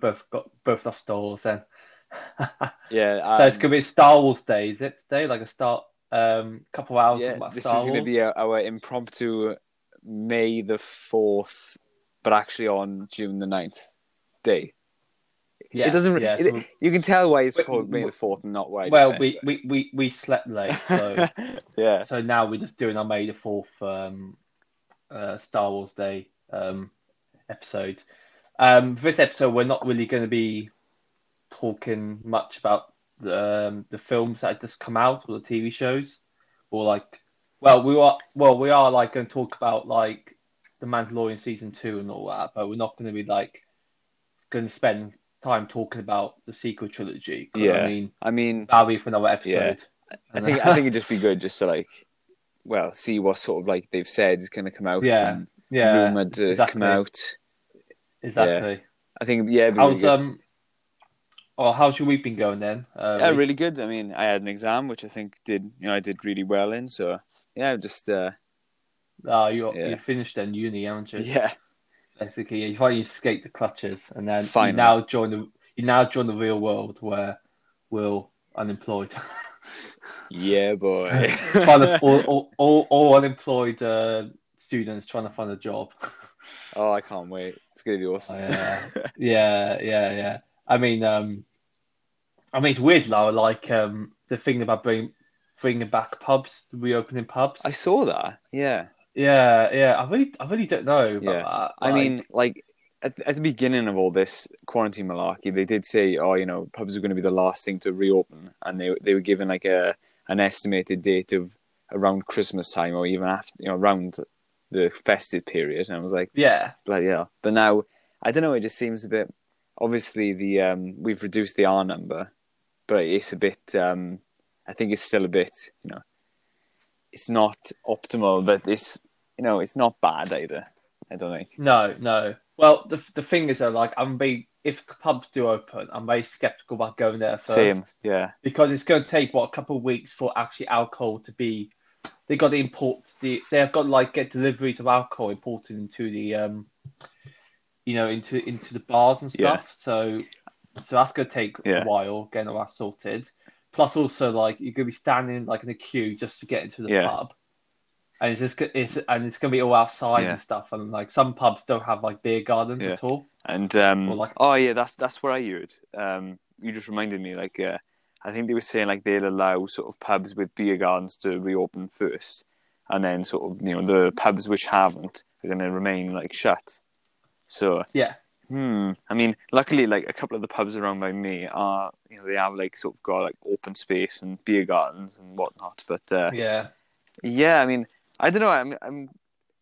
both got both lost Star Wars then. Yeah. so it's um, gonna be Star Wars day, is it today? Like a start, um, couple hours yeah, this Star is Wars. be our, our impromptu May the 4th, but actually on June the 9th day. yeah, it doesn't. Yeah, it- so you can tell why it's called May the 4th and not why. Well, we, we, we, we slept late, so yeah. so now we're just doing our May the Fourth um, uh, Star Wars Day um, episode. Um, for this episode, we're not really going to be talking much about the, um, the films that have just come out or the TV shows, or like, well, we are well, we are like going to talk about like the Mandalorian season two and all that, but we're not going to be like going to spend time talking about the sequel trilogy. Yeah. I mean I mean, that'll be for another episode. I think I think it'd just be good just to like, well, see what sort of like they've said is going to come out. Yeah, and yeah, rumored to exactly. come out. Exactly. I think yeah. really How's good. um, or how's your week been going then? Uh, yeah, really good. I mean, I had an exam which I think did you know I did really well in. So yeah, just uh, Oh, you Yeah. you finished then uni, haven't you? yeah, Basically, you finally escaped the clutches, and then Finally. you now join the you now join the real world where we're unemployed. yeah, boy. trying to, all, all, all, all unemployed uh, students trying to find a job. Oh, I can't wait. It's gonna be Oh, awesome. yeah, yeah, yeah, yeah. I mean, um, I mean, it's weird, Lara. Like um, the thing about bringing bringing back pubs, reopening pubs. I saw that. Yeah. Yeah, yeah. I really, I really don't know about Yeah. that. I mean, like at, at the beginning of all this quarantine malarkey, they did say, "Oh, you know, pubs are going to be the last thing to reopen," and they they were given like a an estimated date of around Christmas time or even after, you know, around the festive period. And I was like, yeah, bloody hell! But now, I don't know. It just seems a bit. Obviously, the um, we've reduced the R number, but it's a bit. Um, I think it's still a bit. You know, it's not optimal, but it's you know, it's not bad either. I don't think. no, no. Well, the the thing is, though, like, I'm very if pubs do open, I'm very skeptical about going there first Same, yeah, because it's going to take what a couple of weeks for actually alcohol to be. They got to import the. They've got like get deliveries of alcohol imported into the um, you know, into into the bars and Yeah. stuff. So, so that's going to take Yeah. a while getting all that sorted. Plus, also like you're to be standing like in a queue just to get into the Yeah. pub, and it's just it's and it's going to be all outside Yeah. and stuff. And like some pubs don't have like beer gardens Yeah. at all. and um, like- oh yeah, that's that's what I heard. Um, you just reminded me, like, uh, I think they were saying like they'll allow sort of pubs with beer gardens to reopen first, and then sort of you know the pubs which haven't are going to remain like shut. So Yeah, Hmm. I mean, luckily, like a couple of the pubs around by me are, you know, they have like sort of got like open space and beer gardens and whatnot. But uh, yeah, yeah, I mean, I don't know. I'm, I'm.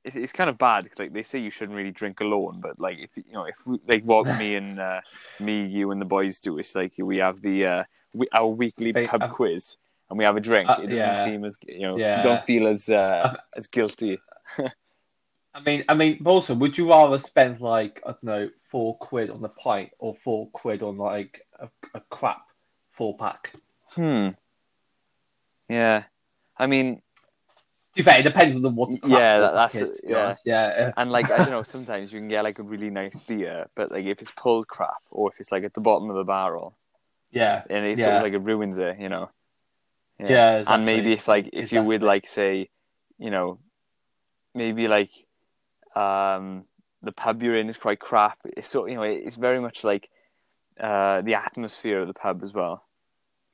It's, it's kind of bad 'cause, like they say you shouldn't really drink alone, but like if you know if we, like what me and uh, me, you and the boys do, it's like we have the uh, we, our weekly Hey, pub uh, quiz and we have a drink. uh, it doesn't yeah. seem as you know Yeah. you don't feel as uh, as guilty. I mean, I mean, also, would you rather spend like I don't know four quid on a pint or four quid on like a, a crap four pack? Hmm. Yeah. I mean, To fair, it depends on the what. Yeah, that- that's- is, yeah. yeah. And like I don't know, sometimes you can get like a really nice beer, but like if it's pulled crap or if it's like at the bottom of the barrel, yeah, and it sort of like it ruins it, you know. Yeah, And exactly. maybe if like if you would like say, you know, maybe like um the pub you're in is quite crap. It's so you know it's very much like uh the atmosphere of the pub as well.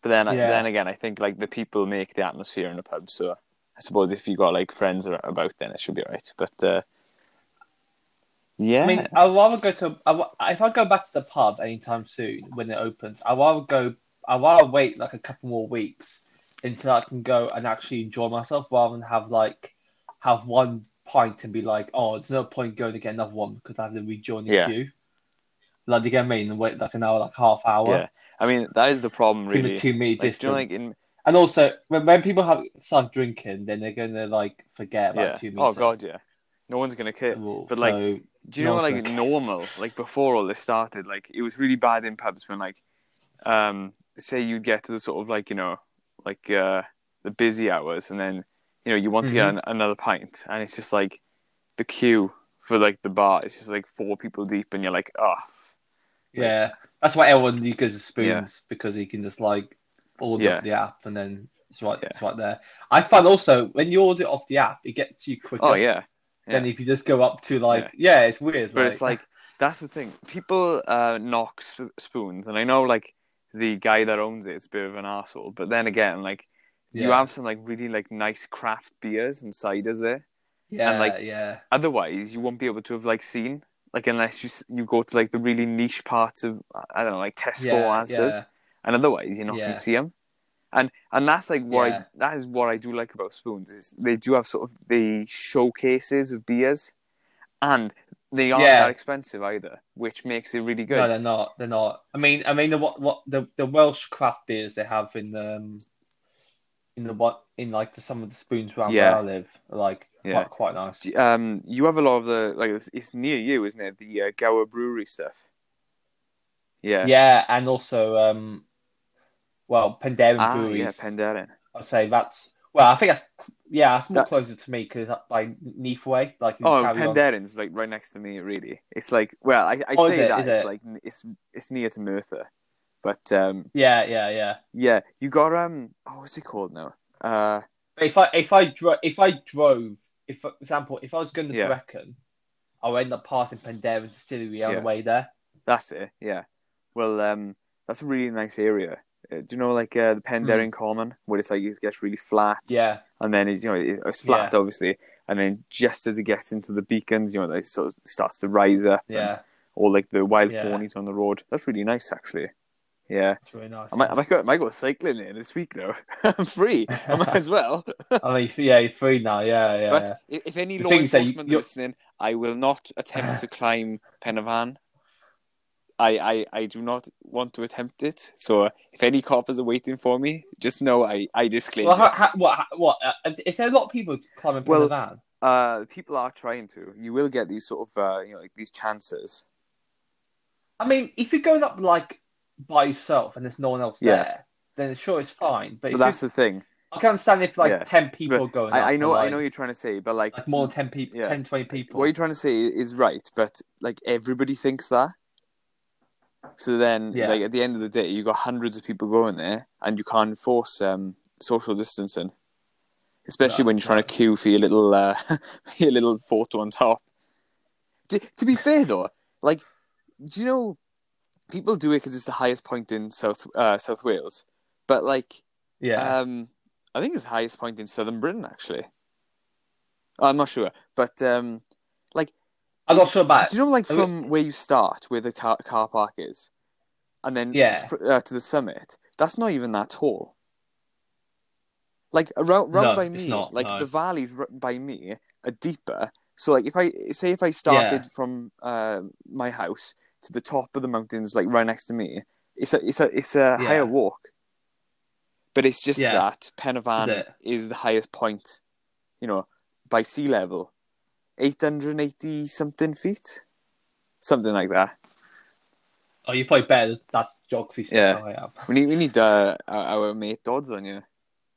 But then Yeah. then again, I think like the people make the atmosphere in the pub. So I suppose if you got like friends about, then it should be alright. But uh, yeah, I mean, I'd rather go to I if I go back to the pub anytime soon when it opens. I'd rather go. I'd rather wait like a couple more weeks until I can go and actually enjoy myself, rather than have like have one pint and be like, oh, there's no point going to get another one because I have to rejoin the Yeah. queue. Like, do you get mean? And wait like an hour, like half hour. yeah. I mean, that is the problem, Between really. the two meter Like, distance. like in And also, when, when people have start drinking, then they're gonna like forget about yeah. two oh, meters. Oh god, yeah. No one's gonna care. rule. But, like, So, Do you know, like normal, like before all this started, like it was really bad in pubs when, like, um, say you'd get to the sort of like you know, like uh, the busy hours, and then you know you want to get Mm-hmm. an, another pint, and it's just like the queue for like the bar is just like four people deep, and you're like, oh, Yeah, that's why everyone uses spoons because you can just like order Yeah. off the app and then it's right, Yeah. it's right there. I find also when you order it off the app, it gets you quicker Oh yeah, than yeah. if you just go up to like yeah, it's weird. but it's like that's the thing. People uh, knock sp- spoons, and I know like the guy that owns it is a bit of an asshole. But then again, like you have some like really like nice craft beers and ciders there. yeah, and, like, yeah, Otherwise, you won't be able to have like seen like unless you you go to like the really niche parts of I don't know like Tesco yeah, Asda's, yeah, and otherwise you're not Yeah. going to see them. And and that's like what Yeah. I that is what I do like about spoons is they do have sort of the showcases of beers, and they aren't Yeah. that expensive either, which makes it really good. No, they're not. They're not. I mean, I mean the what what the the Welsh craft beers they have in the um, in the what in like the, some of the spoons around Yeah. where I live are like Yeah. quite quite nice. Um, you have a lot of the like it's, it's near you, isn't it? The uh, Gower Brewery stuff. Yeah. Yeah, and also um, well, Penderyn Ah, breweries. yeah, Penderyn. I'd say that's well. I think that's yeah, that's more That- closer to me because by Neathway, like in Oh, On. Like right next to me. Really, it's like well, I, I Oh, say it? that it's it? like it's it's near to Merthyr, but um, Yeah, yeah, yeah. yeah, you got um, oh, what's it called now? Uh, if I if I dro- if I drove, if for example, if I was going to Yeah. Brecon, I would end up passing Penderyn Distillery on Yeah. the way there. that's it. Yeah, well, um, that's a really nice area. Uh, do you know like uh, the Penderyn Common where it's like it gets really flat? Hmm. Yeah, and then it's you know it's flat obviously, and then just as it gets into the beacons, you know, it sort of starts to rise up. and- yeah, or like the wild Yeah. ponies on the road. That's really nice, actually. Yeah, it's really nice. I might, I might go, I might go cycling there this week though. I'm free. I might as well. I mean, yeah, you're free now. Yeah, yeah. but yeah. if any The law thing is that you- enforcement you're- listening, I will not attempt to climb Pen y Fan. I, I, I do not want to attempt it. So if any coppers are waiting for me, just know I, I disclaim. Well, it. how, how, what? What? Uh, is there a lot of people climbing Well- well, van? Uh, people are trying to. You will get these sort of uh, you know like these chances. I mean, if you're going up like by yourself and there's no one else Yeah. there, then sure it's fine. But, But that's the thing. I can understand if like Yeah. ten people But are going. up I, I know I know what you're trying to say, but like like more than ten people, Yeah. 10, 20 people. what you're trying to say is right, but like everybody thinks that. So then, Yeah. like at the end of the day, you got hundreds of people going there, and you can't enforce um, social distancing, especially No, when you're trying no. to queue for your little uh, your little photo on top. To, to be fair though, like, do you know people do it because it's the highest point in South uh, South Wales, but like, yeah, um, I think it's the highest point in southern Britain actually. I'm not sure, but um, I'm not sure about. do you know, like I mean- from where you start, where the car, car park is, and then Yeah. fr- uh, to the summit? That's not even that tall. Like around, round No, by me, not, like no. the valleys r- by me are deeper. So, like if I say if I started Yeah. from uh, my house to the top of the mountains, like right next to me, it's a it's a it's a Yeah. higher walk. But it's just Yeah. that Pen y Fan Is is the highest point, you know, by sea level, eight hundred and eighty something feet, something like that. Oh, you're probably better at that geography Yeah. I am. We need we need uh, our, our mate Dodds on you.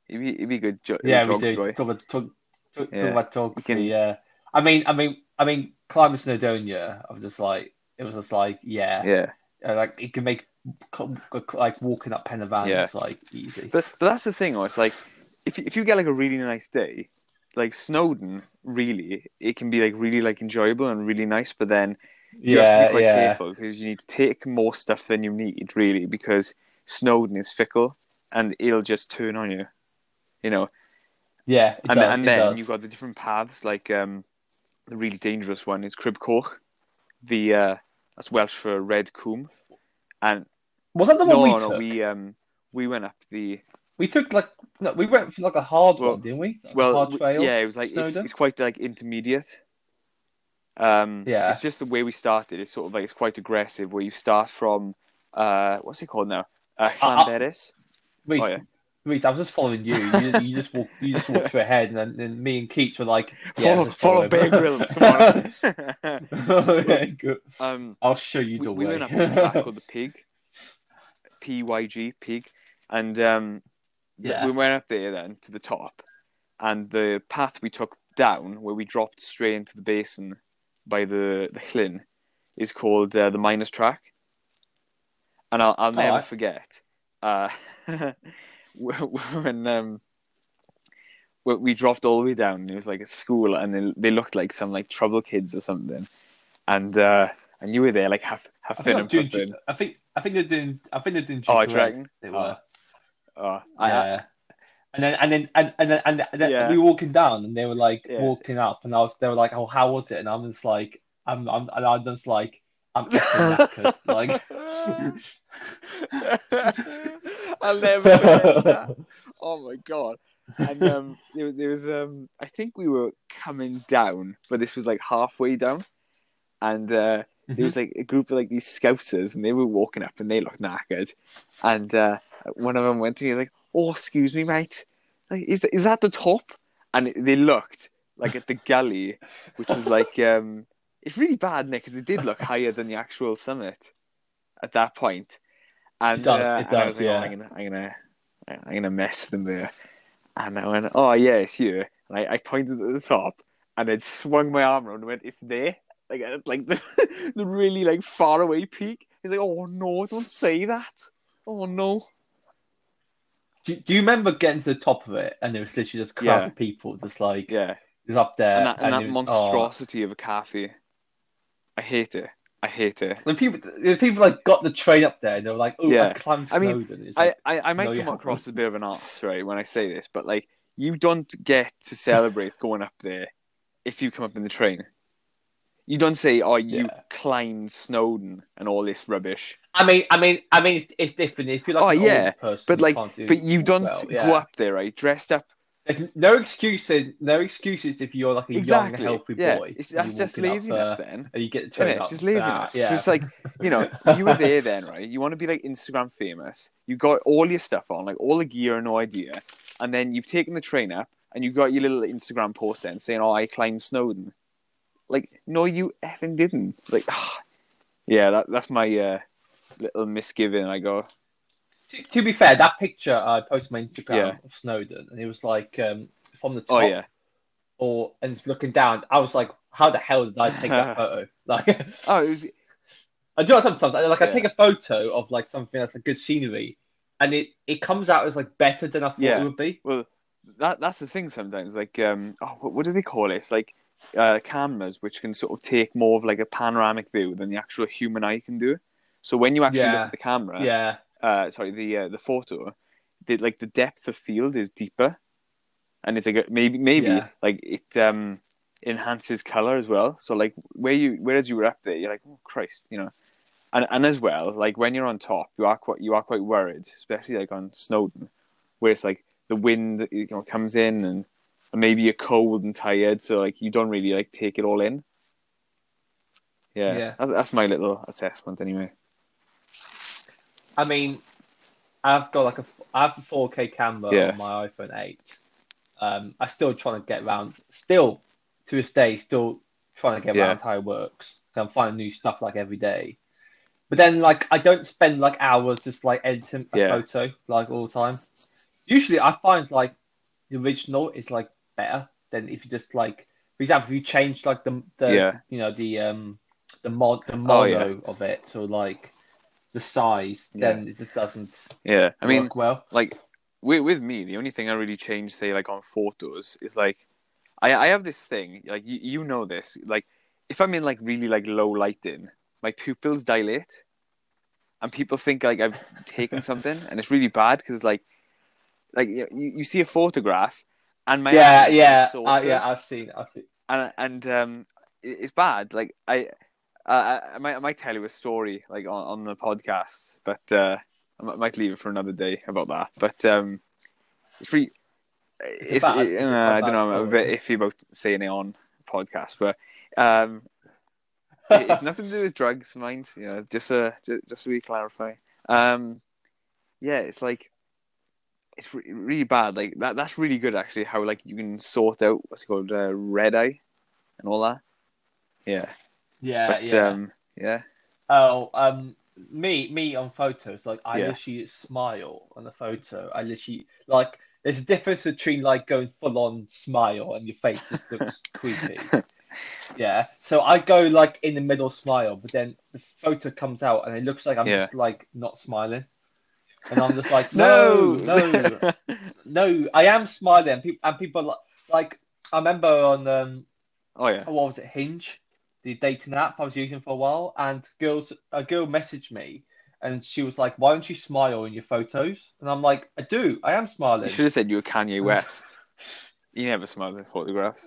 He'd be he'd be good. Jo- Yeah, we do. boy. Talk about, talk, talk, Yeah. talk about geography. can- Yeah, I mean, I mean, I mean, climbing Snowdonia. I was just like, it was just like, yeah, Yeah, Uh, like it can make like walking up Pen y Fan Yeah. like easy. but but that's the thing. though, It's like if if you get like a really nice day, like Snowdon, really, it can be like really like enjoyable and really nice. But then you have to yeah, be quite yeah, careful because you need to take more stuff than you need, really, because Snowdon is fickle and it'll just turn on you. You know, yeah. And does, and then does. you've got the different paths. Like um, the really dangerous one is Crib Goch, the uh, that's Welsh for red coombe, and was that the no, one we no, took? we um we went up the We took like no, we went for like a hard Well- one, didn't we? Like well, hard trail. yeah, it was like it's, it's quite like intermediate. Um, Yeah. it's just the way we started. It's sort of like it's quite aggressive. Where you start from uh, what's it called now? Uh, Uh, uh, Llanberis. Oh, yeah. Reece, I was just following you. You, you just walk, you just walked through ahead, and then, then me and Keats were like, yeah, follow, follow him. Bear Grylls. Come on. yeah, good. um, I'll show you we, the we way. went up this track called the Pig, P Y G Pig, and um, Yeah. we went up there then to the top, and the path we took down, where we dropped straight into the basin by the the Llyn, is called uh, the Miners Track. and I'll, I'll never Alright. forget uh, when um, we dropped all the way down. And it was like a school, and they they looked like some like trouble kids or something, and uh, and you were there like half half I and doing. I think I think they're doing I think they're doing Oh, Ginger do you Red. reckon? They were. Oh, I, yeah. And then and then and, and then and then Yeah. we were walking down and they were like Yeah. walking up and I was they were like, Oh, how was it? And I'm just like I'm I'm and I'm just like I'm like I'll never that. Oh my god! And um, there, there was um, I think we were coming down, but this was like halfway down, and uh, there was like a group of like these scousers, and they were walking up, and they looked knackered, and uh, one of them went to me like, "Oh, excuse me, mate, like is is that the top?" And they looked like at the gully, which was like um, it's really bad, Nick, because it did look higher than the actual summit at that point. And, It does, uh, it does, was like, oh. I'm gonna, I'm gonna, I'm gonna mess with them there. And I went, oh yeah, it's here. And I, I pointed at the top, and then swung my arm around and went, it's there. Like, like the, the really like far away peak. He's like, oh no, don't say that. Oh no. Do, do you remember getting to the top of it and there was literally just crowds Yeah. of people just like Yeah. just up there And that, and that it was- oh. monstrosity of a cafe. I hate it. I hate it. When people, the people like got the train up there, and they were like, "Oh, Yeah. I climbed I mean, Snowdon." It's I, I, I might No, you come across as a bit of an arse, right, when I say this, but like you don't get to celebrate going up there if you come up in the train. You don't say, "Oh, you Yeah. climbed Snowdon" and all this rubbish. I mean, I mean, I mean, it's, it's different if you're like Oh, yeah, person, But you like, can't do but you don't well, go up there, right, dressed up. There's no excuses, no excuses if you're like a Exactly. young, healthy yeah, boy. it's, that's just up, laziness uh, then. and you get train it? up. It's just laziness. Ah, yeah, It's like, you know, you were there then, right? You want to be like Instagram famous. You got all your stuff on, like all the gear, and no idea. And then you've taken the train up and you got your little Instagram post then saying, oh, I climbed Snowdon. Like, no, you effing didn't. Like, yeah, that, that's my uh, little misgiving. I go, to, to be fair, that picture I posted on my Instagram Yeah. of Snowdon, and it was like um, from the top, oh, yeah. or and it's looking down. I was like, "How the hell did I take that photo?" Like, Oh, it was, I do that sometimes. I, like, I Yeah. take a photo of like something that's a good scenery, and it it comes out as like better than I thought Yeah. it would be. well, that that's the thing sometimes. Like, um, oh, what, what do they call it? It's like uh, cameras which can sort of take more of like a panoramic view than the actual human eye can do. So when you actually Yeah. look at the camera, Yeah, uh, sorry, the uh, the photo, the, like the depth of field is deeper, and it's like a, maybe maybe Yeah. like it um enhances color as well. So like where you whereas you were up there, you're like, oh Christ, you know, and and as well, like when you're on top, you are quite you are quite worried, especially like on Snowdon, where it's like the wind you know comes in and, and maybe you're cold and tired, so like you don't really like take it all in. Yeah, Yeah. That, that's my little assessment anyway. I mean, I've got like a I have a 4K camera Yeah. on my iPhone 8. Um, I'm still trying to get around. Still, to this day, still trying to get Yeah. around how it works. So I'm finding new stuff like every day. But then, like, I don't spend like hours just like editing a Yeah. photo like all the time. Usually, I find like the original is like better than if you just like, for example, if you change like the the Yeah. you know the um the mod the Oh, mono yeah. of it or like the size, then it just doesn't Yeah, I mean, work well. like with with me, the only thing I really change, say like on photos, is like I I have this thing, like you you know this, like if I'm in like really like low lighting, my pupils dilate, and people think like I've taken something, and it's really bad because like like you, you see a photograph, and my yeah, yeah, uh, yeah. I've seen. I've seen. and and um, it's bad. Like I, uh, I might I might tell you a story like on, on the podcast, but uh, I might- leave it for another day about that. But um, it's really, it's, bad- it- it's uh, I don't know. I'm a bit iffy about saying it on podcast, but um, it- it's nothing to do with drugs, mind. You know, just uh, just, just so we clarify. Um, yeah, it's like it's re- really bad. Like that. That's really good actually. How like you can sort out what's called uh, red eye and all that. Yeah, yeah, but yeah. um, yeah, oh, um, me, me on photos, like I Yeah. literally smile on the photo. I literally like. There's a difference between like going full on smile and your face just looks creepy. Yeah. So I go like in the middle smile, but then the photo comes out and it looks like I'm Yeah. just like not smiling. And I'm just like, no, no, no, I am smiling. And people, and people like, like, I remember on, um, oh yeah. oh, what was it, Hinge, the dating app I was using for a while, and girls, a girl messaged me and she was like, why don't you smile in your photos? And I'm like, I do, I am You smiling. should have said you were Kanye West. He never smiles in photographs.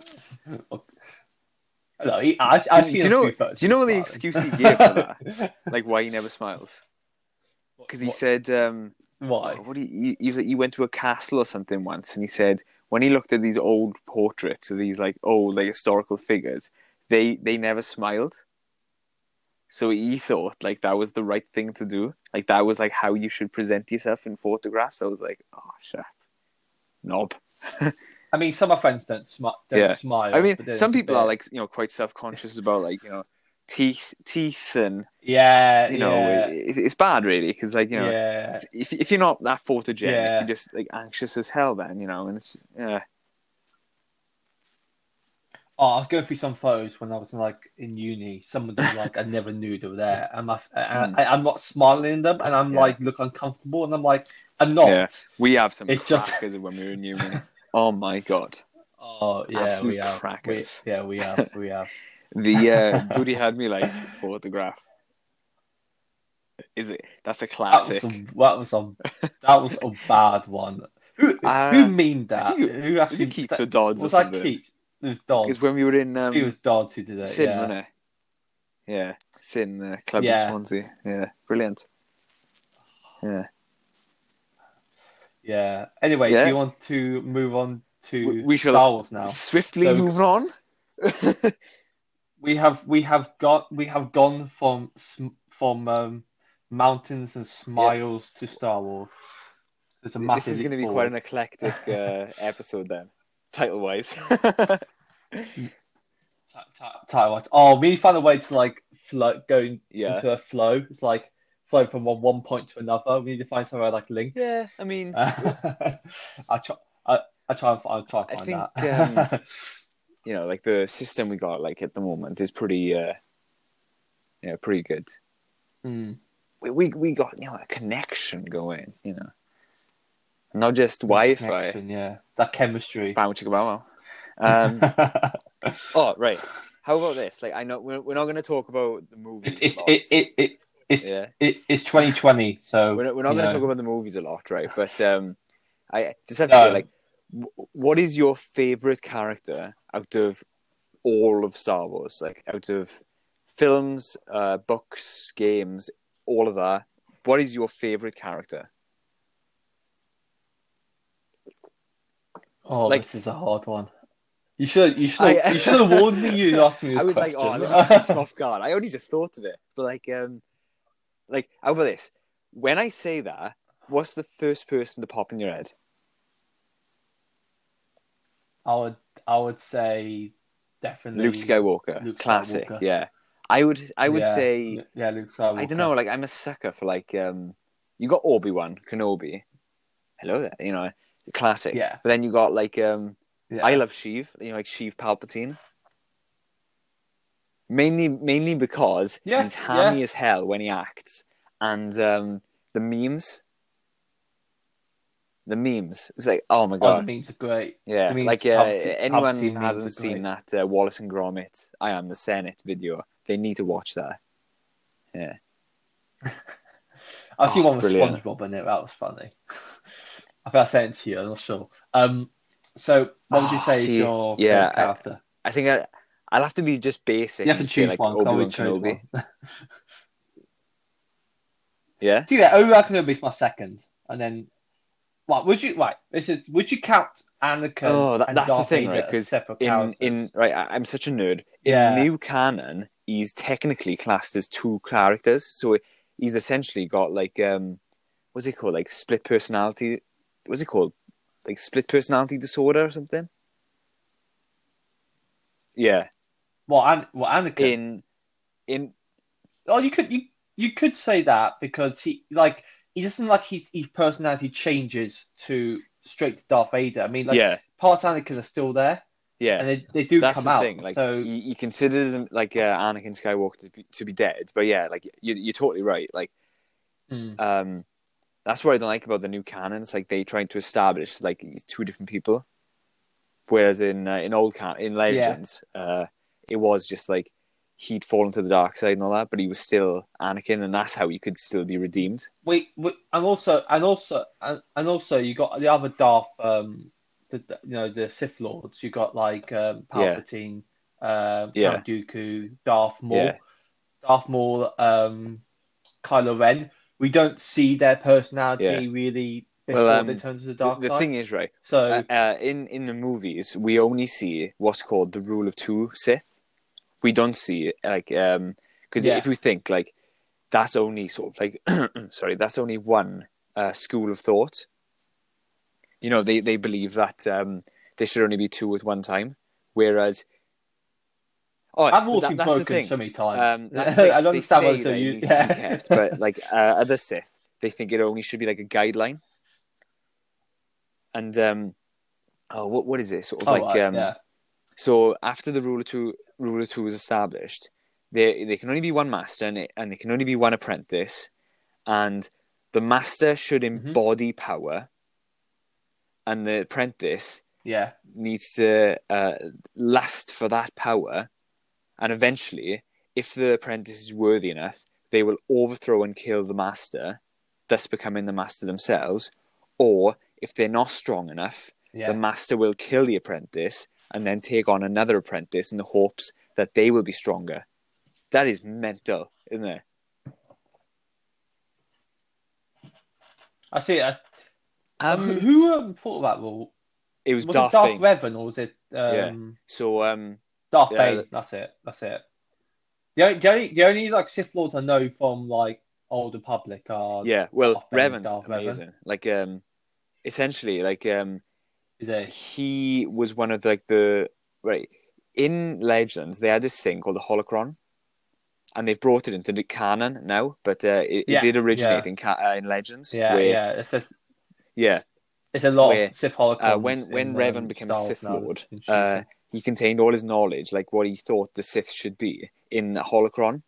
No, he, I, I Do you see know- a few photos do you know of the excuse he gave for that? Like why he never smiles? Because he What- said, um, Why? what he, he, he was like, he went to a castle or something once, and he said when he looked at these old portraits of these like old like historical figures, they they never smiled. So he thought like that was the right thing to do. Like that was like how you should present yourself in photographs. I was like, oh shit, knob. I mean, some of my friends don't, Yeah. smile. I mean, some people are like you know quite self conscious about like you know teeth teeth and yeah, you know yeah, it, it's bad really because like you know yeah. if if you're not that photogenic, Yeah. you're just like anxious as hell. Then you know, and it's yeah, Oh, I was going through some photos when I was like in uni. Some of them like I never knew they were there, and, my, and I, I'm not smiling in them, and I'm Hmm. Yeah. like look uncomfortable, and I'm like I'm not. Yeah. we have some It's just- crackers when we were in uni. oh my god, Oh yeah, Absolute we have. We, crackers. yeah, we have. We have. the uh, Buddy had me like photograph. Is it? That's a That was classic. some. That was some. That was a bad one. Who Uh, who mean that? Who Was actually? it Keats or Dodds or was that? Keats? It was Dodds. Because when we were in um, it was Dodds who did it. Sin, yeah. wasn't it? Yeah, Sin uh, Club Yeah. in Swansea. Yeah, brilliant. Yeah, Yeah. Anyway, Yeah. do you want to move on to We- shall- Star Wars now? swiftly So- moving on. We have we have got we have gone from from um, mountains and smiles to Star Wars. There's a this is going to be quite an eclectic uh, episode then, title wise. Ti- ti- Title-wise. Oh, we found a way to like flow, going Yeah. into a flow. It's like flow from one, one point to another. We need to find somewhere like links. yeah, I mean, I try. I, I try and find, I'll try and I find think, that. you know, like the system we got like at the moment is pretty, uh, yeah, pretty good. Mm. We, we we got you know a connection going, you know, not just Wi-Fi. Yeah, that chemistry. Bow chicka bow wow. Um, oh right. How about this? Like, I know we're, we're not going to talk about the movies. it's it's lots. it, it, it, it's yeah, it, it's 2020, so we're not, we're not going to talk about the movies a lot, right? But um, I just have to No. say, like, w- what is your favorite character out of all of Star Wars? Like, out of films, uh, books, games, all of that. What is your favorite character? Oh, like- this is a hard one. You should you should I- you should have warned me. You asked me I was like, question. oh, let me off guard. I only just thought of it, but like, um, like, how about this? When I say that, what's the first person to pop in your head? I would I would say definitely Luke Skywalker, Luke classic. Skywalker. Yeah, I would. I would Yeah, say. yeah, Luke Skywalker. I don't know. Like, I'm a sucker for like. um You got Obi Wan Kenobi. Hello there. You know, classic. Yeah. But then you got like. um Yeah. I love Sheev. You know, like Sheev Palpatine. Mainly, mainly because Yeah, he's hammy yeah. as hell when he acts, and um the memes. The memes. It's like, oh my Oh, god. the memes are great. Yeah, like uh, Palpatine- anyone Palpatine hasn't seen that uh, Wallace and Gromit, I am the Senate video. They need to watch that. Yeah, seen Oh, one with brilliant. SpongeBob in it. That was funny. I think I sent it to you. I'm not sure. Um, so what would you Oh, say is see, your yeah, character? I think I, I'll have to be just basic. you have to choose like one. I Obi-Wan Kenobi. one. Yeah, Do that. Obi Wan Kenobi is my second, and then what would you right? This is would you count Anakin? Oh, that- that's the thing, Vader right? as 'Cause in characters? in right, I, I'm such a nerd. In Yeah. new canon, he's technically classed as two characters, so he's essentially got like um, what's it called? Like split personality. What's it called? Like split personality disorder or something. Yeah, Well, An, what Anakin? in in Oh, you could you you could say that because he like he doesn't like his his personality changes to straight to Darth Vader. I mean, like yeah parts of Anakin are still there. yeah. and they, they do That's come the out. thing. Like so he, he considers him like uh, Anakin Skywalker to be, to be dead, but yeah, like you, you're totally right. Like mm, um, that's what I don't like about the new canon. It's like they trying to establish like two different people, whereas in uh, in old can in Legends, uh, it was just like he'd fallen to the dark side and all that, but he was still Anakin, and that's how he could still be redeemed. we, we and also and also and, and also you got the other Darth, um, the you know the Sith Lords. You got like um, Yeah. Palpatine, um, Yeah. Count Dooku, Darth Maul, Yeah. Darth Maul, um, Kylo Ren. We don't see their personality Yeah. really before Well, um, they turn to the The, dark the side. thing is, right? so uh, uh, in in the movies, we only see what's called the rule of two Sith. We don't see it like um because Yeah. if you think like that's only sort of like sorry, that's only one uh, school of thought. You know, they they believe that um there should only be two at one time, whereas. Oh, I've all that- broken so many times. Um, that's the. I don't understand why so you yeah. kept, but like uh, other Sith, they think it only should be like a guideline. And um, oh, what what is it? Sort of Oh, like right, um, yeah. so after the rule of two rule of two is established, there there can only be one master and it, and it can only be one apprentice, and the master should Mm-hmm. embody power, and the apprentice yeah. needs to uh, last for that power, and eventually, if the apprentice is worthy enough, they will overthrow and kill the master, thus becoming the master themselves. Or if they're not strong enough, Yeah. the master will kill the apprentice and then take on another apprentice in the hopes that they will be stronger. That is mental, isn't it? I see. I, Um, who, who um, thought of that rule? it was, Was Darth it Darth. Revan or was it Yeah. um, So um, Darth Yeah, Bane? That's it. That's it. The only, the only, the only like Sith Lords I know from like Old Republic are yeah, well, Darth Revan's Darth Revan. Like um, essentially, like um, is it? he was one of like the right in Legends. They had this thing called the holocron, and they've brought it into the canon now. But uh, it, Yeah, it did originate yeah. in ca- uh, in Legends. Yeah, where- yeah. It's just, yeah. it's a lot Where, of Sith holocrons. Uh, when when in, Revan um, became Star a Sith. Lord, uh. He contained all his knowledge, like what he thought the Sith should be, in the holocron.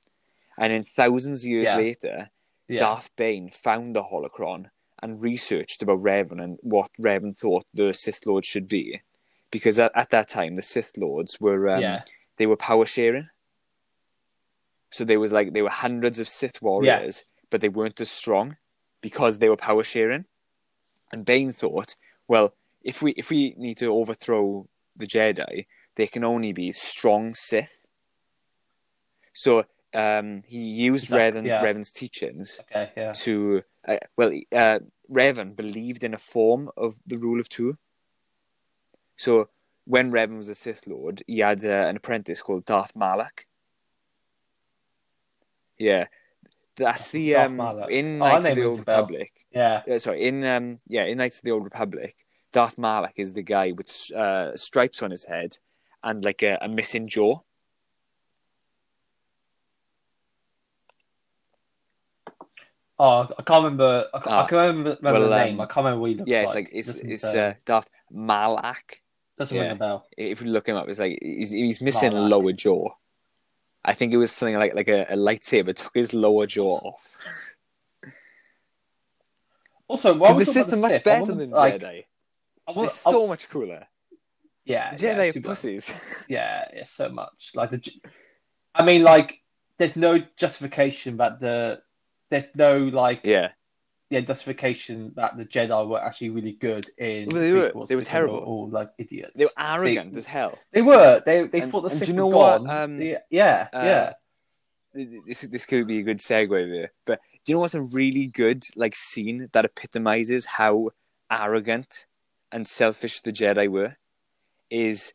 And then thousands of years Yeah. later, yeah. Darth Bane found the holocron and researched about Revan and what Revan thought the Sith Lord should be, because at, at that time the Sith Lords were um, yeah, they were power sharing. So there was like there were hundreds of Sith warriors, but they weren't as strong because they were power sharing. And Bane thought, well, if we if we need to overthrow the Jedi, they can only be strong Sith. So um, he used Revan, yeah. Revan's teachings okay, yeah, to uh, well, uh, Revan believed in a form of the rule of two. So when Revan was a Sith Lord, he had uh, an apprentice called Darth Malak. Yeah, that's the um, in Oh, of the Old. Republic. yeah. Uh, sorry, in um, yeah, in Knights of the Old Republic, Darth Malak is the guy with uh, stripes on his head and like a, a missing jaw. Oh, I can't remember. I, can't, Ah, I can remember, remember well, the name. um, I can't remember what he looks Yeah, like. it's like it's it's uh, Darth Malak. doesn't yeah. ring a bell. if you look him up, it's like he's, he's missing a Malak. lower jaw. I think it was something like like a, a lightsaber took his lower jaw off. Also, why was the Sith are much better than like, Jedi. I They're want, so much cooler. yeah, The Jedi to are be honest. pussies. Yeah, yeah, so much. Like the, I mean, like there's no justification that the there's no like yeah, yeah justification that the Jedi were actually really good in. Well, they were- they were terrible. all like idiots. they were arrogant They- as hell. They were. They they And- thought the Sith you know were what? gone. Um, yeah, yeah, uh, yeah. This this could be a good segue there. But do you know what's a really good like scene that epitomizes how arrogant and selfish the Jedi were? Is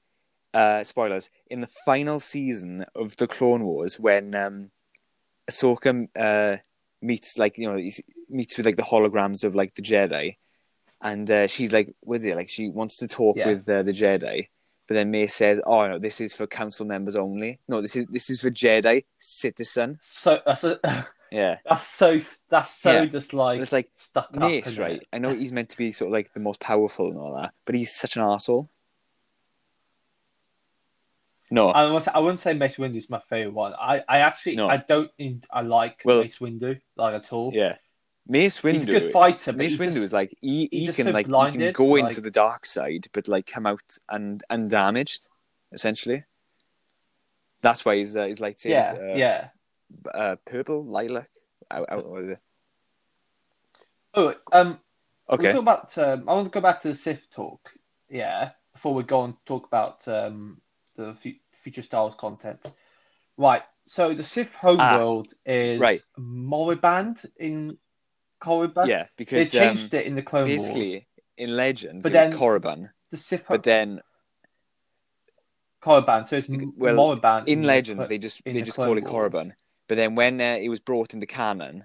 uh, spoilers in the final season of the Clone Wars when um, Ahsoka uh, meets like you know meets with like the holograms of like the Jedi, and uh, she's like, what is it? Like she wants to talk Yeah. with uh, the Jedi, but then May says, "Oh no, this is for council members only. No, this is this is for Jedi citizen." So that's a, Yeah, that's so that's so Yeah. just like it's like, stuck up. Isn't right? it? I know he's meant to be sort of like the most powerful and all that, but he's such an asshole. No, I won't say, I wouldn't say Mace Windu is my favorite one. I, I actually No. I don't in, I like Well- Mace Windu like at all. yeah. Mace Windu. He's a good fighter, but Mace he Windu just- is like he, he's he just can so like he can blinded, go like- into the dark side, but like come out and undamaged, essentially. That's why his uh, his lightsaber yeah, uh, yeah. Uh, purple lilac. Out, out, it? Oh, um, Okay, We'll talk about. Um, I want to go back to the Sith talk. Yeah, before we go and talk about um, the fu- future Star Wars content. Right. So the Sith homeworld is Ah, right. Moraband in Korriban. yeah, because they changed um, it in the Clone basically Wars. in Legends But it was then- Korriban, The Sith but then Korriban. So it's well, Moraband in the Legends Cl- they just they the just Clone call it Wars. But then when uh, it was brought into canon,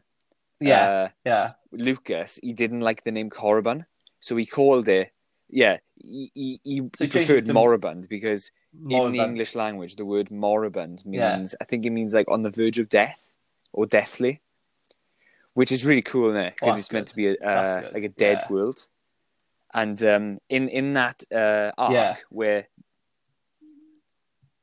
Yeah, uh, yeah. Lucas he didn't like the name Korriban, so he called it. Yeah, he he, he So preferred it to- moribund because in the English language the word moribund Yeah. means I think it means like on the verge of death or deathly, which is really cool, it? Oh, Because that's it's meant to be a, uh, like a dead Yeah. world, and um, in in that uh, arc Yeah. where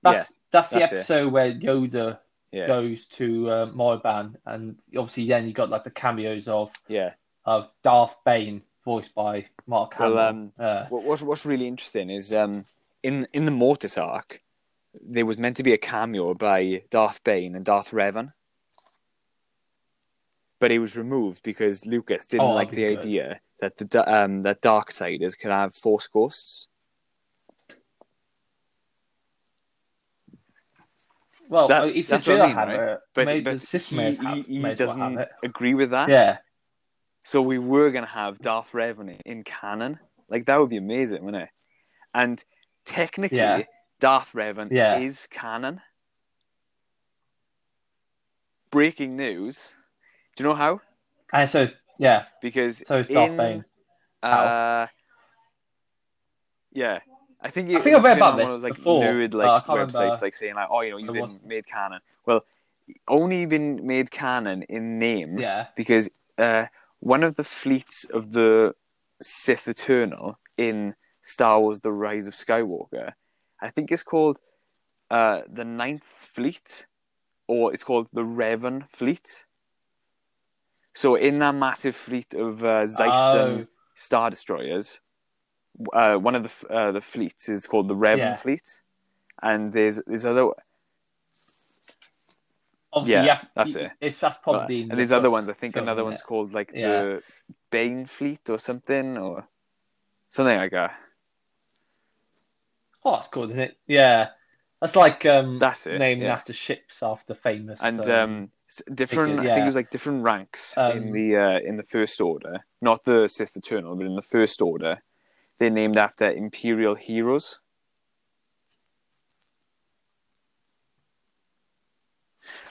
That's that's the that's it. episode where Yoda yeah goes to uh, Moraband, and obviously then you got like the cameos of yeah of Darth Bane, voiced by Mark Well, Hamill. um, uh, what's what's really interesting is um, in in the Mortis arc, there was meant to be a cameo by Darth Bane and Darth Revan, but it was removed because Lucas didn't Oh, like that'd the good. idea that the um, that Darksiders could have Force ghosts. Well, that- if the that's what I mean, right? it, But, maybe but the Sith he, he, he may as well doesn't agree with that. Yeah, So we were gonna have Darth Revan in, canon. Like that would be amazing, wouldn't it? And technically, Yeah. Darth Revan Yeah. is canon. Breaking news. Do you know how? and so yeah, Because so it's Darth in, Bane. Uh, yeah. I think, it I think I've read about this one of those, like before, nerd like websites like saying like, oh, you know, he's been wasn't. made canon. Well, only been made canon in name Yeah, because uh, one of the fleets of the Sith Eternal in Star Wars: The Rise of Skywalker, I think it's called uh, the Ninth Fleet, or it's called the Revan Fleet. So in that massive fleet of uh, Xyston Oh. Star Destroyers, uh, one of the uh, the fleets is called the Revan Yeah. Fleet, and there's there's other obviously Yeah, you have, that's you- it. It's that's probably in and there's other ones. I think another one's it? called like Yeah. the Bane Fleet or something, or something like that. Oh, that's cool, isn't it? Yeah, that's like um, That's it, naming yeah. after ships after famous. And um, um, different. I think yeah. it was like different ranks in Um, the uh, in the First Order, not the Sith Eternal, but in the First Order, they're named after Imperial heroes.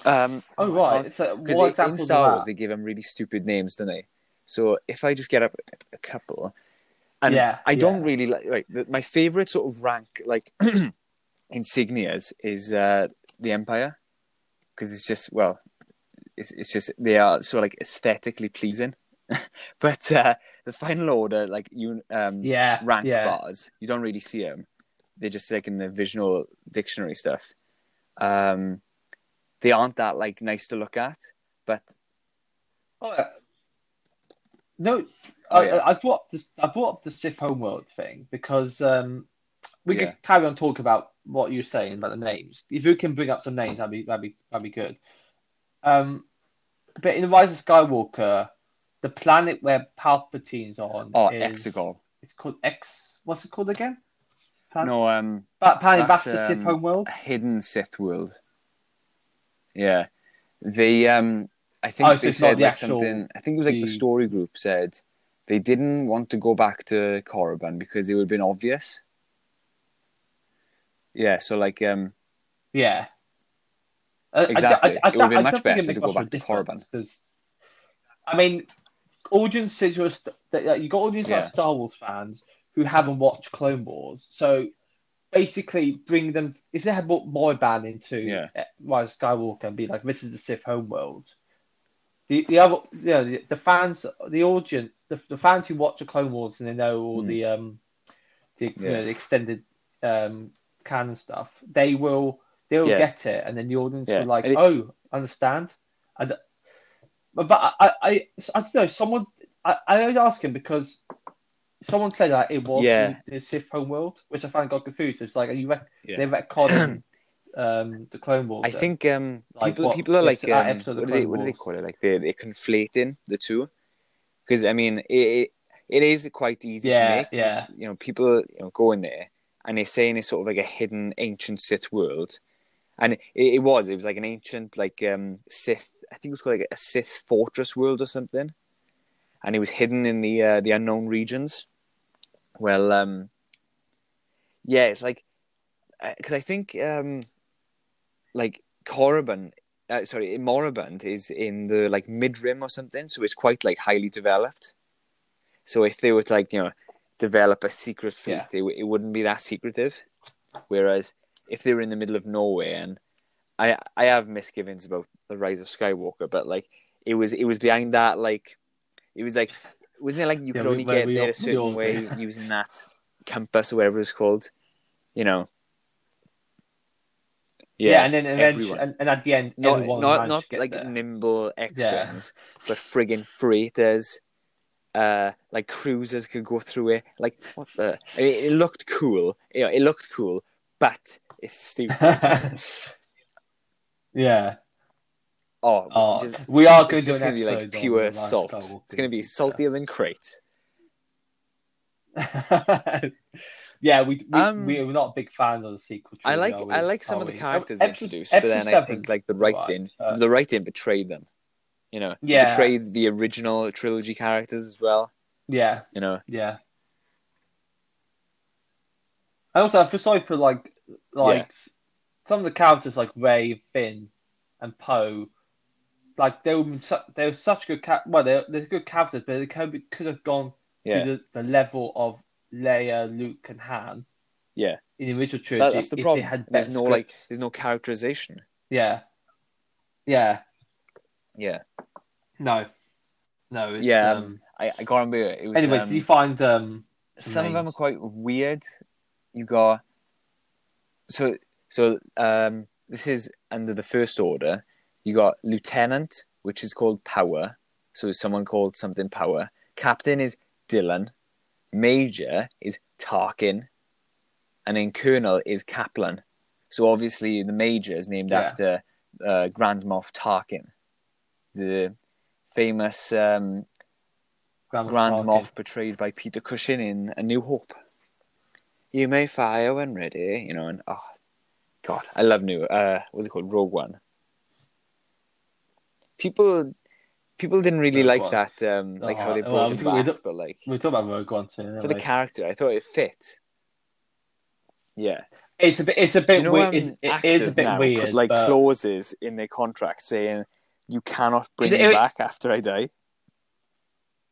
Um, oh right, so Because what in Star Wars, they give them really stupid names, don't they? So if I just get up a couple, and Yeah, I don't yeah. really like. My favorite sort of rank, like insignias, is uh, the Empire, because it's just well, it's, it's just they are so like aesthetically pleasing. but uh, the Final Order, like you, um, Yeah, rank yeah. bars, you don't really see them. They're just like in the visual dictionary stuff. Um, they aren't that like nice to look at, but Oh, yeah. No, Oh, I, yeah. I brought up this. I brought up the Sith homeworld thing because um, we Yeah. could carry on talking about what you're saying about the names. If you can bring up some names, that'd be that'd be that'd be good. Um, but in the Rise of Skywalker, the planet where Palpatine's on oh, is Exegol. it's called X. What's it called again? Plan- No, um, But apparently that's, that's, the Sith um, homeworld. a hidden Sith world. Yeah, the um, I think Oh, so they said the like actual- something. I think it was like the the- story group said they didn't want to go back to Korriban because it would have been obvious. Yeah, so like um, Yeah. I- I- Exactly. I, I, It would've been much better to go much of a back to Korriban. 'cause, I mean, audiences who are st- that- that you got audiences like Star Wars fans who haven't watched Clone Wars, so basically bring them if they had brought Moraband into Yeah. Rise of Skywalker and be like, "This is the Sith homeworld." The the other, you know, the, the fans, the audience, the, the fans who watch the Clone Wars and they know all Mm. the um, the, you know, the extended um canon stuff, they will they'll Yeah. get it, and then the audience Yeah. will like, it- oh, understand. And but, I, I I don't know. Someone I, I always ask him because someone said that it was Yeah. the Sith homeworld, which I found got confused. It's like, are you rec- Yeah. they retconning um, the Clone Wars? I think um, Like people what- people are like that um, episode of what, do they, Clone what do they Wars. call it? Like they're, they're conflating the two because I mean it, it it is quite easy Yeah, to make. 'cause, yeah. You know, people you know go in there and they're saying it's sort of like a hidden ancient Sith world, and it, it was it was like an ancient like um Sith. I think it was called like a Sith fortress world or something, and it was hidden in the uh, the unknown regions. Well, um, yeah, it's like because I think um, like Korriban, uh, sorry, Moraband is in the like mid rim or something, so it's quite like highly developed. So if they were to like you know develop a secret fleet, Yeah. it, it wouldn't be that secretive. Whereas if they were in the middle of nowhere, and I I have misgivings about the rise of Skywalker, but like it was it was behind that like it was like wasn't it like you Yeah, could only well, get we there all- a we certain way using that compass or whatever it's called, you know. yeah, and then and, then everyone. and, and at the end, not not not like there. nimble X Yeah. but friggin' freighters. Uh, like cruisers could go through it. Like what the? I mean, it looked cool. You know, it looked cool, but it's stupid. yeah. oh, Oh, just, we are going to be like pure the Rise of salt. It's gonna be in the saltier than Crait. yeah, we we Um, we're not big fans of the sequel. I like we? I like some of the characters introduced, but then I think like the writing, uh, the writing betrayed them. You know, Yeah. betrayed the original trilogy characters as well. Yeah, You know, yeah. I also I feel sorry for like like Yeah. Some of the characters like Rey, Finn, and Poe. Like they were su- they were such good ca- well they're, they're good characters, but they could, be- could have gone yeah, to the, the level of Leia, Luke, and Han yeah. in the original trilogy. That, that's the if problem. They had There's no like, there's no characterization. yeah, yeah, Yeah, no, no. It's, Yeah, Um, I, I can't remember. It was anyway, um, did you find um? some of them are quite weird. You got so so um this is under the first order. You got lieutenant, which is called Power. So someone called something Power. Captain is Dylan. Major is Tarkin, and then Colonel is Kaplan. So obviously the Major is named Yeah. after uh, Grand Moff Tarkin, the famous um, Grand, Grand. Moff portrayed by Peter Cushing in A New Hope. You may fire when ready, you know, and oh god, I love New. Uh, what's it called? Rogue One. People, people didn't really Rogue like One. that, um, like how Oh, they well, brought we him talk- we back, but like We'll talk about Rogue One soon. for the character, I thought it fit. Yeah, It's a bit. It's a bit you know weird. um, it's, it is a bit now weird. put like but... clauses in their contract saying you cannot bring Is it- me it- back after I die.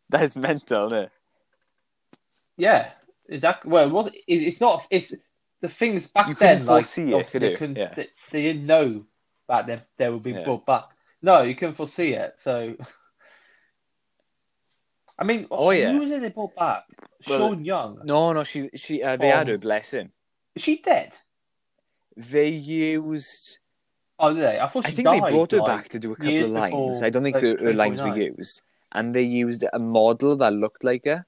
That is mental, isn't it? Yeah, exactly. Well, it was. It, it's not. It's the things back You then. Like foresee it, could they you? couldn't. Yeah. They, they didn't know that they they would be Yeah. brought back. No, you couldn't foresee it. So, I mean, Oh, yeah. who was it they brought back? Well, Sean Young. No, no, she's she. Uh, they had Um, her blessing. Is she dead? They used. Oh, did they? I thought I think died. they brought her like, back to do a couple of lines. before, I don't think like, the, her lines were 2049. used, and they used a model that looked like her.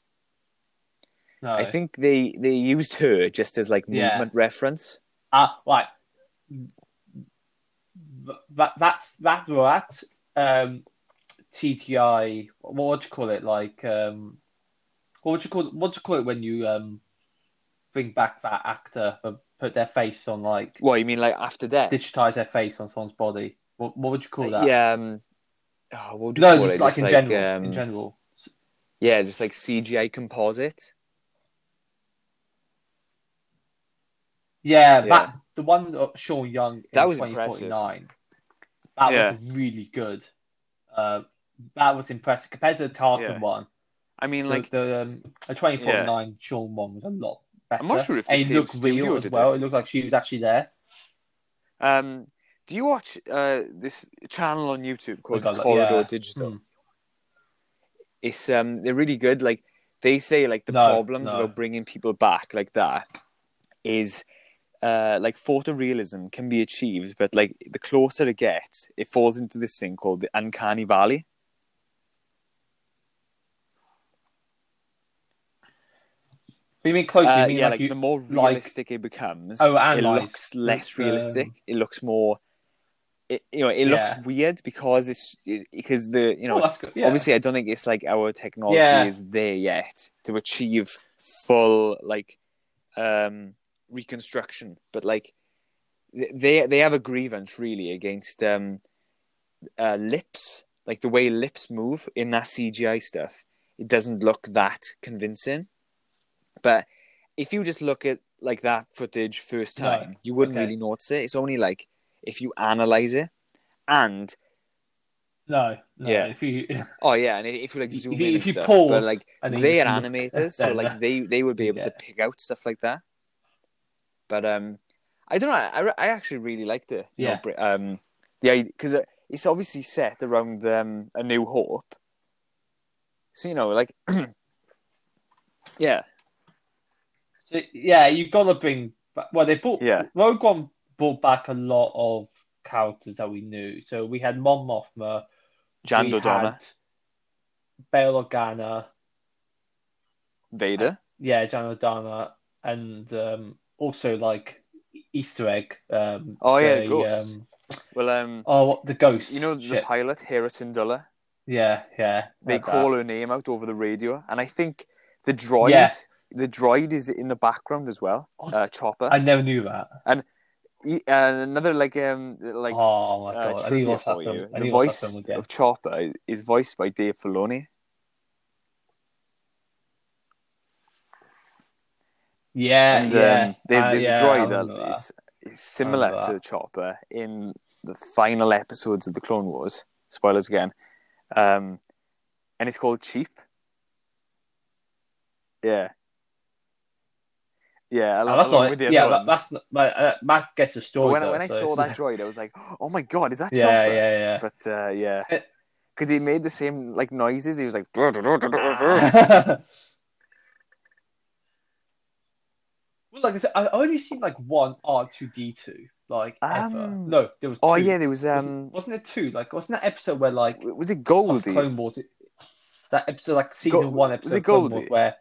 No. I think they they used her just as like Yeah. movement reference. Ah, right. That that's that we're at um, TTI. What would you call it? Like um, what would you call what you call it when you um bring back that actor and put their face on like What you mean, like after death? digitize their face on someone's body? What what would you call that? Yeah. Um, oh, what would you No, just it? like in general. um, in general. Yeah, just like CGI composite. Yeah, Yeah. that the one of Sean Young in That was 2049. That Yeah. was really good. Uh, that was impressive compared to the Tarkin Yeah. one. I mean, The, like the, um, the 2049 Sean one was a lot better. I'm not sure if the and it same looked real as well. it. It looked like she was actually there. Um, do you watch uh, this channel on YouTube called Like, uh, Corridor yeah. Digital? Hmm. It's um, they're really good. Like they say, like the No, problems no. about bringing people back like that is uh, like photorealism can be achieved, but like the closer it gets, it falls into this thing called the uncanny valley. You mean closer? Uh, you mean yeah, like, like, you, the more like- realistic it becomes, Oh, and it analysed. looks less Um, realistic. it looks more. It, you know, it looks weird because it's it, because the you know oh. Yeah. obviously I don't think it's like our technology Yeah. is there yet to achieve full like um reconstruction but like they they have a grievance really against um uh lips like the way lips move in that CGI stuff it doesn't look that convincing but if you just look at like that footage first No. time you wouldn't Okay. really notice it it's only like if you analyze it and no, no. Yeah. If you Oh yeah, and if you like zoom you- in if and you stuff, pause but like they are animators, so like they they would be able to pick out stuff like that. But um, I don't know. I, I actually really liked it. you know, Yeah. Um, the because it's obviously set around um a New Hope. So you know, like, yeah, So, yeah, you've got to bring. Back, well, they brought. Yeah. Rogue One brought back a lot of characters that we knew. So we had Mon Mothma. Jan we Dodonna, Bail Organa. Vader. Yeah, Jan Dodonna, and um, also like Easter egg. Um, Oh, yeah, the, ghosts. um, Well, um, oh, what- the ghost. you know the ship. pilot Hera Syndulla. Yeah, yeah. They like call that. her name out over the radio, and I think the droid, Yeah. the droid is in the background as well. Oh, Uh, Chopper. I never knew that. E- and another like um like oh my uh, god! I need to trivia watch that for film. you. I The voice that film again. of Chopper is voiced by Dave Filoni. Yeah, and yeah. um, there's, Uh, there's yeah, a droid that that. is, is similar remember to a Chopper in the final episodes of the Clone Wars. Spoilers again. Um, and it's called Cheap. Yeah. Yeah, Oh, along, that's along not with the it. Yeah, ones. that, that's but, uh, Matt gets a But story. when, though, when I saw that droid, I was like, "Oh my god, is that yeah, Chopper?" yeah, yeah. But uh, yeah, because he made the same like noises. He was like, well, like I said, I only seen like one R two D two, like ever. Um, No, there was. "Oh yeah, there was Was um, wasn't there two? Like, wasn't that episode where like was it Goldie? Clone Wars? It, that episode, like season Go- one was episode, it of Clone Wars, Goldie? where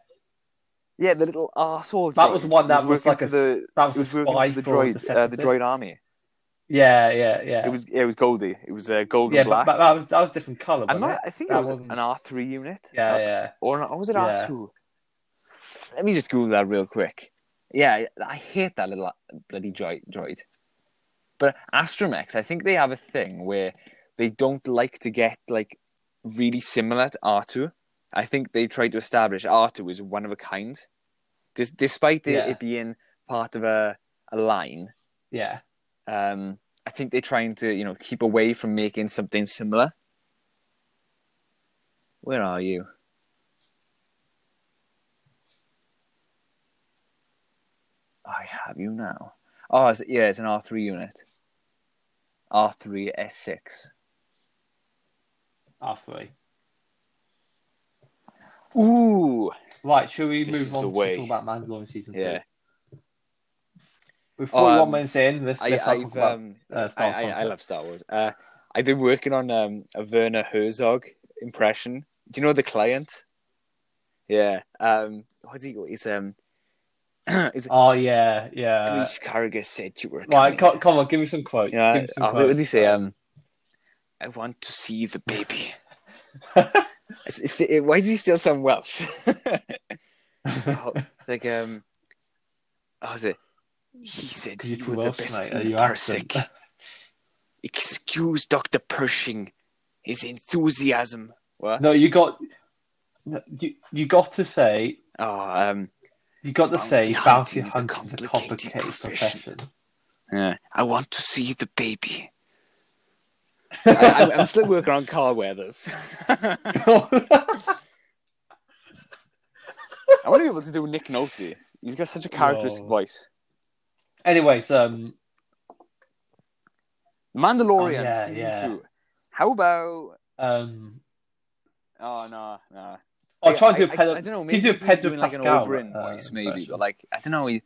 Yeah, the little arsehole. that was one that He was, like a the that was, was a spy for the droid, the uh, the droid army. Yeah, yeah, yeah. It was yeah, it was Goldie. It was uh, gold yeah, and but, black. but that was that was different color. Not, it? I think that it was wasn't- an R three unit. Yeah, Uh, yeah. Or, or was it Yeah. R two? Let me just Google that real quick. Yeah, I- hate that little bloody droid. But Astromechs, I think they have a thing where they don't like to get like really similar to R two. I think they tried to establish R two is one of a kind, Dis- despite it, Yeah. it being part of a a line. Yeah. Um, I think they're trying to, you know, keep away from making something similar. Where are you? I have you now. Oh, it's, yeah, it's an R three unit. R three S six. R three. Ooh, Right, shall we This move on to way. talk about Mandalorian season two? yeah. We're Oh, 41 um, minutes in. Let's, I, let's about um, uh, Star I, Wars I, I love Star Wars. Uh, I've been working on um, a Werner Herzog impression. Do you know the client? Yeah. Um, what's he? He's um. Is Oh yeah, yeah. Reach Carragher said you were right, coming. co- come on, give me some quotes. Yeah. Some oh, what quotes. did he say? Um, I want to see the baby. It's- it's- it- why does he still sound Welsh? Oh, like um, how was it? He said you were the best mate, in uh, the. Persic. Excuse Doctor Pershing, his enthusiasm. What? no, you got you you got to say Oh, um, you got to say bounty Bounty hunting is a hunting is a complicated profession. profession. yeah. I want to see the baby. I, I'm, I'm still working on Carl Weathers. I want to be able to do Nick Nolte. He's got such a characteristic Whoa. voice. Anyways, um, Mandalorian Oh, yeah, season yeah. two. How about? um, Oh no, no. I'll try and do a Pedro. I, I don't know. Can Maybe you do a if he's Pedro doing like an Pascal Oberyn uh, voice, maybe. version? But like, I don't know. He,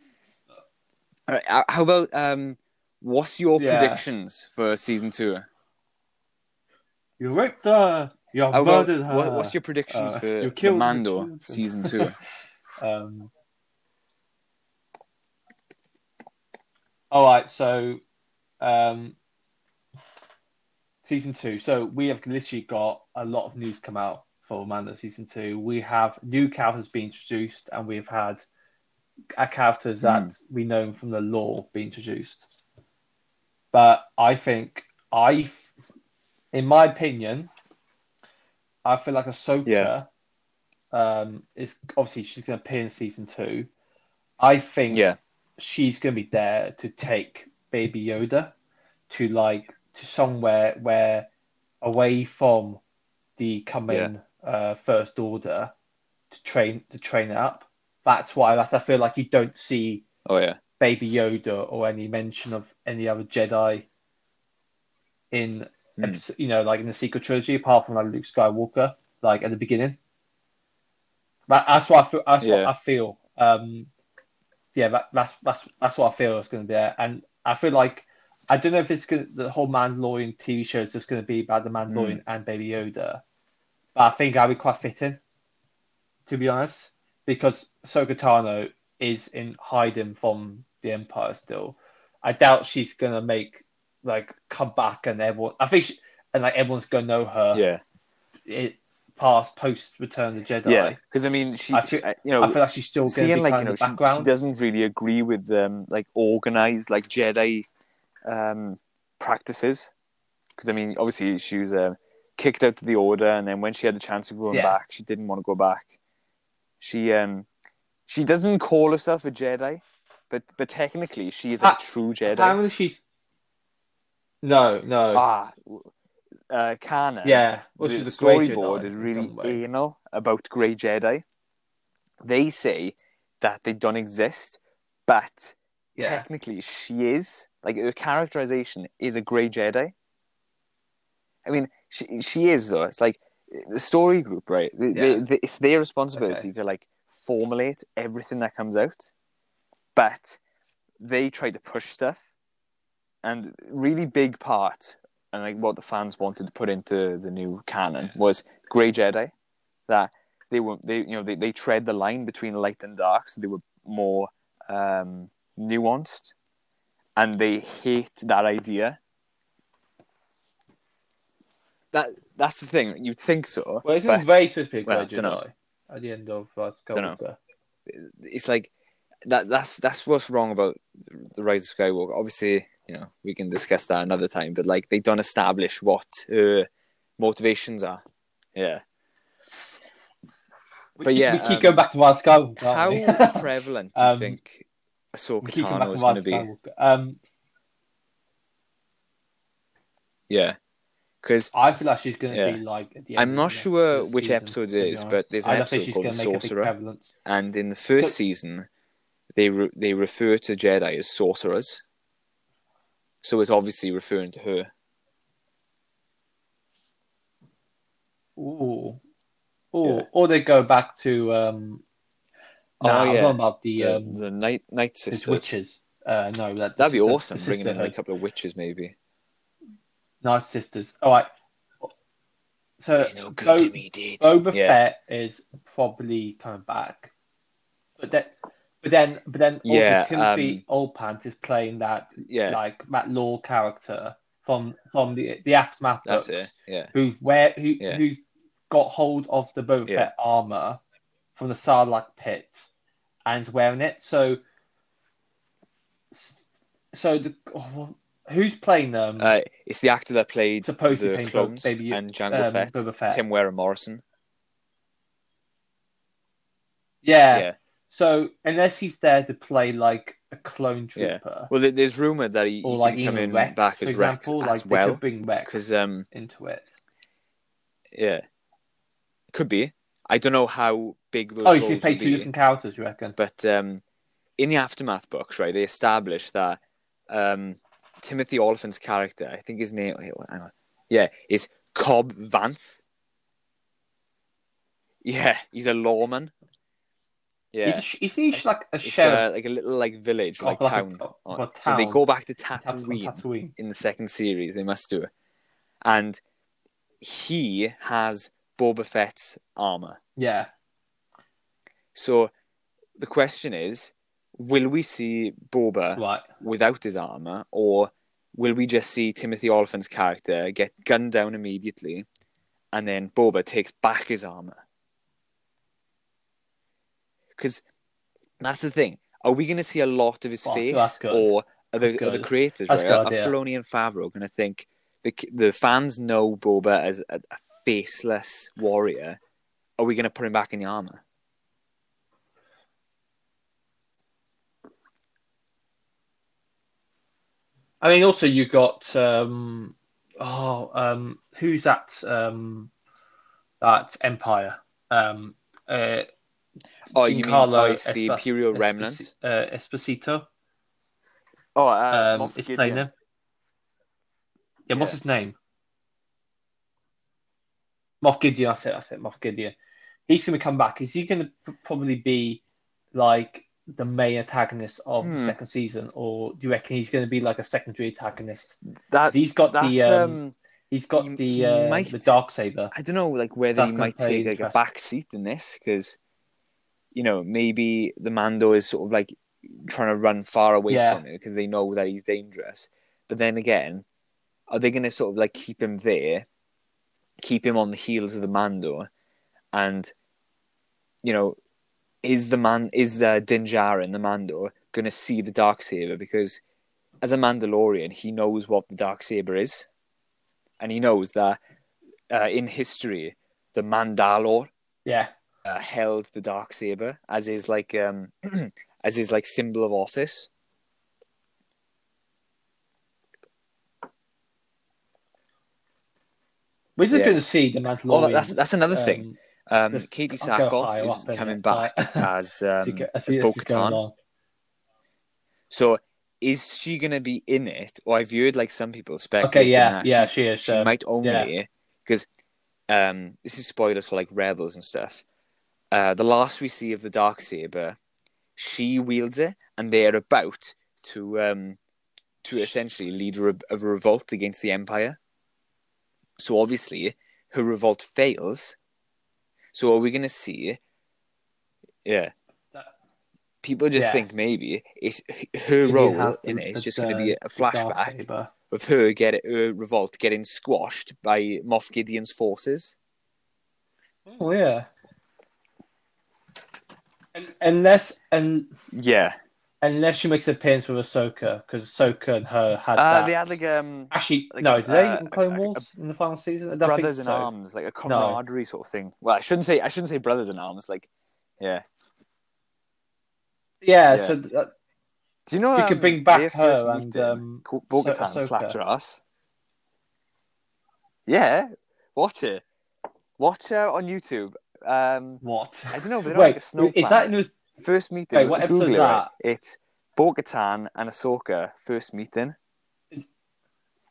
All right, uh, how about um, what's your Yeah. predictions for season two? You raped her. You How about, murdered her. what, what's your predictions Uh, for you the killed Mando season two? Um, all right, so um, season two. So we have literally got a lot of news come out for Mando season two. We have new characters being introduced, and we've had characters that we know from the lore being introduced. But I think I, in my opinion, I feel like Ahsoka Yeah. um, is obviously she's going to appear in season two. I think yeah, she's going to be there to take Baby Yoda to like to somewhere where away from the coming uh, First Order to train to train it up. That's why that's I feel like you don't see oh yeah, Baby Yoda or any mention of any other Jedi in episode, you know like in the sequel trilogy apart from like Luke Skywalker like at the beginning. That, that's what I feel. That's what I feel. Um, yeah, that, that's that's that's what I feel is going to be there, and I feel like I don't know if it's going the whole Mandalorian TV show is just going to be about the Mandalorian Hmm. and Baby Yoda, but I think that'd be quite fitting, to be honest, because Ahsoka Tano is in hiding from the Empire still. I doubt she's going to make like come back and everyone. I think she, and like everyone's going to know her. yeah, It past post Return of the Jedi. yeah. Because I mean, she, I feel- she- you know, I feel like she's still seeing like you know she, she doesn't really agree with um like organized like Jedi um practices because I mean obviously she was uh, kicked out of the order and then when she had the chance of going Yeah. back she didn't want to go back she um she doesn't call herself a Jedi but but technically she is a Ah, true Jedi Apparently she's no, no. ah uh canon yeah, well, the she's a storyboard is really anal about Grey Jedi. They say that they don't exist, but Yeah, technically she is. Like her characterization is a Grey Jedi. I mean, she she is though. It's like the story group, right? They, Yeah. they- it's their responsibility to like formulate everything that comes out, but they try to push stuff, and really big part and like what the fans wanted to put into the new canon was Grey Jedi, that they were they you know they, they tread the line between light and dark, so they were more um, nuanced, and they hate that idea. That that's the thing. You'd think so. well, isn't but Rey supposed to be a well, great dunno. At the end of uh, Dunno. Skywalker? it's like that. That's that's what's wrong about the Rise of Skywalker. Obviously, you know we can discuss that another time. But like they don't establish what her motivations are. Yeah. We But keep, yeah, we keep um, going back to Rise Skywalker. How prevalent do you Um, think Ahsoka Tano is going to be? Um, Yeah, because I feel like she's going to Yeah. be like. I'm not sure which season, episode it is, but there's an episode called gonna The make a big Sorcerer. and in the first So- season, they re- they refer to Jedi as sorcerers, so it's obviously referring to her. Ooh. Ooh. Yeah. Or they go back to. Um, Oh, nah, I was yeah. on about the, The, um, the night night sisters. witches. Uh, no, that That'd be awesome. Bringing in like, a couple of witches, maybe. Nice sisters. All right. So Bo- dude. Boba Yeah. Fett is probably coming back, but then, but then, but then also Yeah, Timothy Olyphant is playing that Yeah, like Matt Law character from from the the aftermath that's books, it. Yeah, who's where who Yeah. who's got hold of the Boba Yeah. Fett armor from the Sarlacc pit and is wearing it. So, so the oh, who's playing them? uh, it's the actor that played Supposedly the playing clones Baby- and Jango um, Fett, Boba Fett. Temuera Morrison. yeah. Yeah. So unless he's there to play like a clone Yeah. trooper Well, there's rumor that he, or he like could come in Rex, back as example, Rex like as well. bring Rex Because um, into it. yeah, could be. I don't know how big those Oh, you should play two be. different characters, you reckon? But um, in the aftermath books, right, they establish that um, Timothy Olyphant's character, I think his name, hang on, yeah, is Cobb Vanth. Yeah, he's a lawman, Yeah, He's, a, like a it's sheriff uh, like a little like village, like like a- town. a So they go back to Tat- Tatooine Tatooine. in the second series. They must do, and he has Boba Fett's armor. Yeah. So the question is, will we see Boba Right. without his armor, or will we just see Timothy Olyphant's character get gunned down immediately, and then Boba takes back his armor? Because that's the thing. Are we going to see a lot of his Oh, face, good. or are the, are the creators, That's right? a Are, good are idea. Filoni and Favreau going to think the the fans know Boba as a, a faceless warrior? Are we going to put him back in the armor? I mean, also you got um, oh, um, who's that? Um, that Empire. Um, uh, Oh, you mean Giancarlo oh, it's the Imperial Esposi- Remnant? Uh, Esposito. Oh, uh, Um, is playing him. Yeah, what's his name? Moff Gideon. That's it. That's it. Moff Gideon. He's going to come back. Is he going to probably be like the main antagonist of the Hmm. second season, or do you reckon he's going to be like a secondary antagonist? That He's got the um, um, he's got he- the he uh, might- the dark saber. I don't know, like whether That's he might take like a back seat in this because, you know, maybe the Mando is sort of like trying to run far away Yeah. from it because they know that he's dangerous. But then again, are they going to sort of like keep him there, keep him on the heels of the Mando, and you know, is the man is uh, Din Djarin the Mando going to see the dark saber because as a Mandalorian he knows what the dark saber is, and he knows that uh, in history the Mandalor, Yeah, uh, held the dark saber as his like um as his like symbol of office. we're just Yeah. going to see the Mandalorian. Oh, that's that's another thing. Um, just- Katee I'll go higher Sackhoff is coming back Like- as um, as as he- as he's going Bo-Katan. So is she gonna be in it? Or I've heard like some people Okay, speculating yeah, yeah, she, she is. she um, might only because um, this is spoilers for like Rebels and stuff. Uh, the last we see of the dark saber, she wields it, and they're about to um, to essentially lead a, re- a revolt against the Empire. So obviously, her revolt fails. So are we going to see? Yeah, That- people just Yeah. think maybe it's her Gideon role has in it. It's just going to be a flashback of her get her revolt getting squashed by Moff Gideon's forces. Oh yeah. Un- Unless and Yeah, unless she makes an appearance with Ahsoka, because Ahsoka and her had uh, that. they had like um Actually, like no, a- did they uh, in Clone a- Wars in the final season? I brothers in so. arms, like a camaraderie sort of thing. Well, I shouldn't say I shouldn't say brothers in arms. Like, yeah. Yeah, Yeah. so th- Do you know You um, could bring back her and, um, Bo-Katan Ah- slapped her ass. Yeah, watch it. Watch her on YouTube. Um, what? I don't know, but Wait, like a is that in planet. First meeting. Wait, what Google episode's it, that? It's Bo-Katan and Ahsoka first meeting. Is-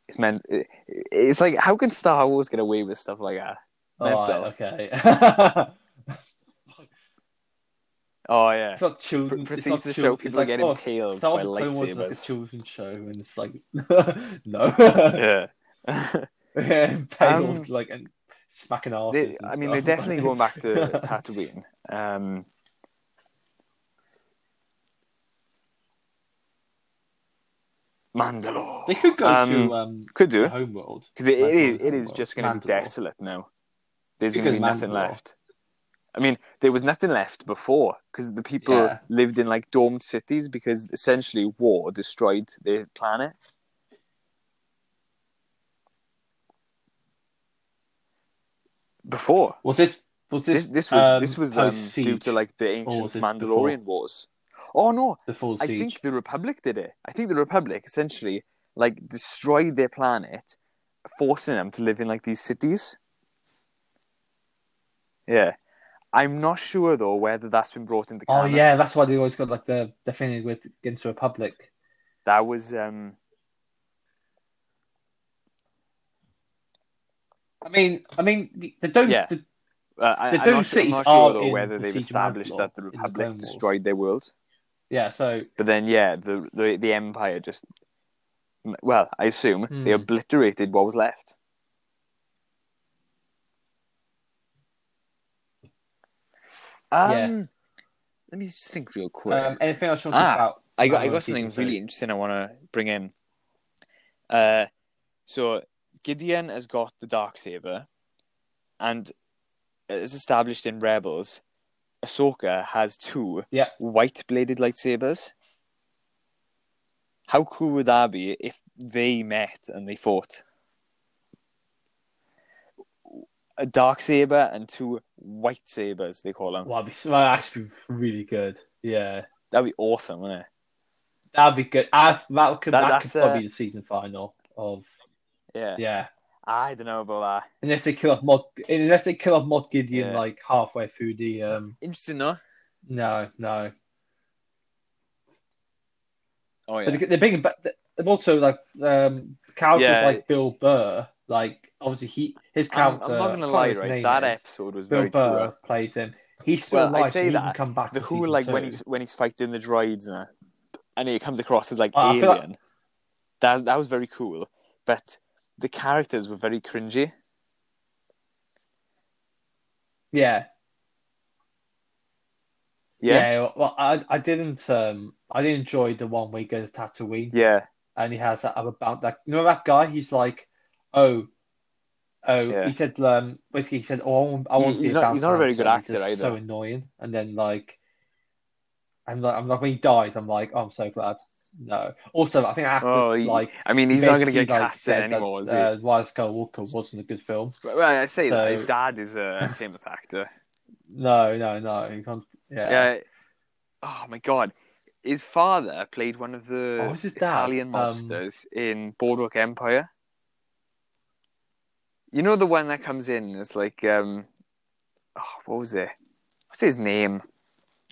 It's meant. it- It's like how can Star Wars get away with stuff like that? Oh, right, okay. Oh yeah. it's not children. It's not show people like, getting oh, impaled Star Wars Wars is like a children's show, and it's like no, Yeah. impaled Um, like and smacking. They, I mean, they're definitely going back to Tatooine. Um, Mandalore. They could go Um, to um, Could the do homeworld because it, it Mandalore is it is homeworld. just going to be desolate now. There's going to be to nothing Mandalore. left. I mean, there was nothing left before because the people Yeah. lived in like domed cities because essentially war destroyed their planet. Before Was this was this this this was um, this was um, due to like the ancient was this Mandalorian wars. Oh no, before I siege? think the Republic did it. I think the Republic essentially like destroyed their planet, forcing them to live in like these cities. Yeah, I'm not sure though whether that's been brought into. Oh yeah, that's why they always got like the the thing with against the Republic. that was um. I mean, I mean, they don't. Yeah. The, Uh, I, The I'm not, sure, I'm not are sure though whether the they've established that the in the Republic destroyed their world. Yeah, so But then, yeah, the the, the Empire just, well, I assume they Hmm. obliterated what was left. Um, Yeah. Let me just think real quick. um, anything else you want to talk Ah, about? I got I got something season two? really interesting I want to bring in. Uh, so Gideon has got the dark saber, and it's established in Rebels, Ahsoka has two Yeah. white bladed lightsabers. How cool would that be if they met and they fought? A dark saber and two white sabers, they call them. Well, that'd be, well, that'd actually be really good. Yeah, That'd be awesome, wouldn't it? that'd be good. I, that could That- that, could probably uh, be the season final of Yeah. yeah. I don't know about that. Unless they kill off Moff, unless they kill off Moff Gideon Yeah. like halfway through the um. Interesting, though. No, no. Oh yeah. But they- they're bringing back. They're also like um characters Yeah. like Bill Burr. Like obviously he his I'm, character. I'm not gonna can't lie, his right? name That is. episode was Bill very Burr cool. plays him. He's still Well, I say so he that, can come back. The who, season like when he's when he's fighting the droids and, and he comes across as like Oh, I feel like- alien. That that was very cool, but the characters were very cringy. yeah, Yeah, yeah. Well, I I didn't um I didn't enjoy the one where he goes to Tatooine yeah, and he has that other bound that you know that guy. He's like, oh. Oh, Yeah. he said. Um, basically, he said, "Oh, I want, I want He- to be he's a not- he's not a very good actor either. So annoying, and then like, I'm like, I'm like when he dies, I'm like, oh, I'm so glad. No. Also, I think actors Oh, like I mean, he's not going to get like, said anymore, that, he? uh, Rise Skywalker wasn't a good film. well, I say that his dad is a famous actor. No, no, no. You can't. Yeah. Yeah. Oh my god, his father played one of the Oh, his dad? Italian Um, mobsters in Boardwalk Empire. You know the one that comes in as like um, oh, what was it? What's his name?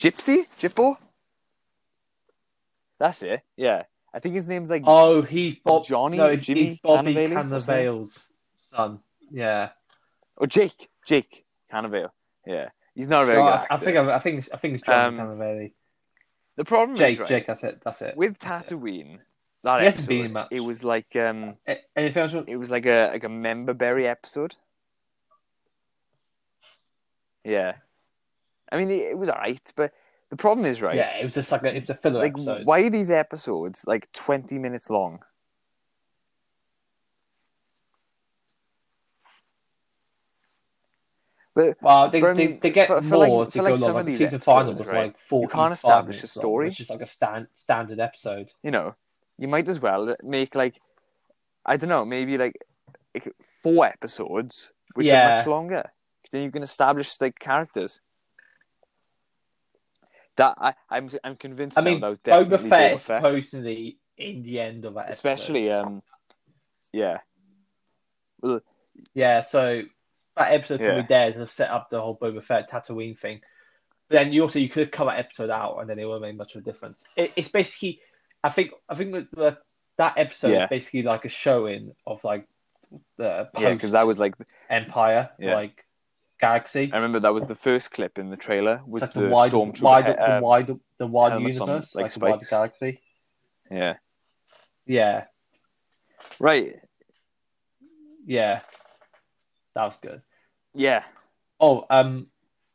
Gypsy? Gippo? That's it. Yeah, I think his name's like Oh, he's Bob. Johnny- No, he's, Jimmy he's Bobby Cannavale, what's his name? Cannavale's son. Yeah. oh Jake Jake Cannavale. Yeah, he's not a very good I. I think I think I think it's Johnny Um, Cannavale. the problem Jake, is right, Jake. That's it. That's it. with. Tatooine. That hasn't episode, been much. it was like um, Anything else? it was like a like a member berry episode. Yeah, I mean it, it was alright, but the problem is right. Yeah, it was just like a, it was a filler like episode. why are these episodes like twenty minutes long? But Well, they, But I they, mean, they get for- for more like- to go like along. Like the season final was right, like forty. can't establish a story. It's just like a stand standard episode. you know, you might as well make like I don't know, maybe like, like four episodes, which are much longer. Then you can establish like characters. That I, I'm I'm convinced I mean, that was Boba definitely Fett Boba is Fett. supposedly in the end of that episode. especially um, yeah, Yeah, so that episode Yeah. probably there to set up the whole Boba Fett Tatooine thing. But then you also you could cut that episode out, and then it won't make much of a difference. It, it's basically, I think, I think that the, that episode Yeah. is basically like a showing of like the yeah, because that was like Empire, Yeah. like galaxy. I remember that was the first clip in the trailer with It's like the, the wide, stormtrooper. wide, he- the um, wide, the wide helmets on, universe, like, like, the wide galaxy. yeah, Yeah, right, yeah, that was good. yeah. Oh, um,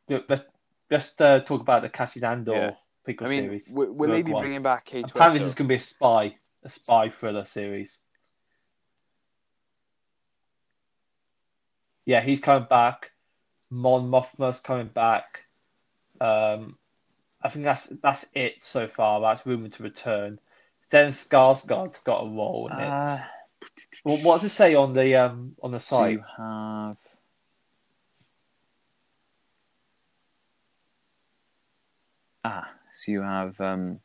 let's let's uh, talk about the Cassian Andor Yeah. prequel I mean, series. w- will they be One. bringing back K Apparently, this is going to be a spy, a spy thriller series. Yeah, he's coming back. Mon Mothma's coming back. Um, I think that's that's it so far. That's rumored to return. Stellan Skarsgård's got a role in it. Uh, Well, what does it say on the um on the site? you have. Ah, so you have um,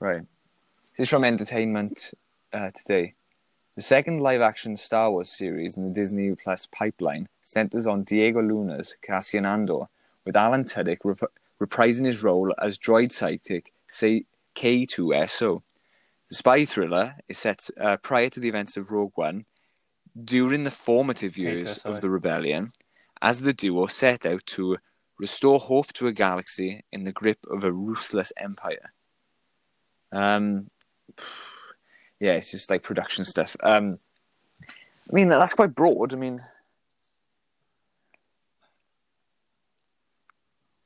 right. This is from Entertainment uh, Today. The second live-action Star Wars series in the Disney Plus pipeline centers on Diego Luna's Cassian Andor, with Alan Tudyk rep- reprising his role as droid say K2SO. The spy thriller is set uh, prior to the events of Rogue One, during the formative years of the rebellion, as the duo set out to restore hope to a galaxy in the grip of a ruthless empire. Um, yeah, it's just like production stuff. Um, I mean, that's quite broad. I mean,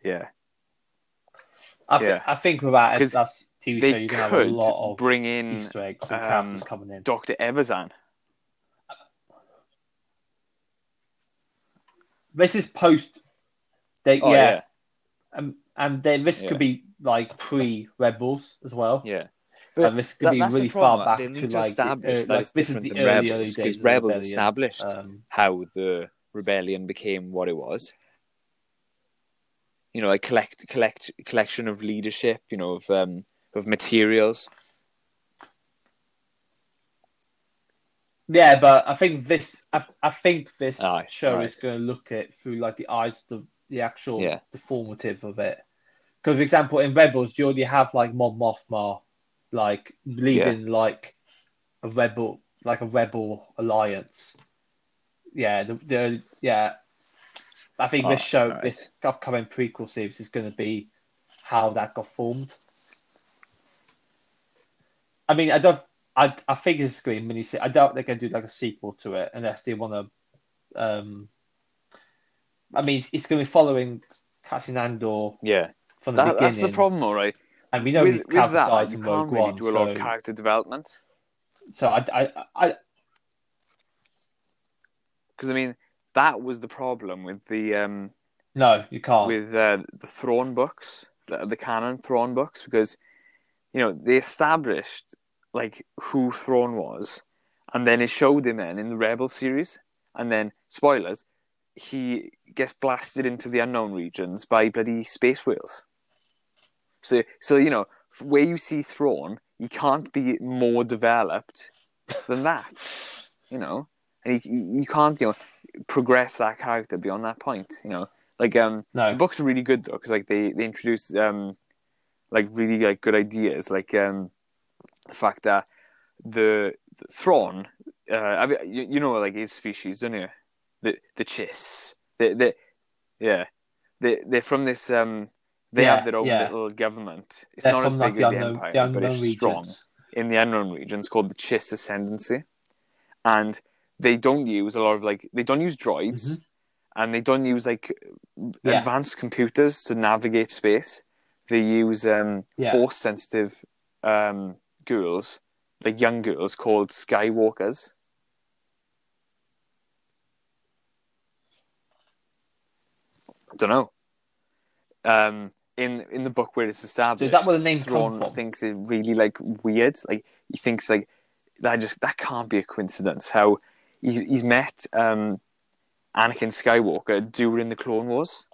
yeah, I, th- Yeah. I think with that that's TV show, you're gonna have a lot of bring in Easter eggs and um, characters coming in. Doctor Evazan. This is post. They, Oh yeah, yeah, Um, and then this Yeah. could be like pre Rebels as well. yeah. And this could that- be really far back to like, establish uh, like this is the early, Rebels because. Rebels established Um, how the rebellion became what it was. You know, like collect collect collection of leadership. You know, of um, of materials. yeah, but I think this, I, I think this show right. is going to look at through like the eyes of the, the actual Yeah. the formative of it. Because, for example, in Rebels, you already have like Mon Mothma, like leading like a rebel, like a rebel alliance. Yeah, the, the yeah. I think this Oh, show, right. this upcoming prequel series, is going to be how that got formed. I mean, I don't. I I think it's going to be mini. I doubt they're going to do like a sequel to it unless they want to. Um, I mean, it's, it's going to be following Cassian Andor Yeah, from the that, beginning. that's the problem, all right. And we know With, he's with character that, you in can't really One, do a lot of character development So I, I, I, because I mean that was the problem with the um, no, you can't. with uh, the Thrawn books, the, the canon Thrawn books, because you know they established like who Thrawn was, and then it showed him then in the Rebel series, and then spoilers, he gets blasted into the unknown regions by bloody space whales. So, so you know where you see Thrawn, you can't be more developed than that, you know, and you, you can't you know progress that character beyond that point, you know. Like um, no, the books are really good though because like they they introduce um like really like good ideas like um the fact that the, the Thrawn uh I mean, you, you know like his species don't you? The the Chiss. They they yeah. They they're from this um they Yeah, have their own yeah. little government it's they're not as big like as the the unknown, Empire the but it's strong in the unknown regions called the Chiss Ascendancy, and they don't use a lot of like they don't use droids, Mhm. and they don't use like Yeah. advanced computers to navigate space. They use um, force sensitive um, girls, like young girls called Skywalkers. I don't know. Um, in in the book where it's established, So is that where the name come Thrawn from? thinks it really like weird. Like he thinks like that just that can't be a coincidence. How he's he's met um, Anakin Skywalker during the Clone Wars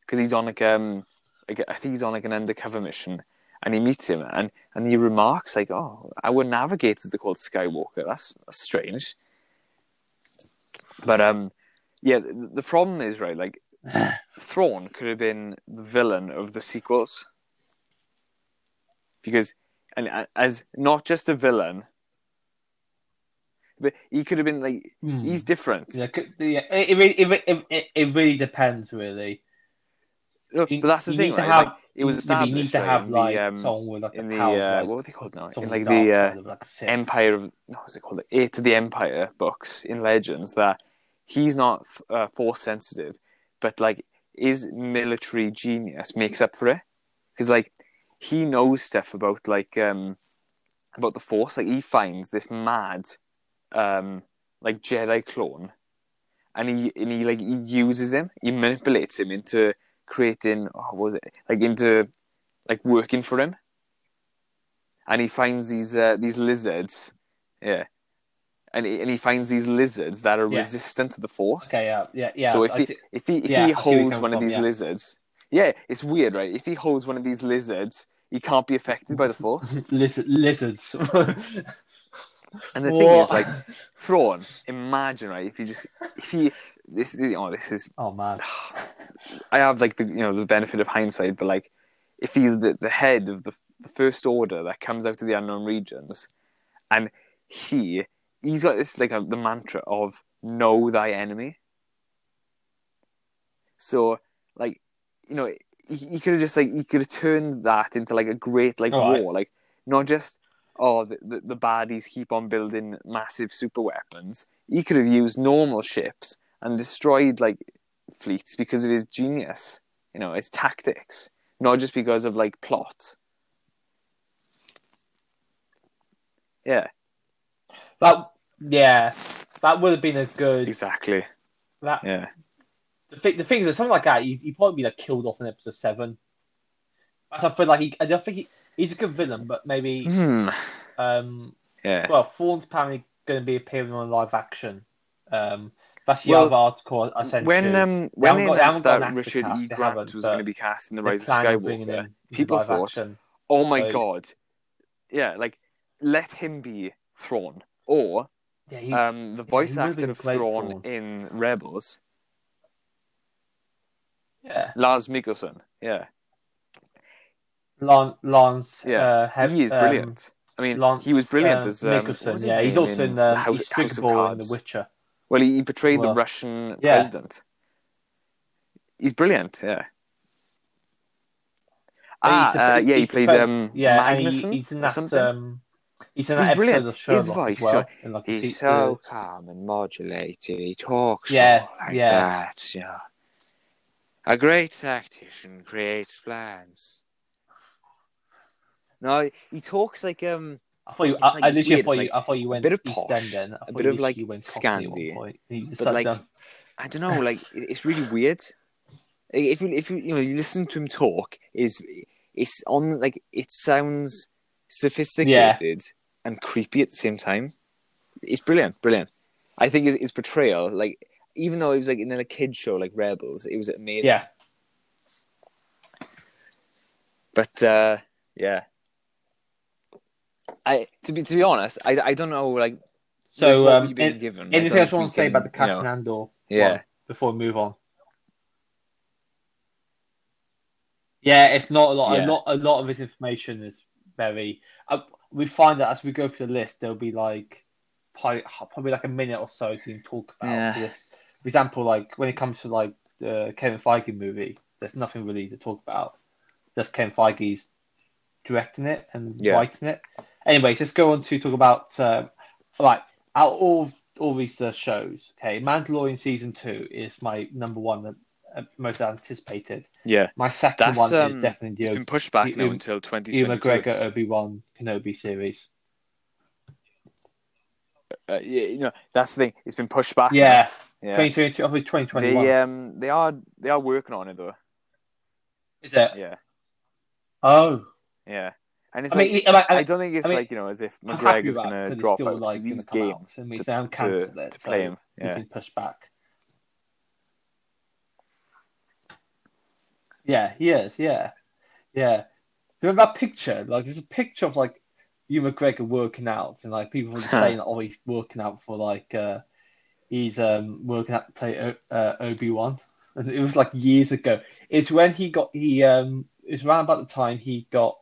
because he's on like um like I think he's on like an undercover mission and he meets him and and he remarks like oh our navigators are called Skywalker that's, that's strange but um yeah the, the problem is right like Thrawn could have been the villain of the sequels because and uh, as not just a villain but he could have been like Hmm. he's different Yeah, yeah, it, it, really- it, it, it, really depends, really. But that's the you thing need to have- Like, it was established You need to have in like the, um, someone with like in the the power, uh, like, what were they called now? In like the uh, of, like. Empire of no, what's it called? The Heir to the Empire books in Legends that he's not uh, force sensitive, but like his military genius makes up for it? Because like he knows stuff about like um about the Force. Like he finds this mad um like Jedi clone, and he and he like he uses him, he manipulates him into creating oh, what was it? Like into like working for him. And he finds these uh, these lizards, yeah, and he, and he finds these lizards that are Yeah. resistant to the force. Okay, yeah, yeah, yeah. so I if he see- if he if Yeah, he see where you're holds one of these yeah. lizards, yeah, it's weird, right? If he holds one of these lizards, he can't be affected by the force. Liz- lizards. And the thing is, like, Thrawn, imagine, right? If you just if he this is oh this is oh man, I have like the you know the benefit of hindsight, but like if he's the, the head of the, the first order that comes out to the unknown regions, and he he's got this like a, the mantra of know thy enemy. So like you know he, he could have just like he could have turned that into like a great like right. war, like not just oh the, the the baddies keep on building massive super weapons. He could have used normal ships and destroyed like fleets because of his genius. You know, his tactics, not just because of like plot. Yeah, That yeah, that would have been a good. exactly. That Yeah, the thing, the thing is, something like that, you you probably be like killed off in episode seven. I feel like he, I don't think he, he's a good villain, but maybe hmm. um, yeah. well, Thrawn's apparently going to be appearing on live action. Um, that's the Well, other article I sent when you. um when they they announced got an that Richard cast, E. Grant was going to be cast in the Rise of planning on bringing Skywalker, people thought, action. oh my So- god, yeah, like let him be Thrawn, or Yeah, he, um the voice actor of Thrawn in Rebels, yeah. Lars Mikkelsen. Yeah, Lance, Lance Yeah, uh, he is um, brilliant. I mean, Lance, he was brilliant um, as um, Mikkelsen. Yeah, he's also in, the um, House, House of Cards. The Witcher. Well, he, he portrayed Well, the Russian yeah. president. He's brilliant. Yeah. Ah, the- uh, yeah, he the played um, yeah, and he, he's in that um, he's in He's that brilliant. of His voice, well. uh, in like He's so calm and modulated. He talks Yeah, like yeah. that. Yeah. A great tactician creates plans. No, he talks like um I thought you. I, like- I literally weird, thought it's you. I thought you went bit of East posh, End then. I a bit you of, like, literally went Scandi. You but, like, down. I don't know, like it's really weird. If you if you you know you listen to him talk, is it's on like it sounds sophisticated and creepy at the same time. It's brilliant, brilliant. I think his, his portrayal, like even though it was like in a kid show like Rebels, it was amazing. yeah, But uh, yeah, I to be to be honest, I, I don't know like So, um, an- given. Anything else you want to say about the you know, Andor? Yeah. before we move on. Yeah, it's not a lot. Yeah. A lot. A lot of this information is very. Uh, we find that as we go through the list, there'll be like probably, probably like a minute or so to talk about Yeah. this. For example, like when it comes to like the Kevin Feige movie, there's nothing really to talk about. Just Kevin Feige's directing it and Yeah. writing it. Anyways, let's go on to talk about um, right out of all all these uh, shows. Okay, Mandalorian season two is my number one, most anticipated. Yeah, My second That's, one um, is definitely it's the been pushed back now until twenty Ewan. McGregor Obi Wan Kenobi series. Uh, yeah, you know that's the thing. It's been pushed back. Yeah, now. yeah. 2022, obviously 2021. They um they are they are working on it though. Is it? Yeah, Oh, yeah. And it's I like mean, I, I, I don't think it's I mean, like you know as if McGregor's going to drop out like he's to come game out. I mean, to, to, it, to so play him. it's Yeah, been pushed back. Yeah, he is. Yeah, yeah. Remember that picture? Like, there's a picture of like you McGregor working out, and like people were saying, "Oh, he's working out for like uh he's um working out to play O- uh, Obi Wan." And it was like years ago. It's when he got he um it's around about the time he got.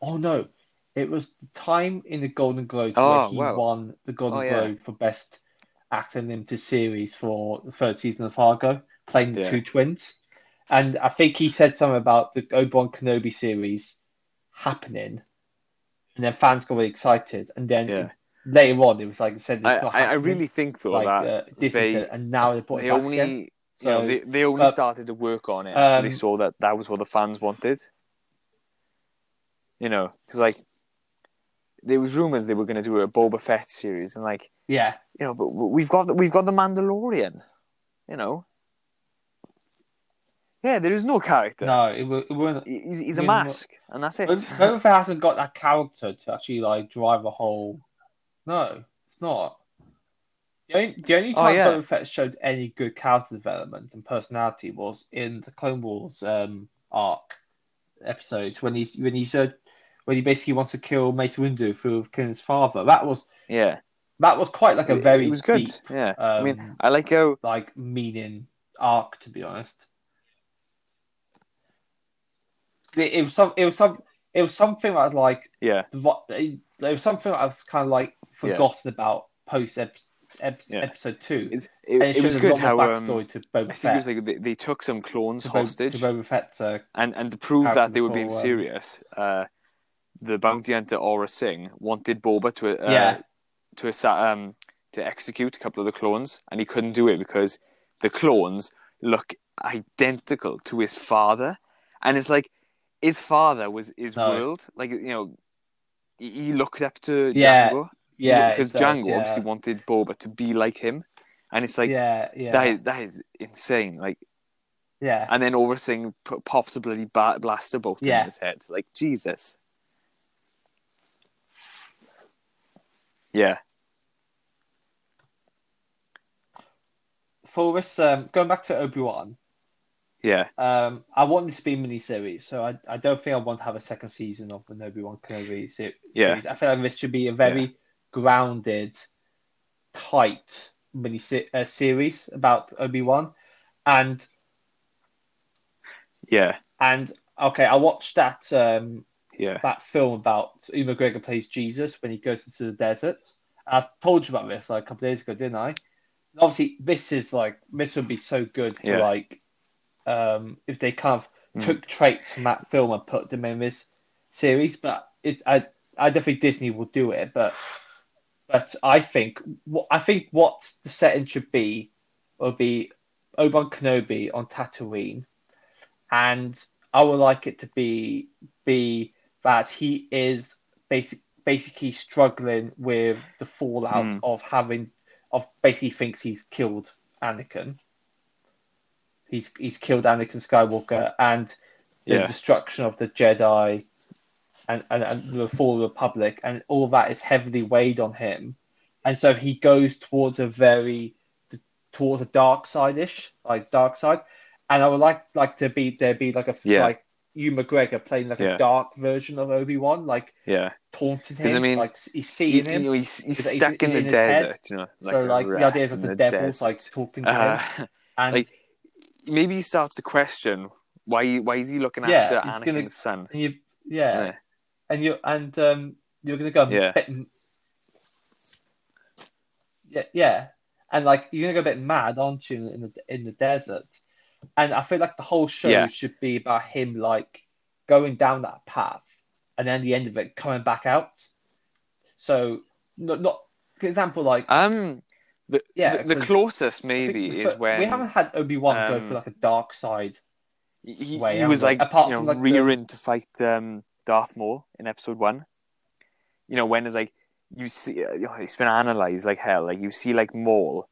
Oh no, it was the time in the Golden Globes Oh, where he wow. won the Golden Oh, yeah. Globe for best actor in limited series for the third season of Fargo, playing the Yeah. two twins. And I think he said something about the Obi Wan Kenobi series happening, and then fans got really excited. And then Yeah. later on, it was like said, it's I, not I, I really think though like that uh, they- said, and now they brought they it back only again. you know So, they, they only uh, started to work on it after they um, saw that that was what the fans wanted. You know, because like there was rumors they were going to do a Boba Fett series, and like yeah, you know, but we've got the, we've got the Mandalorian. You know, yeah, there is no character. no, it, it wasn't. He's, he's a mask, and that's it. Boba hasn't got that character to actually like drive a whole. No, it's not. The only, the only Oh, time yeah. Boba Fett showed any good character development and personality was in the Clone Wars um, arc episodes when he's when he said when he basically wants to kill Mace Windu for killing his father. That was yeah, that was quite like a very it was good. deep, Yeah, um, I mean, I like how like meaning arc to be honest. It, it was some. It was some. It was something that like yeah, there was something I've kind of like forgotten about post ep- Yeah. episode two. It's, and it, it was a good how um, backstory to I Boba think it Fett. was like they, they took some clones to, hostage, to Boba Fett's uh, and and to prove that they were being um, serious, uh, the bounty hunter Aurra Sing wanted Boba to uh, Yeah. to assa- um to execute a couple of the clones, and he couldn't do it because the clones look identical to his father, and it's like his father was his No. world, like you know. He looked up to Yeah, Jango yeah, because Jango yeah. obviously wanted Boba to be like him, and it's like yeah, yeah, that is, that is insane. Like, yeah. and then Aurra Sing p- pops a bloody blaster bolt Yeah. in his head. Like Jesus. Yeah, For this, um, going back to Obi Wan, yeah, um, I want this to be a mini series, so I, I don't think I want to have a second season of the Obi Wan Kenobi se- Yeah. I feel like this should be a very grounded, tight mini se- uh, series about Obi Wan, and yeah, and okay, I watched that um, yeah, that film about Ewan McGregor plays Jesus when he goes into the desert. I told you about this like a couple of days ago, didn't I? Obviously, this is like this would be so good for Yeah. like um, if they kind of Mm. took traits from that film and put them in this series. But it, I I don't think Disney will do it. But but I think what I think what the setting should be will be Obi Wan Kenobi on Tatooine, and I would like it to be be that he is basic, basically struggling with the fallout Mm. of having of basically thinks he's killed Anakin. He's he's killed Anakin Skywalker and the Yeah. destruction of the Jedi and, and, and the Fall of the Republic and all that is heavily weighed on him. And so he goes towards a very towards a dark side ish, like dark side. And I would like like to be there be like a Yeah. like you McGregor playing like Yeah. a dark version of Obi Wan, like yeah. taunting him, I mean, like he's seeing him. he's, he's stuck is in the in head? desert, you know. so like the idea is the, the devil's like talking to him, Uh, and like, maybe he starts to question why why is he looking Yeah, after Anakin's gonna- son? and you yeah, Yeah. and you and um you're gonna go Yeah. a bit yeah yeah and like you're gonna go a bit mad aren't you in the in the desert and i feel like the whole show Yeah. should be about him like going down that path and then the end of it coming back out so not not for example like Um, the Yeah, the, the closest maybe the is when we haven't had obi-wan go um, for like a dark side he, way, he was like Apart you know from, like, rearing to fight um, Darth Maul in Episode One. You know when it's like you see, uh, it's been analyzed like hell. Like you see like Maul,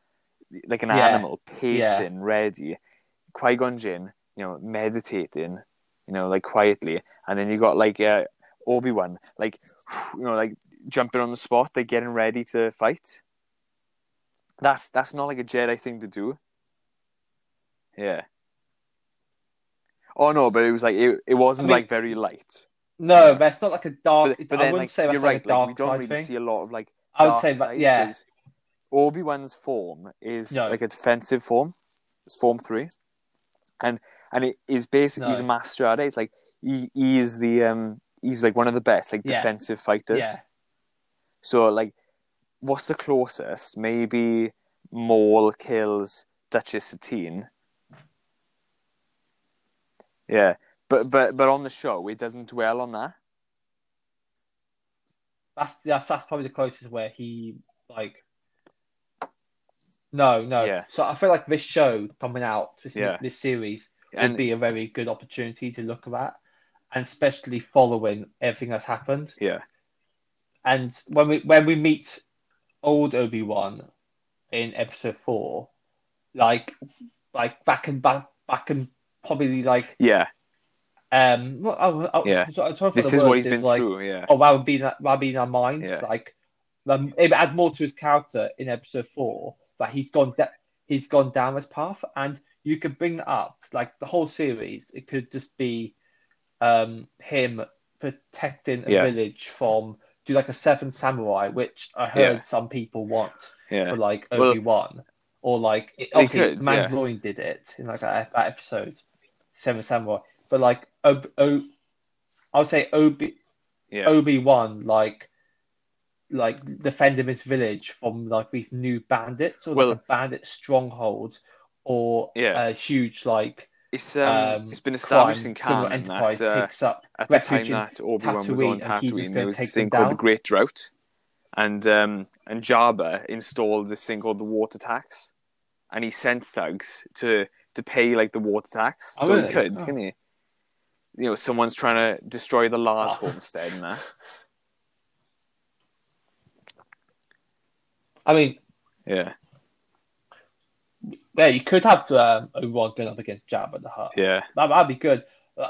like an Yeah. animal pacing, ready. Qui Gon Jinn, you know, meditating, you know, like quietly, and then you got like uh, Obi Wan, like you know, like jumping on the spot, like getting ready to fight. That's that's not like a Jedi thing to do. Yeah. Oh no, but it was like it, it wasn't I mean- like very light. no Yeah. that's not like a dark But, but i then, wouldn't like, say that's you're like right. a dark like, we don't really thing see a lot of like. i would say that side, yeah Obi Wan's form is No. like a defensive form. It's form three, and and it is basically he's a master at it. It's like he, he's the um he's like one of the best like Yeah. defensive fighters. yeah So like, what's the closest? Maybe Maul kills Duchess Satine. Yeah, but but but on the show it doesn't dwell on that. That's that's, that's probably the closest where he like. No, no. Yeah. So I feel like this show coming out, this Yeah. this series, And would be a very good opportunity to look at, and especially following everything that's happened. yeah, And when we when we meet old Obi Wan in episode four, like like back and back back and probably like yeah, um I, I, Yeah. Trying this the is what he's been like, through. Yeah, oh, that would be that would be in our minds. Yeah. Like, um, it add more to his character in episode four that he's gone da- he's gone down this path, and you could bring that up like the whole series. It could just be um him protecting a Yeah. village from do like a seven samurai, which I heard Yeah. some people want yeah, for like Well, Obi Wan, or like it, obviously could, yeah. Did it in like that, that episode, Seven Samurai. But like Ob- o- I would say Obi yeah, Obi Wan like like defending his village from like these new bandits or Well- like a bandit stronghold or Yeah. a huge like It's um, um, it's been established crime, in enterprise that uh, takes up at the time that Obi Wan was on Tatooine, and he's just Tatooine, gonna there was this thing called the. Great Drought, and um, and Jabba installed this thing called the water tax, and he sent thugs to to pay like the water tax. Oh, so really? he could, Oh. can he? You know, someone's trying to destroy the Lars Oh. homestead and that. I mean, Yeah, yeah, you could have um, Obi Wan going up against Jabba the Hutt. yeah, That, that'd be good.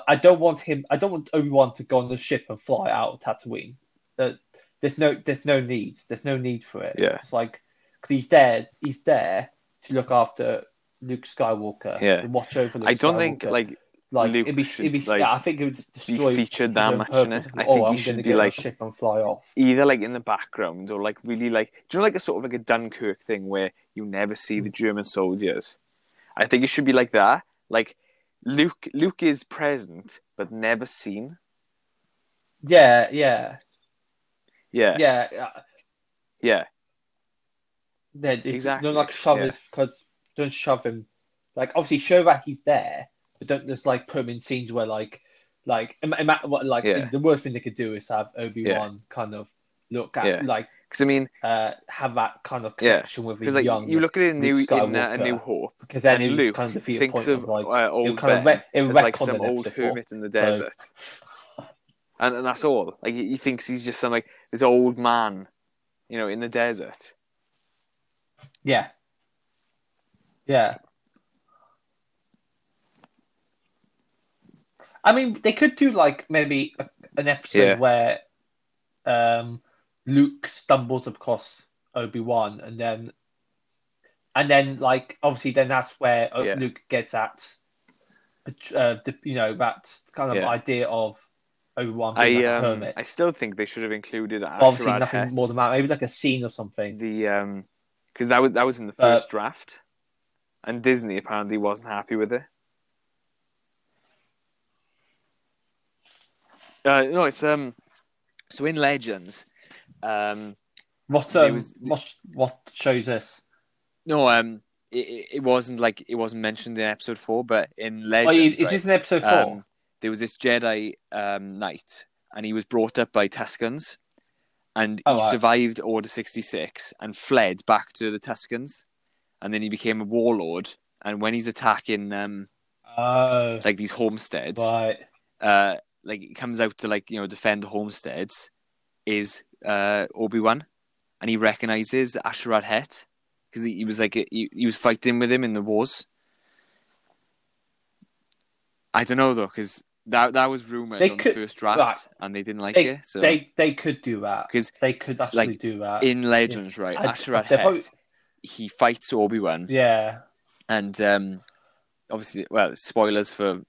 I don't want him. I don't want Obi Wan to go on the ship and fly out of Tatooine. Uh, there's no, there's no need. There's no need for it. Yeah. It's like cause he's there. He's there to look after Luke Skywalker. Yeah. and watch over. Luke I don't think like like Luke it'd be, should, it'd be like, yeah, I think it would be destroy featured his that much in it. I oh, think I'm should be get on a like ship and fly off. either like in the background or like really like do you know like a sort of like a Dunkirk thing where you never see the German soldiers. I think it should be like that. Like Luke Luke is present but never seen. Yeah, yeah, Yeah. Yeah. yeah. uh, Yeah. Yeah, Exactly, Don't like shove yeah. his because don't shove him. Like obviously show that he's there, don't just like put him in scenes where like like im- what like Yeah. the worst thing they could do is have Obi Wan kind of look at Yeah. like Because I mean, uh have that kind of Yeah, connection with his like young you look at it in New in uh, A New Hope, because then and it Luke kind of defeat thinks of of like uh, old kind of re- it as like some in old hermit in the desert, and, and that's all. Like he he thinks he's just some like this old man, you know, in the desert. Yeah. Yeah. I mean, they could do like maybe a, an episode Yeah. where um, Luke stumbles across Obi Wan, and then, and then like obviously, then that's where uh, Yeah. Luke gets at, uh, the, you know, that kind of Yeah. idea of Obi Wan being I like a um hermit. I still think they should have included obviously, Asherad nothing Het, more than that. Maybe like a scene or something. the um because that was that was in the Uh, first draft, and Disney apparently wasn't happy with it. Uh, no, it's um. So in Legends, um, What um, was- what what shows this? no, um, it, it- wasn't like it wasn't mentioned in episode four, but in Oh, Legends, is right, this in episode four? um, there was this Jedi um, knight, and he was brought up by Tuscans, and Oh, he right. survived Order sixty six and fled back to the Tuscans, and then he became a warlord. And when he's attacking um, oh, like these homesteads, right. uh, like it comes out to like you know defend the homesteads, is uh, Obi Wan, and he recognizes A'Sharad Hett because he, he was like he, he was fighting with him in the wars. I don't know though, because that that was rumored They on could- the first draft, right. and they didn't like They, it. So they they could do that. because They could actually like, do that. in Legends, right, I- A'Sharad Hett, probably- he fights Obi Wan, yeah. and um, obviously, well, spoilers for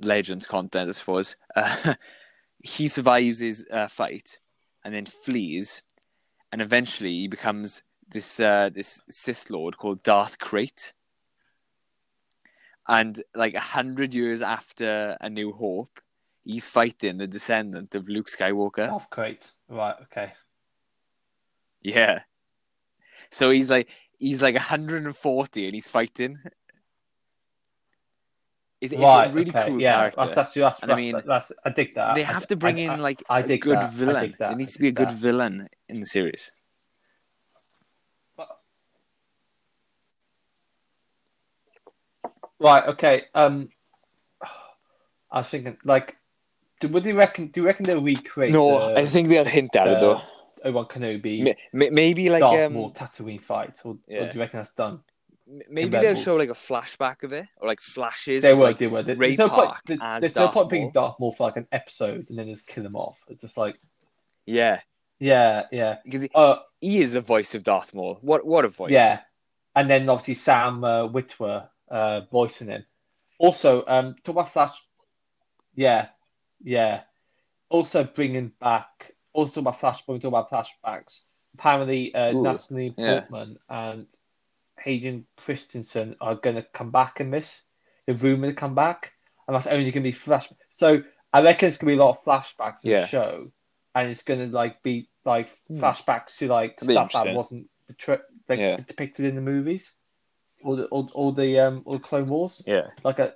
Legends content, I suppose. Uh, he survives his uh, fight and then flees, and eventually he becomes this uh, this Sith Lord called Darth Krayt. And like a hundred years after A New Hope, he's fighting the descendant of Luke Skywalker. Half crate. Right. Okay. Yeah. So he's like he's like 140 and he's fighting. It's, it's right. a really okay. cool yeah. character. That's that's that's, And I mean, that's I dig that. they have to bring I- in I- like I a dig good that. I villain. dig that. There needs to be a dig good that. villain in the series. Right. Okay. Um, I was thinking like, do, would you reckon? Do you reckon they'll recreate? No, the, I think they'll hint at it uh, though. Obi Wan Kenobi, Ma- ma- Maybe like Darth um, Maul Tatooine fight, or, or do you reckon that's done? Maybe they'll show like a flashback of it or like flashes. They were, like, they were. There- Ray There's no point. Park there- as There's no Darth point being Maul. Darth Maul for like an episode and then just kill him off. It's just like, Yeah, yeah, yeah. because he, Uh, he is the voice of Darth Maul. What what a voice! Yeah, and then obviously Sam uh, Witwer uh, voicing him. Also, um, talk about Flash. Yeah, yeah. Also bringing back. Also about Flash. When we talk about flashbacks, apparently uh, Ooh, Natalie yeah. Portman and Hayden Christensen are going to come back in this. The rumor to come back, and that's only going to be flash. So I reckon it's going to be a lot of flashbacks in Yeah. the show. and it's gonna like be like Hmm. flashbacks to like That'd stuff that wasn't betri- like, Yeah. depicted in the movies, or the or, or the um or the Clone Wars, Yeah. like a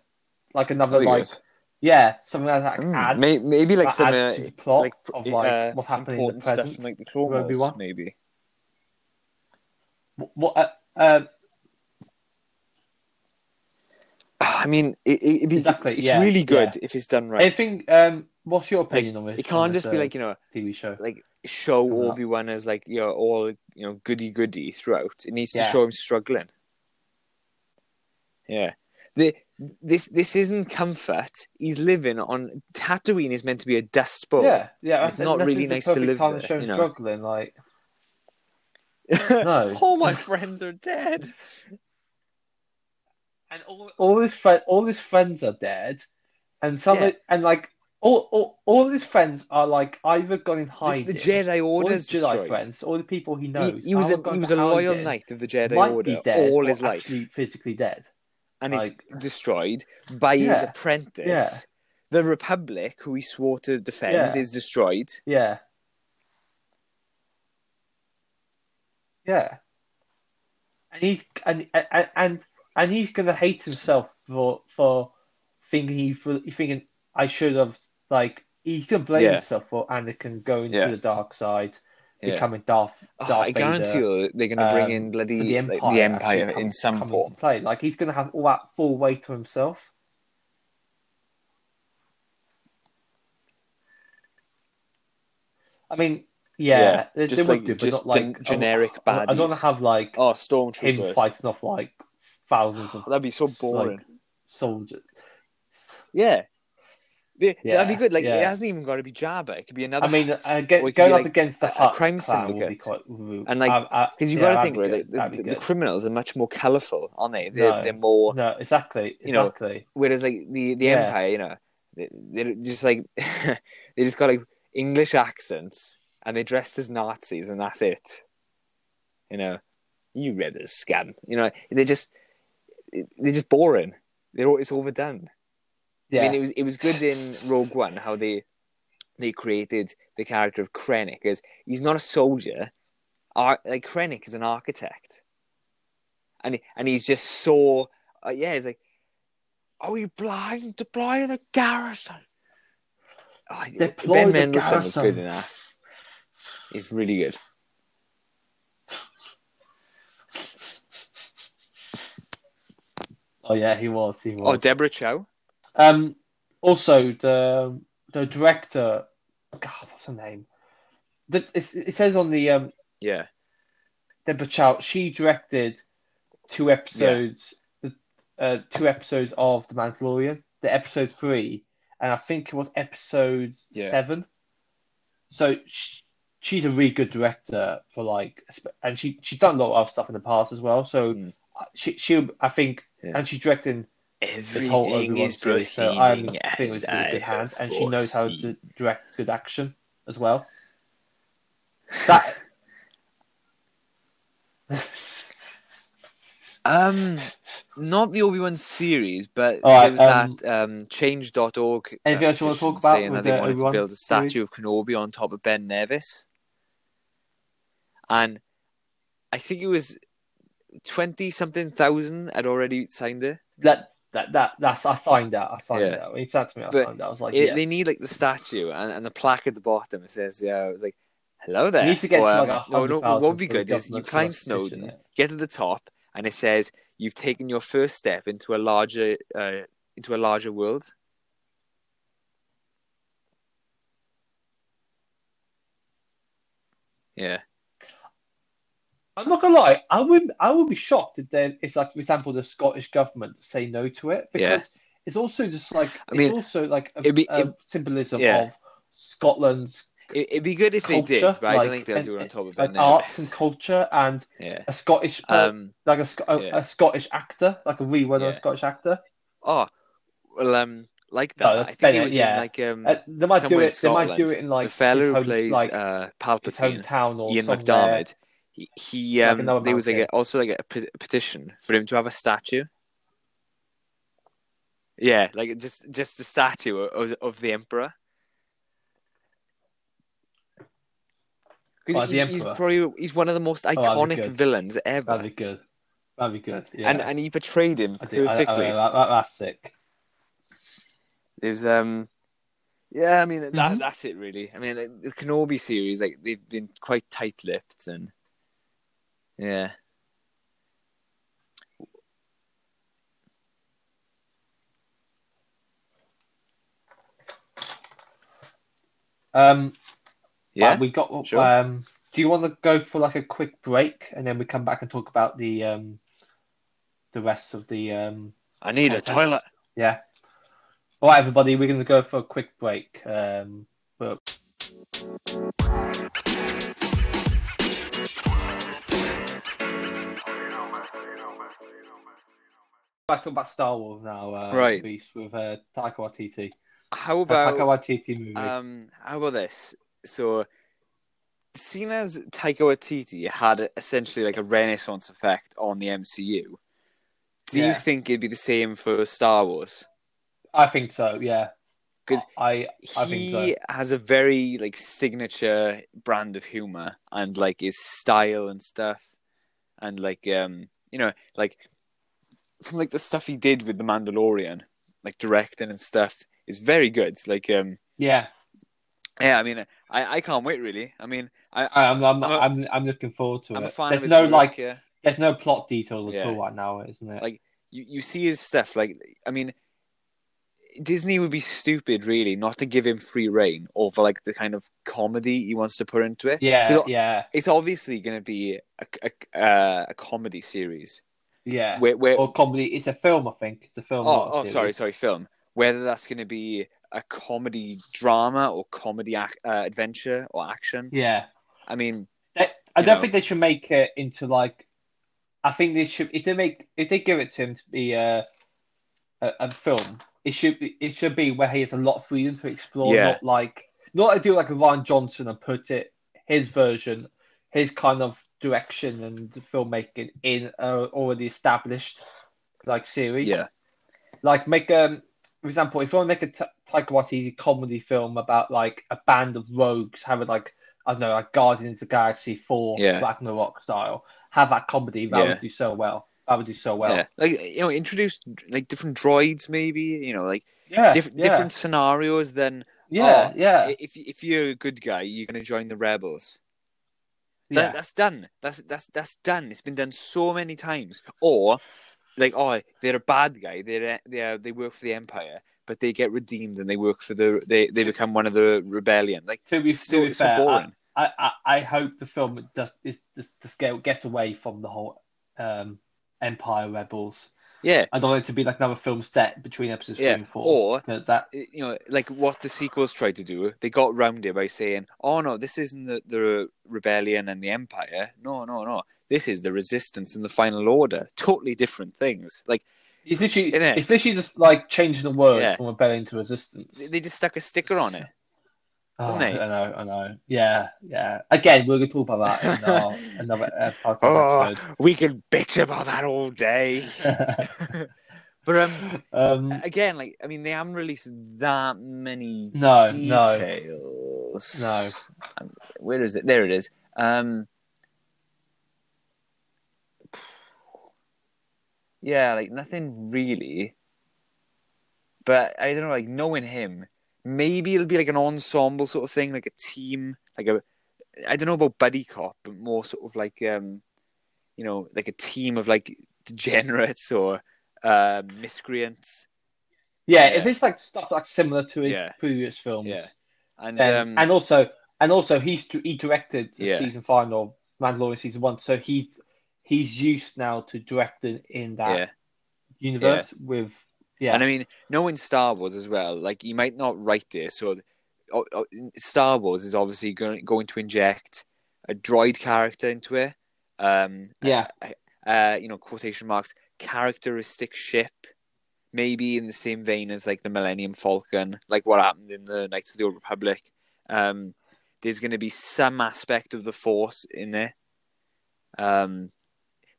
like another That'd like good. yeah something that like, Mm, adds may- maybe like that some adds uh, to the plot like of like uh, what's happening in the important stuff present. from like the Clone of Wars, Obi-Wan. maybe. What uh, uh, I mean, it, it, Exactly, it's yeah, really good yeah. if it's done right. anything? Um, what's your opinion on this? it can't this, just be like you know, TV show. like show. Obi Wan as like you know all you know goody goody throughout. It needs to show him struggling. Yeah, the this this isn't comfort. He's living on Tatooine. Is meant to be a dust bowl. yeah, yeah, It's not really nice to live time there, show you know. struggling, like No. all my friends are dead. And all all his friend, all his friends are dead, and some Yeah. and like all, all all his friends are like either gone in hiding. the Jedi all Order's his Jedi destroyed. friends, all the people he He, knows. he was a he was a loyal knight of the Jedi might Order be dead all or his life, actually physically dead. and he's like- destroyed by his apprentice. Yeah. The Republic, who he swore to defend, Yeah. is destroyed. Yeah. Yeah. And he's and and and, and he's gonna hate himself for for thinking he for thinking I should have like he's gonna blame Yeah. himself for Anakin going Yeah. to the dark side, Yeah. becoming Darth. Oh, Darth I guarantee you they're going to bring um, in bloody for the like, Empire, the Empire come- in some form. play. Like he's gonna have all that full weight to himself. I mean, yeah, Yeah, they, just they would like- do, but just not like gen- generic bad. I don't want baddies. to have like Oh, him stormtroopers! fighting off like thousands of That'd be so like, boring. soldiers. yeah. Yeah, that'd be good. Like it hasn't even got to be Jabba. It could be another. I mean, Hutt. uh, get, Or it could going up like, against the a crime clan would be syndicate. quite. And, like, because you've yeah, got to think, right? The, the, the criminals are much more colourful, aren't they? They're, No. they're more. No, exactly, You know, exactly. Whereas, like the the Yeah. Empire, you know, they, they're just like they just got like English accents and they're dressed as Nazis, and that's it. You know, you rebels scum. You know, they're just they're just boring. They're all, it's overdone. Yeah, I mean, it was it was good in Rogue One how they they created the character of Krennic as he's not a soldier. Ar- like Krennic is an architect, and and he's just so uh, yeah. He's like, "Are you blind? Deploy the garrison." Oh, Deploy ben the Mendelsohn was garrison. good in that. He's really good. Oh yeah, he was. He was. Oh. Deborah Chow. Um, also the the director, God, what's her name? The, it's, it says on the um, Yeah, Deborah Chow. She directed two episodes, the uh, two episodes of The Mandalorian. The episode three, and I think it was episode Yeah. seven. So sh she's a really good director for like, and she she's done a lot of stuff in the past as well. So Mm. she she I think, Yeah. and she's directing this whole Obi-Wan series, so I think it was in a good hands, and she knows how to direct good action as well. That Um, not the Obi Wan series, but All right, there was um, that um, Change.org. Anything uh, else you wanna talk about saying that they wanted Obi-Wan to build a statue of Kenobi on top of Ben Nevis, and I think it was twenty something thousand had already signed it. that that that that's I signed that. I signed Yeah. that. When he said to me, I But signed that. I was like, It- yeah. They need like the statue and, and the plaque at the bottom. It says, "Yeah." It was like, "Hello there." He needs to get Or, to like no, no. What would be good is you climb Snowdon, get to the top, and it says you've taken your first step into a larger uh, into a larger world. Yeah, I'm not gonna lie. I would I would be shocked if then if like for example the Scottish government say no to it Yeah. because it's also just like I mean, it's also like a, be- a it- symbolism yeah. of Scotland's it, it'd be good if they did, culture, but I don't think they'll do it on top of like Ben arts and culture and Yeah. a Scottish Um. like a, a, yeah. a Scottish actor like a known Yeah. Scottish actor. Oh, well, um, like that. that's I think Bennett, it was yeah. in like um, Uh, they might do it. They might do it in like the fellow who home, plays like uh, Palpatine. hometown or Ian somewhere. He, he um, another there was like a, also like a pe- petition for him to have a statue. Yeah, like just just a statue of of the emperor. Oh, the he's, probably he's one of the most iconic good. villains ever, That'd be good. That'd be good. Yeah. and and he portrayed him I do. I, I, perfectly. that, that, that's sick. There's um, yeah, I mean that Mhm. that's it really. I mean the Kenobi series, like they've been quite tight-lipped and yeah. Um, Yeah, we got. sure. Um, do you want to go for like a quick break and then we come back and talk about the um, the rest of the um, I need a toilet. yeah. All right, everybody, we're going to go for a quick break. Um, but back to about Star Wars now, uh, Right. Rhys, with uh, Taika Waititi. How about Taika Waititi movie. Um, how about this? So, seen as Taika Waititi had essentially like a renaissance effect on the MCU, do you think it'd be the same for Star Wars? I think so. Yeah, 'Cause I I think so. He has a very like signature brand of humor and like his style and stuff, and like um, you know, like from like the stuff he did with the Mandalorian, like directing and stuff, is very good. Like um, Yeah, yeah, I mean, I I can't wait really. I mean, I I- I'm I'm I'm a- I'm, I'm looking forward to I'm it. a fan There's of no work, like yeah. there's no plot details at Yeah. all right now, isn't it? Like, you, you see his stuff like I mean Disney would be stupid really not to give him free reign over like the kind of comedy he wants to put into it. Yeah, yeah, It's obviously going to be a, a, uh, a comedy series yeah. where, where Or comedy. It's a film, I think. It's a film. oh, not a oh sorry sorry film whether that's going to be a comedy drama or comedy ac- uh, adventure or action. Yeah, I mean They- I don't know. think they should make it into like. I think they should if they make if they give it to him to be a a, a film. It should be it should be where he has a lot of freedom to explore, Yeah. not like not to do like a Rian Johnson and put it his version, his kind of direction and filmmaking in a already established like series. yeah like make um for example if you want to make a Ta- Taika Waititi comedy film about like a band of rogues having like I don't know like Guardians of Galaxy four Yeah. Ragnarok style have that comedy that Yeah. would do so well that would do so well yeah like you know introduce like different droids maybe you know like yeah diff- yeah, different scenarios then yeah oh, yeah if if you're a good guy, you're gonna join the rebels. Yeah that's done. That's that's that's done. It's been done so many times. Or like, oh, they're a bad guy. They're they they work for the empire, but they get redeemed and they work for the they they become one of the rebellion. Like to be, so, to be so fair boring. I, I, I hope the film does is the scale gets away from the whole um Empire Rebels yeah. I don't want it to be like another film set between episodes Yeah, three and four or- that You know, like what the sequels tried to do, they got round it by saying, "Oh no, this isn't the, the rebellion and the empire. No, no, no. This is the resistance and the final order. Totally different things. Like It's literally, Innit? it's literally just like changing the word Yeah. from rebellion to resistance. they just stuck a sticker on it. Oh, didn't they? I know, I know. Yeah, yeah. Again, we're going to talk about that in our, another uh, podcast Oh, we could bitch about that all day. But um, um, again, like I mean, they haven't released that many no, no, details. No. Um, Where is it? There it is. Um, yeah, like nothing really. But I don't know, like knowing him, maybe it'll be like an ensemble sort of thing, like a team, like a. I don't know about buddy cop, but more sort of like um, you know, like a team of like degenerates or uh, miscreants. yeah, Yeah. If it's like stuff like similar to his Yeah. previous films, Yeah. And then- um, and also, and also, he's he directed the season final, Mandalorian season one, so he's he's used now to directing in that universe with yeah, And I mean, knowing Star Wars as well, like you might not write this, so oh, oh, Star Wars is obviously going going to inject a droid character into it. Um, yeah, uh, you know, quotation marks, characteristic ship, maybe in the same vein as like the Millennium Falcon, like what happened in the Knights of the Old Republic. Um, there's going to be some aspect of the Force in there, um,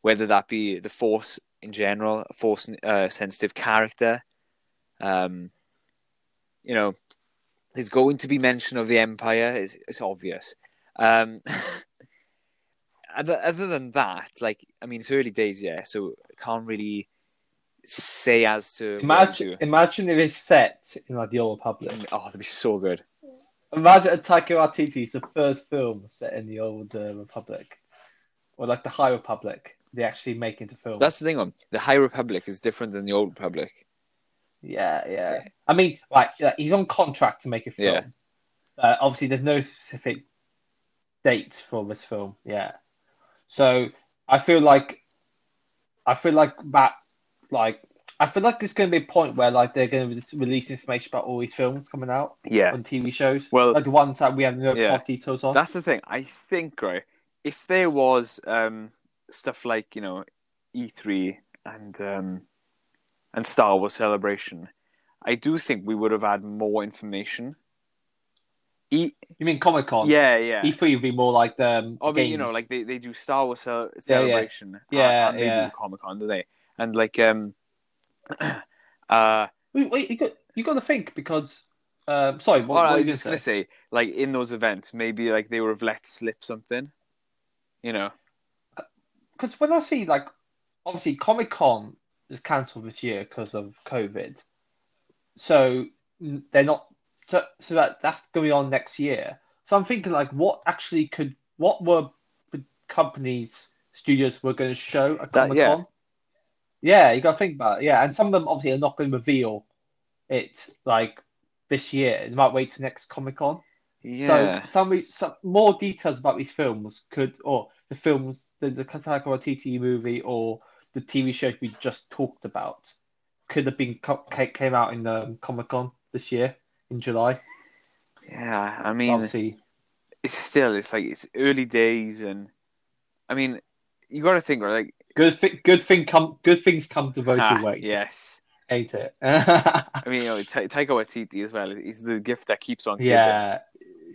whether that be the Force in general, a Force uh, sensitive character. Um, you know, there's going to be mention of the Empire. It's, it's obvious. Um, other, other than that, like I mean, it's early days, yeah, so I can't really say as to Imagine, imagine if it's set in like the Old Republic. Oh, that'd be so good. Imagine a Taika is the first film set in the Old uh, Republic, or like the High Republic. They actually make into film. That's the thing. On the High Republic is different than the Old Republic. Yeah, yeah. I mean, like yeah, he's on contract to make a film. Yeah. Uh, obviously, there's no specific date for this film. Yeah. So I feel like, I feel like that, like I feel like there's going to be a point where like they're going to release information about all these films coming out Yeah, on TV shows. Well- like the ones that we have no Yeah. plot details on. that's the thing. I think right. If there was um, stuff like you know E3 and um, and Star Wars Celebration, I do think we would have had more information. E- You mean Comic Con? yeah, yeah. E3 would be more like the. Um, I mean, you know, like they, they do Star Wars Cel- Yeah, yeah. Celebration, Yeah, and, yeah. do Comic Con, do they? And like, um, uh, Wait, wait, you got you got to think because. Um, sorry, what, well, what I was just going gonna say? say, like in those events, maybe like they would have let slip something, you know? Because when I see like, obviously Comic Con is cancelled this year because of COVID, so they're not. So, so that that's going on next year. So I'm thinking like, what actually could what were companies studios were going to show at Comic yeah. Con? Yeah, you got to think about it. Yeah, and some of them obviously are not going to reveal it like this year. They might wait to next Comic Con. Yeah, So some, some more details about these films could, or the films, the, the Taika Waititi movie, or the TV show we just talked about, could have been came out in um, Comic Con this year in July. yeah. I mean, Obviously, it's still it's like it's early days, and I mean, you got to think, right? Like, good thi- good thing come good things come to those ah, who wait. yes. Hate it. I mean, you know, Ta- Taika Waititi as well. He's the gift that keeps on giving. yeah,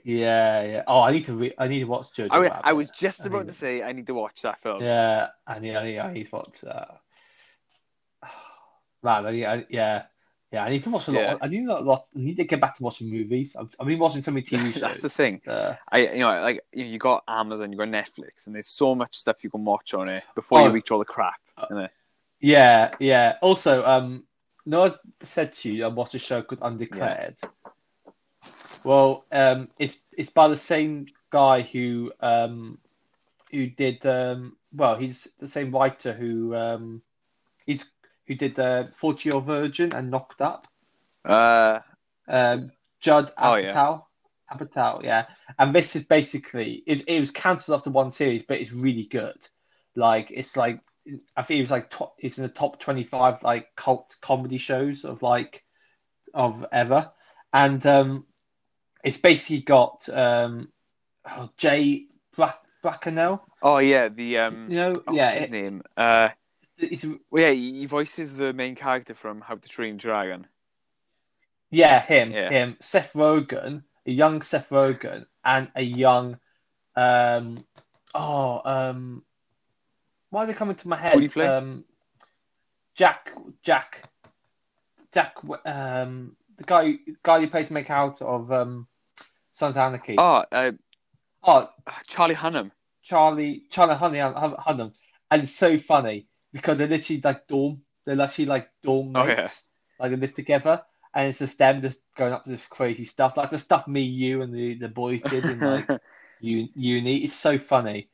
yeah, yeah. Oh, I need to re- I need to watch Jojo. I. I was just about need to say I need to watch that film. Yeah, I need, I need, I need to watch. that. man, I need, I, yeah, yeah. I need to watch a lot. Yeah. I need a lot. I need to get back to watching movies. I've, I've been watching so many TV shows. That's the thing. Uh, I you know like you, know, you got Amazon, you got Netflix, and there's so much stuff you can watch on it before Oh. you reach all the crap. isn't yeah, yeah. Also, um, no, I said to you, I watched a show called Undeclared. Well, um, it's it's by the same guy who um, who did um, well. He's the same writer who um, he's who did the Forty Year Virgin and Knocked Up. Uh, um, Judd Oh, yeah. Apatow. Apatow, yeah. And this is basically it, it was cancelled after one series, but it's really good. Like it's like I think it was like top, it's in the top twenty five like cult comedy shows of like of ever, and um, it's basically got um, oh, Jay Brackenell, oh yeah, the um, you know, oh, yeah, his it- name? Uh, it's well, yeah, he he voices the main character from How to Train Dragon. Yeah, him, Yeah. him, Seth Rogen, a young Seth Rogen, and a young, um, oh, um, why are they coming to my head? Who do you play? Um, Jack, Jack, Jack, um, the guy, guy who plays Make Out of um, Sons of Anarchy. Oh, uh, oh Charlie Hunnam. Charlie, Charlie Hunnam, Hunnam, and it's so funny because they're literally like dorm, they're actually like dorm Oh, mates, like they live together, and it's just them just going up to this crazy stuff, like the stuff me, you, and the, the boys did in like uni. It's so funny,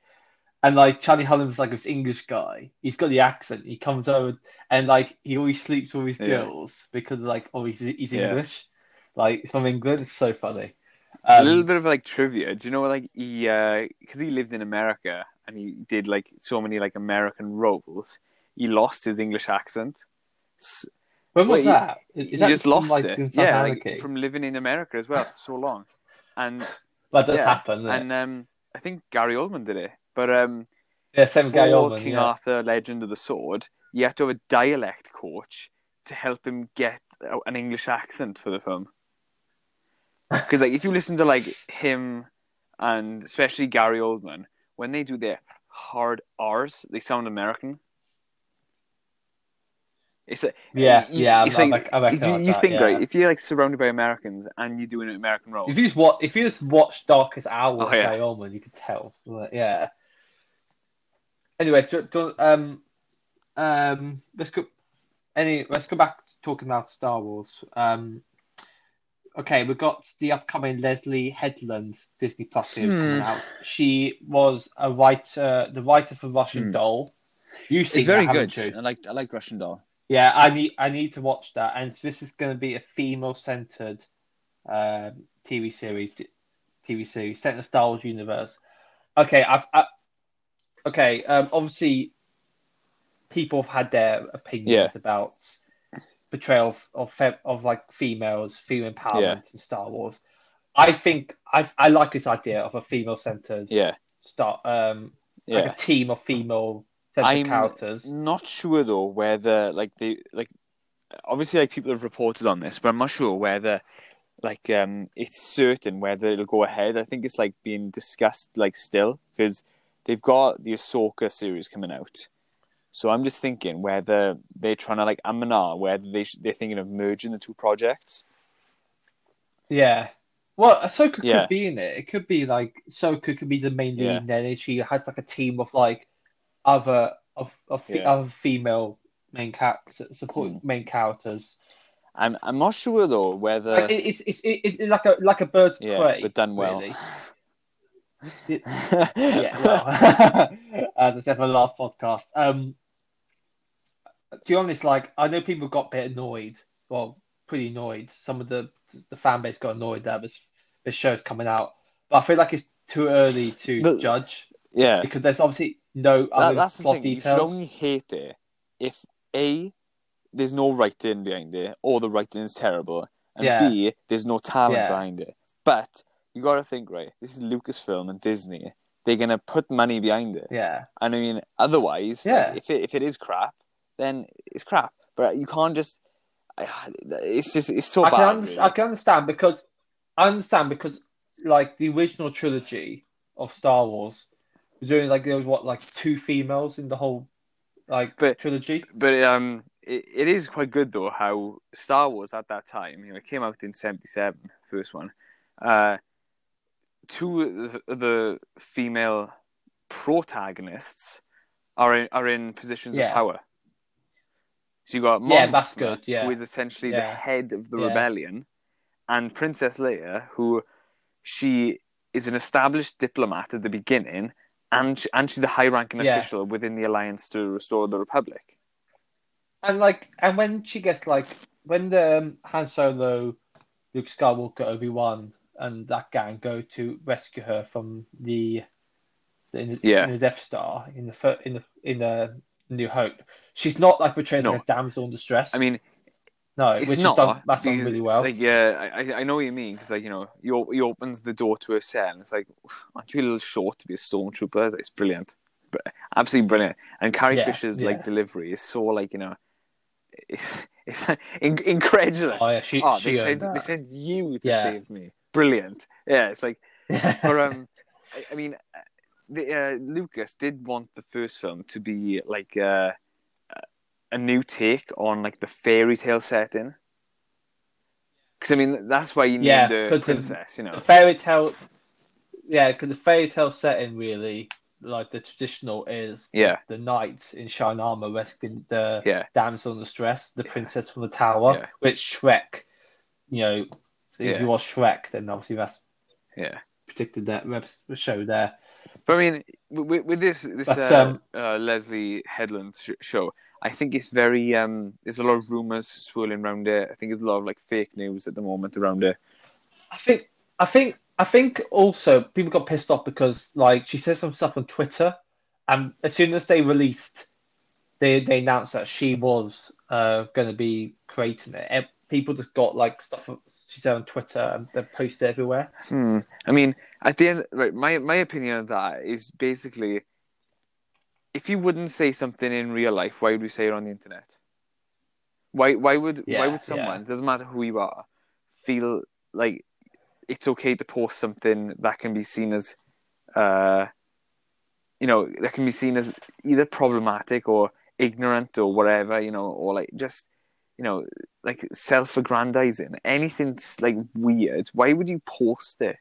and like Charlie Hunnam's like this English guy. He's got the accent. He comes over and like he always sleeps with his Yeah. girls because like oh he's, he's Yeah. English, like from England. It's so funny. A Um, little bit of like trivia. Do you know like he because he lived in America and he did like so many like American roles. He lost his English accent. When was Wait, that? Is, that just from, lost like, it. Yeah, like, from living in America as well for so long. And That does yeah, happen. and um, I think Gary Oldman did it. But um, yeah, same guy for Oldman. King Yeah. Arthur: Legend of the Sword, you had to have a dialect coach to help him get an English accent for the film. Because like if you listen to like him and especially Gary Oldman, when they do their hard R's, they sound American. It's like, Yeah, you- yeah, it's I- I like- rec- I if you, that, think yeah. right, if you're like surrounded by Americans and you're doing an American role, If you just watch, if you just watch Darkest Hour Oh, yeah. Gary Oldman, you could tell. Like, Yeah. Anyway, do, do, um, um, let's go. Any, let's go back to talking about Star Wars. Um, okay, we've got the upcoming Leslye Headland Disney Plus series Hmm. coming out. She was a writer, the writer for Russian Hmm. Doll. You see, it's very that, good. haven't you? I like I like Russian Doll. Yeah, I need I need to watch that, and this is going to be a female-centered um, TV series. TV series set in the Star Wars universe. Okay, I've I, okay. Um, obviously, people have had their opinions about portrayal of of, of like females, female empowerment Yeah. in Star Wars. I think I I like this idea of a female-centered Yeah, Star um yeah. like a team of female-centered characters. not sure though whether like they like obviously like people have reported on this, but I'm not sure whether like um it's certain whether it'll go ahead. I think it's like being discussed like still because they've got the Ahsoka series coming out. So I'm just thinking whether they're trying to like I'm whether they sh- they're thinking of merging the two projects. Yeah. Well, Ahsoka Yeah. could be in it. It could be like Ahsoka could be the main lead, Yeah. and then she has like a team of like other of of Yeah. other female main characters, support Hmm. main characters. I'm I'm not sure though whether Like, it's, it's it's it's like a like a bird's yeah, prey, but done well. really. yeah, well, as I said for the last podcast. Um, to be honest, like I know people got a bit annoyed, well, pretty annoyed. Some of the the fan base got annoyed that this this show's coming out, but I feel like it's too early to But- judge yeah, because there's obviously no That, other that's the plot thing. You should only hate it if a there's no writing behind it, or the writing is terrible, and Yeah. b there's no talent Yeah. behind it. But you got to think right. This is Lucasfilm and Disney. They're gonna put money behind it. Yeah, And I mean, otherwise, Yeah. if it if it is crap, then it's crap. But you can't just. It's just it's so I can bad. under- really. I can understand because I understand because like the original trilogy of Star Wars was only like there was what like two females in the whole like But- trilogy. But um, it, it is quite good though how Star Wars at that time, you know, it came out in '77, first one. Uh, two of the, the female protagonists are in, are in positions Yeah. of power. So you got Mon Yeah, that's Mothma, good, yeah. who is essentially the head of the Yeah. rebellion, and Princess Leia, who she is an established diplomat at the beginning, and she, and she's a high-ranking Yeah. official within the Alliance to restore the Republic. And like, and when she gets like, when the um, Han Solo, Luke Skywalker, Obi Wan, and that gang go to rescue her from the, the, in Yeah. in the Death Star in the in the in the New Hope, she's not like portrayed as No. like a damsel in distress. I mean, no, it's which not done that's done really well. Like, yeah, I, I- know what you mean because, like, you know, he, he opens the door to her cell, and it's like, aren't you a little short to be a stormtrooper? It's, brilliant, absolutely brilliant. And Carrie Yeah, Fisher's yeah. like delivery is so like you know, it's, it's like in- incredulous. oh yeah, she oh, she they sent they sent you to Yeah. save me. Brilliant. Yeah, it's like, but um, I, I mean, the, uh, Lucas did want the first film to be like uh, a new take on like the fairy tale setting. Because I mean, that's why you need Yeah, the 'cause the- princess, you know. the fairy tale, yeah, because the fairy tale setting really, like the traditional is Yeah. the knight in shine armor rescuing the Yeah. damsel in distress, the princess from the tower, Yeah. which Shrek, you know, if Yeah. you watch Shrek, then obviously that's Yeah. predicted that show there. But I mean, with, with this this But, uh, um, uh, Leslye Headland sh- show, I think it's very um. There's a lot of rumors swirling around it. I think there's a lot of like fake news at the moment around it. I think, I think, I think also people got pissed off because like she said some stuff on Twitter, and as soon as they released, they they announced that she was uh, going to be creating it. People just got like stuff she said on Twitter and they posted everywhere. Hmm. I mean, at the end, right? My my opinion of that is basically, if you wouldn't say something in real life, why would you say it on the internet? Why why would Yeah, why would someone doesn't matter who you are feel like it's okay to post something that can be seen as, uh, you know, that can be seen as either problematic or ignorant or whatever, you know, or like just you know like self-aggrandizing, anything like weird. Why would you post it?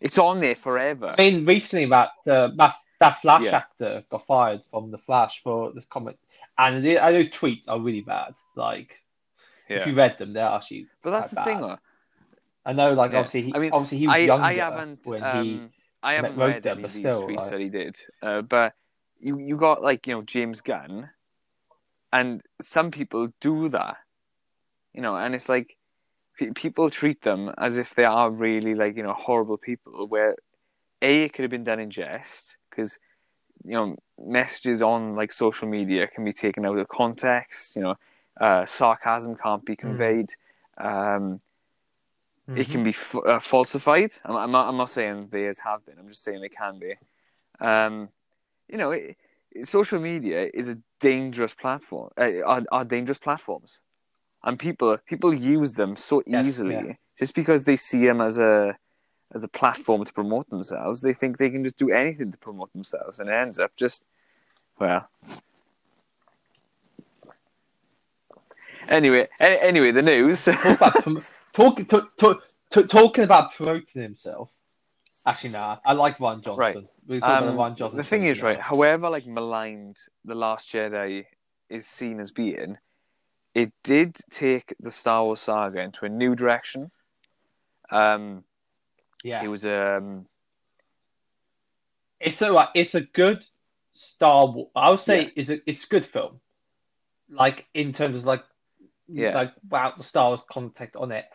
It's on there forever. I mean, recently that uh, that that Flash Yeah. actor got fired from the Flash for this comment, and the, uh, those tweets are really bad. Like, if you read them, they're actually. but that's the quite thing. bad. though. I know, like Yeah. obviously, he, I mean, obviously he was I, younger I haven't. when um, he. I haven't wrote read them, any but of these still, tweets like- that he did. Uh, but you you got like you know James Gunn, and some people do that, you know, and it's like pe- people treat them as if they are really like you know horrible people. Where a it could have been done in jest because you know messages on like social media can be taken out of context. You know, uh, sarcasm can't be conveyed. Um, it Mm-hmm. can be f- uh, falsified. I'm, I'm not. I'm not saying they have been. I'm just saying they can be. Um, you know, it- social media is a dangerous platform. Uh, are, are dangerous platforms, and people people use them so Yes, easily yeah. just because they see them as a as a platform to promote themselves. They think they can just do anything to promote themselves, and it ends up just well. Anyway, anyway, the news. talk about talk, talk- talking about promoting himself. Actually, nah, I like Rian Johnson. Right. We talk about Um, Rian Johnson. the thing is, right, however like maligned The Last Jedi is seen as being, it did take the Star Wars saga into a new direction. Um, Yeah, it was um, it's a like, it's a good Star Wars. I would say Yeah. it's a it's a good film. Like in terms of like Yeah. like without the Star Wars context on it.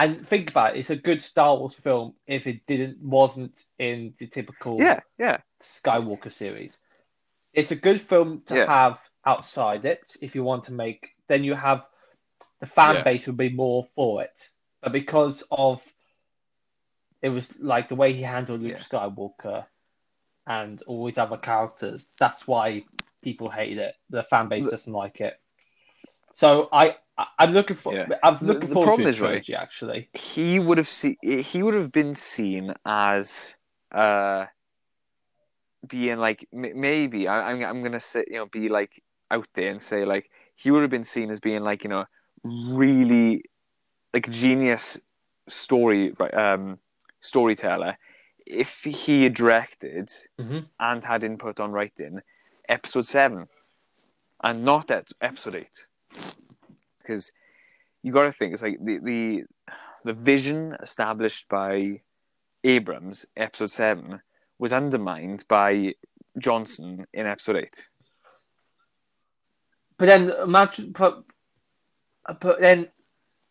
And think about it, it's a good Star Wars film if it didn't wasn't in the typical yeah, yeah, Skywalker series. It's a good film to Yeah. have outside it if you want to make. Then you have the fan Yeah. base would be more for it, but because of it was like the way he handled Luke Yeah. Skywalker and all these other characters. That's why people hate it. The fan base The- doesn't like it. So I, I I'm looking for. Yeah. I'm The- looking the forward to is, right. Actually, he would have seen. he would have been seen as uh being like m- maybe I, I'm I'm gonna say you know be like out there and say like he would have been seen as being like you know really like genius story right, um storyteller if he had directed Mhm. and had input on writing episode seven and not that episode eight because you got to think it's like the the the vision established by Abrams episode 7 was undermined by Johnson in episode 8 but then imagine, but but uh, then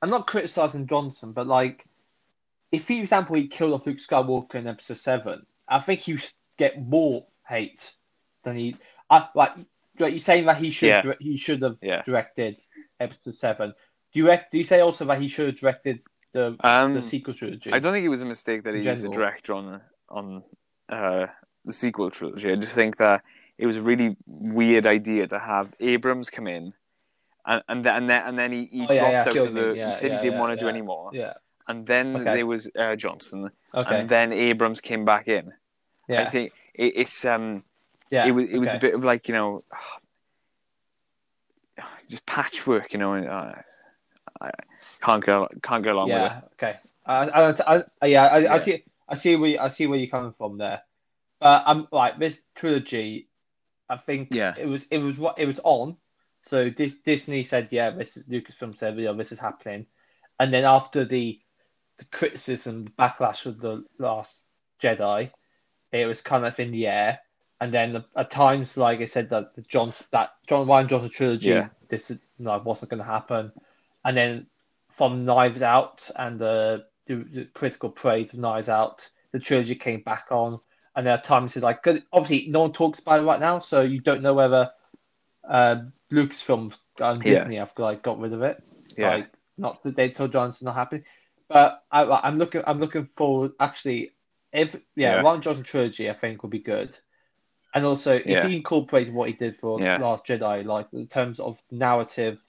I'm not criticizing Johnson, but like if, for example, he killed off Luke Skywalker in Episode Seven, I think he would get more hate than he. I like. Like you're saying that he should Yeah. he should have Yeah. directed Episode Seven. Do you rec- do you say also that he should have directed the um the sequel trilogy? I don't think it was a mistake that he In was a director on on uh, the sequel trilogy I just think that it was a really weird idea to have Abrams come in and and then and then, and then he, he Oh, yeah, yeah, dropped see out of the Yeah, he said yeah, he didn't yeah, want to do yeah. anymore Yeah. and then Okay. there was uh, Johnson Okay. and then Abrams came back in yeah. I think it, it's um yeah. it was it was okay. a bit of like you know just patchwork you know and uh, I can't go can't go along with it Yeah. Okay. I, I, I, yeah, I, Yeah. I see. I see where you- I see where you're coming from there. But I'm like this trilogy. I think Yeah. it was it was what it was on. So this Disney said, yeah, this is Lucasfilm said, yeah, this is happening. And then after the the criticism, the backlash of the Last Jedi, it was kind of in the air. And then at times, like I said, that the John that John Rian Johnson trilogy, Yeah. this is no, wasn't going to happen. And then from Knives Out and the, the, the critical praise of Knives Out, the trilogy came back on. And there are times it's like, 'cause obviously, no one talks about it right now, so you don't know whether uh, Lucasfilm and Yeah. Disney have like got rid of it. Yeah. Like, not that they told Johnson not happy, but I, I'm looking. I'm looking forward. Actually, if yeah, Yeah. Rian Johnson trilogy, I think would be good. And also, if Yeah. he incorporates what he did for Yeah. Last Jedi, like in terms of narrative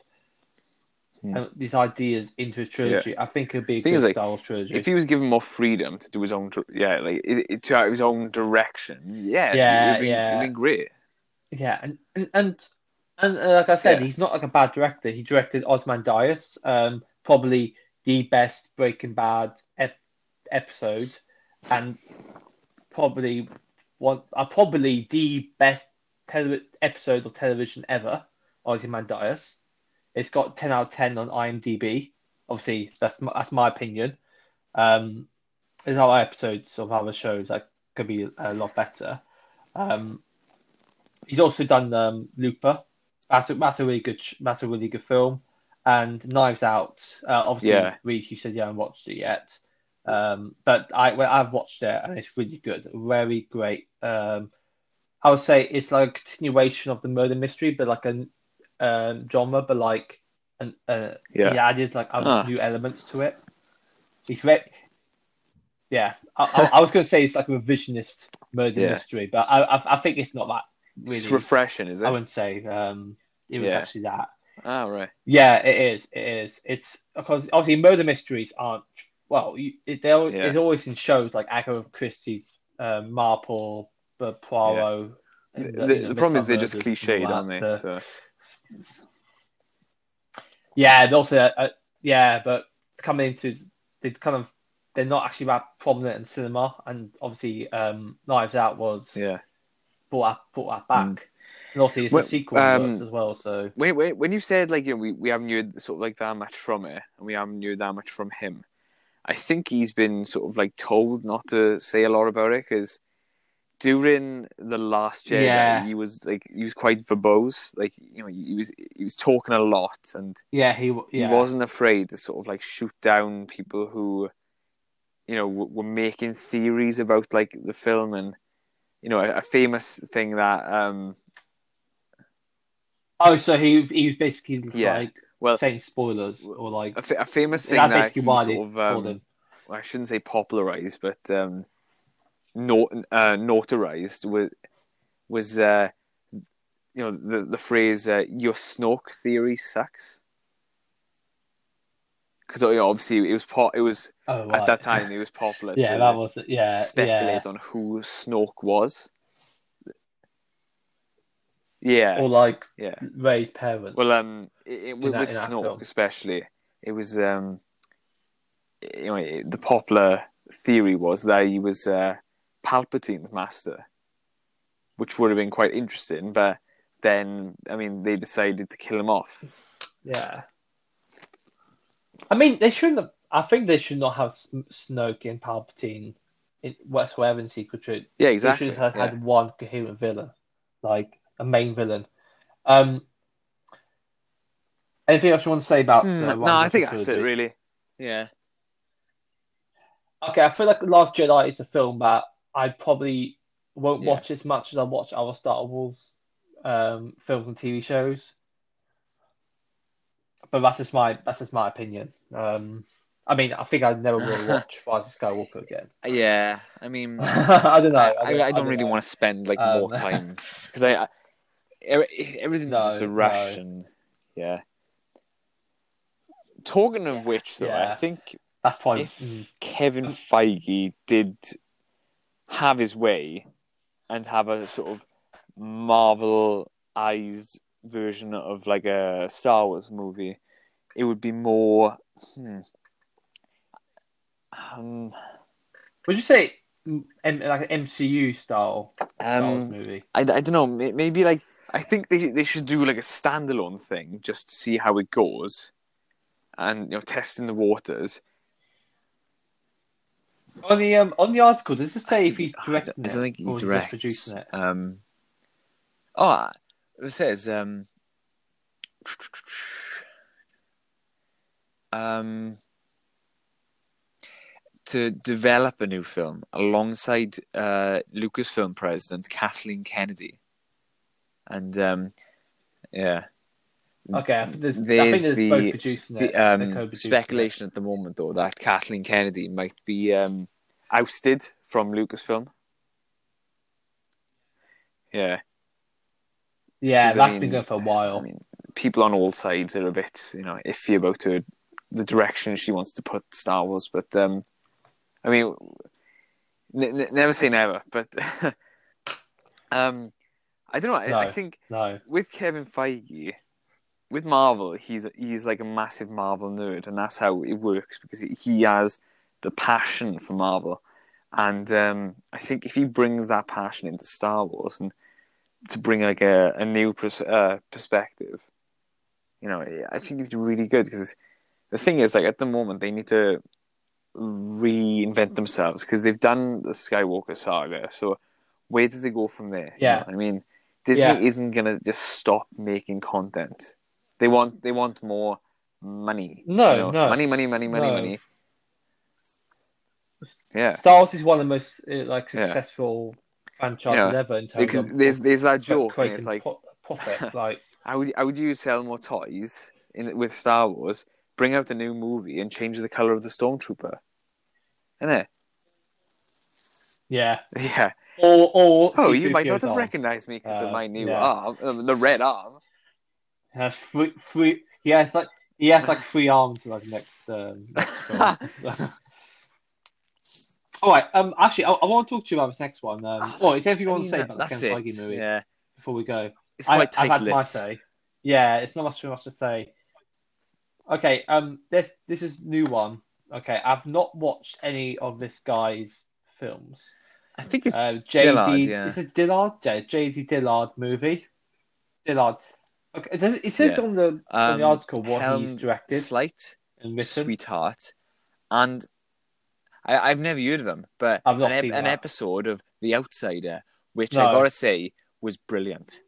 Hmm. and these ideas into his trilogy, I think it'd be a good like, Star Wars trilogy. if he was given more freedom to do his own, yeah, like to have his own direction, yeah, Yeah, it'd be, yeah. it'd be great. Yeah, and and and, And uh, like I said, Yeah. he's not like a bad director. He directed Ozymandias, um, probably the best Breaking Bad ep- episode, and probably one, uh, probably the best tele- episode of television ever. Ozymandias. It's got ten out of ten on IMDb. Obviously, that's my, that's my opinion. Um, there's other episodes of other shows that could be a lot better. Um, he's also done um, Looper. That's a, that's a really good that's a really good film. And Knives Out. Uh, obviously, Yeah. Reed, you said you haven't watched it yet, um, but I well, I've watched it and it's really good, very great. Um, I would say it's like a continuation of the murder mystery, but like a um, genre, but like an uh, Yeah. he added like other Ah. new elements to it. It's very yeah. I, I, I was going to say it's like a revisionist murder Yeah. mystery, but I, I I think it's not that really. It's refreshing, is it? I wouldn't say um, it was Yeah. actually that. Ah, right. Yeah, it is. It is. It's because obviously murder mysteries aren't well. You, it, they're Yeah. it's always in shows like Agatha Christie's, um, Marple, Poirot. The, and, the, uh, you know, problem is they're just Murders and all cliched, aren't they? The- So, Yeah, and also, uh, yeah, but coming into they kind of they're not actually that prominent in cinema, and obviously, um, Knives Out was yeah. brought that, brought that back, Mm. and also it's a sequel um, as well. So When, when, when you said like you know we, we haven't heard sort of like that much from it and we haven't heard that much from him, I think he's been sort of like told not to say a lot about it because during the last Jedi Yeah. he was like he was quite verbose like you know he was he was talking a lot and yeah, he yeah he wasn't afraid to sort of like shoot down people who you know w- were making theories about like the film and you know a, a famous thing that um Oh, so he he was basically Yeah. like well saying spoilers or like a, fa- a famous thing that basically sort of um, well, I shouldn't say popularized, but um, not, uh, notarized was was uh, you know the the phrase uh, "your Snoke theory sucks." Because you know, obviously it was po- it was Oh, at that time it was popular yeah, to that was yeah, speculate on who Snoke was. Yeah, yeah, or like yeah. Rey's parents. Well, um, it, it, with, that- with Snoke especially, it was um, you know, the popular theory was that he was uh, Palpatine's master, which would have been quite interesting. But then, I mean, they decided to kill him off. yeah. I mean, they shouldn't. Have, I think they should not have Sn- Snoke and Palpatine in whatsoever in Secret Truth. Yeah, They exactly. should have yeah. had one coherent villain, like a main villain. Um, anything else you want to say about? Uh, no, I think Johnson that's it. Really. Yeah. Okay, I feel like The Last Jedi is a film that I probably won't Yeah. watch as much as I watch other Star Wars um, films and TV shows. But that's just my that's just my opinion. Um, I mean, I think I never will watch Rise of Skywalker again. Yeah. I mean, I don't know. I, I, I don't really know. want to spend like Um, more time because I, I every- everything's No, just a rush no. and yeah. Talking of which, though, I think That's probably if mm, Kevin Feige did have his way and have a sort of Marvelized version of like a Star Wars movie, it would be more. Hmm, um, would you say M- like an MCU style Star Wars um, movie? I, I don't know. Maybe like I think they they should do like a standalone thing just to see how it goes, and you know, testing the waters. On the um, on the article, does it say if he's I directing don't, I don't think he or is he just directs. producing it? Um, oh, it says um, um, to develop a new film alongside uh, Lucasfilm president Kathleen Kennedy, and um, yeah, Okay, I think there's, I think there's the- both producing the um, speculation at the moment though that Kathleen Kennedy might be um, ousted from Lucasfilm. Yeah. Yeah, 'Cause, I mean, been going for a while. I mean, people on all sides are a bit, you know, iffy about her, the direction she wants to put Star Wars. But um, I mean, n- n- never say never. But um, I don't know. I, No. I think No. with Kevin Feige, with Marvel, he's he's like a massive Marvel nerd, and that's how it works because he has the passion for Marvel, and um, I think if he brings that passion into Star Wars and to bring like a, a new pers- uh, perspective, you know, I think it'd be really good because the thing is, like at the moment, they need to reinvent themselves because they've done the Skywalker saga. So where does it go from there? You Yeah. know, I mean, Disney Yeah. isn't gonna just stop making content. They want they want more money. No, you know? no. money, money, money, money, No. money. Yeah, Star Wars is one of the most uh, like Yeah. successful franchises Yeah. ever in terms because of there's there's that joke. And it's like, pro- profit. Like how would how would you sell more toys in with Star Wars? Bring out a new movie and change the color of the stormtrooper, isn't it? yeah, Yeah. Or or Oh, you might not have arm. recognized me because of Uh, my new yeah. arm, um, the red arm. He has three, three. He has like he has like three arms like next. Um, next film. So- All right. Um. Actually, I, I want to talk to you about this next one. Um. Oh, is there anything you want to say about the Ken. Feige movie Yeah, before we go? it's I, quite I've had my say. Yeah, it's not much too much to say. Okay. Um. This this is new one. Okay. I've not watched any of this guy's films. I think it's Uh, JD, Dillard, yeah. Is it Dillard? Yeah, JD Dillard movie. Dillard. Okay, it, does, it says Yeah. on the on the um, article what Helm he's directed Sleight, and written. Sweetheart, and I, I've never heard of him, but an, seen an episode of The Outsider, which No. I gotta say was brilliant.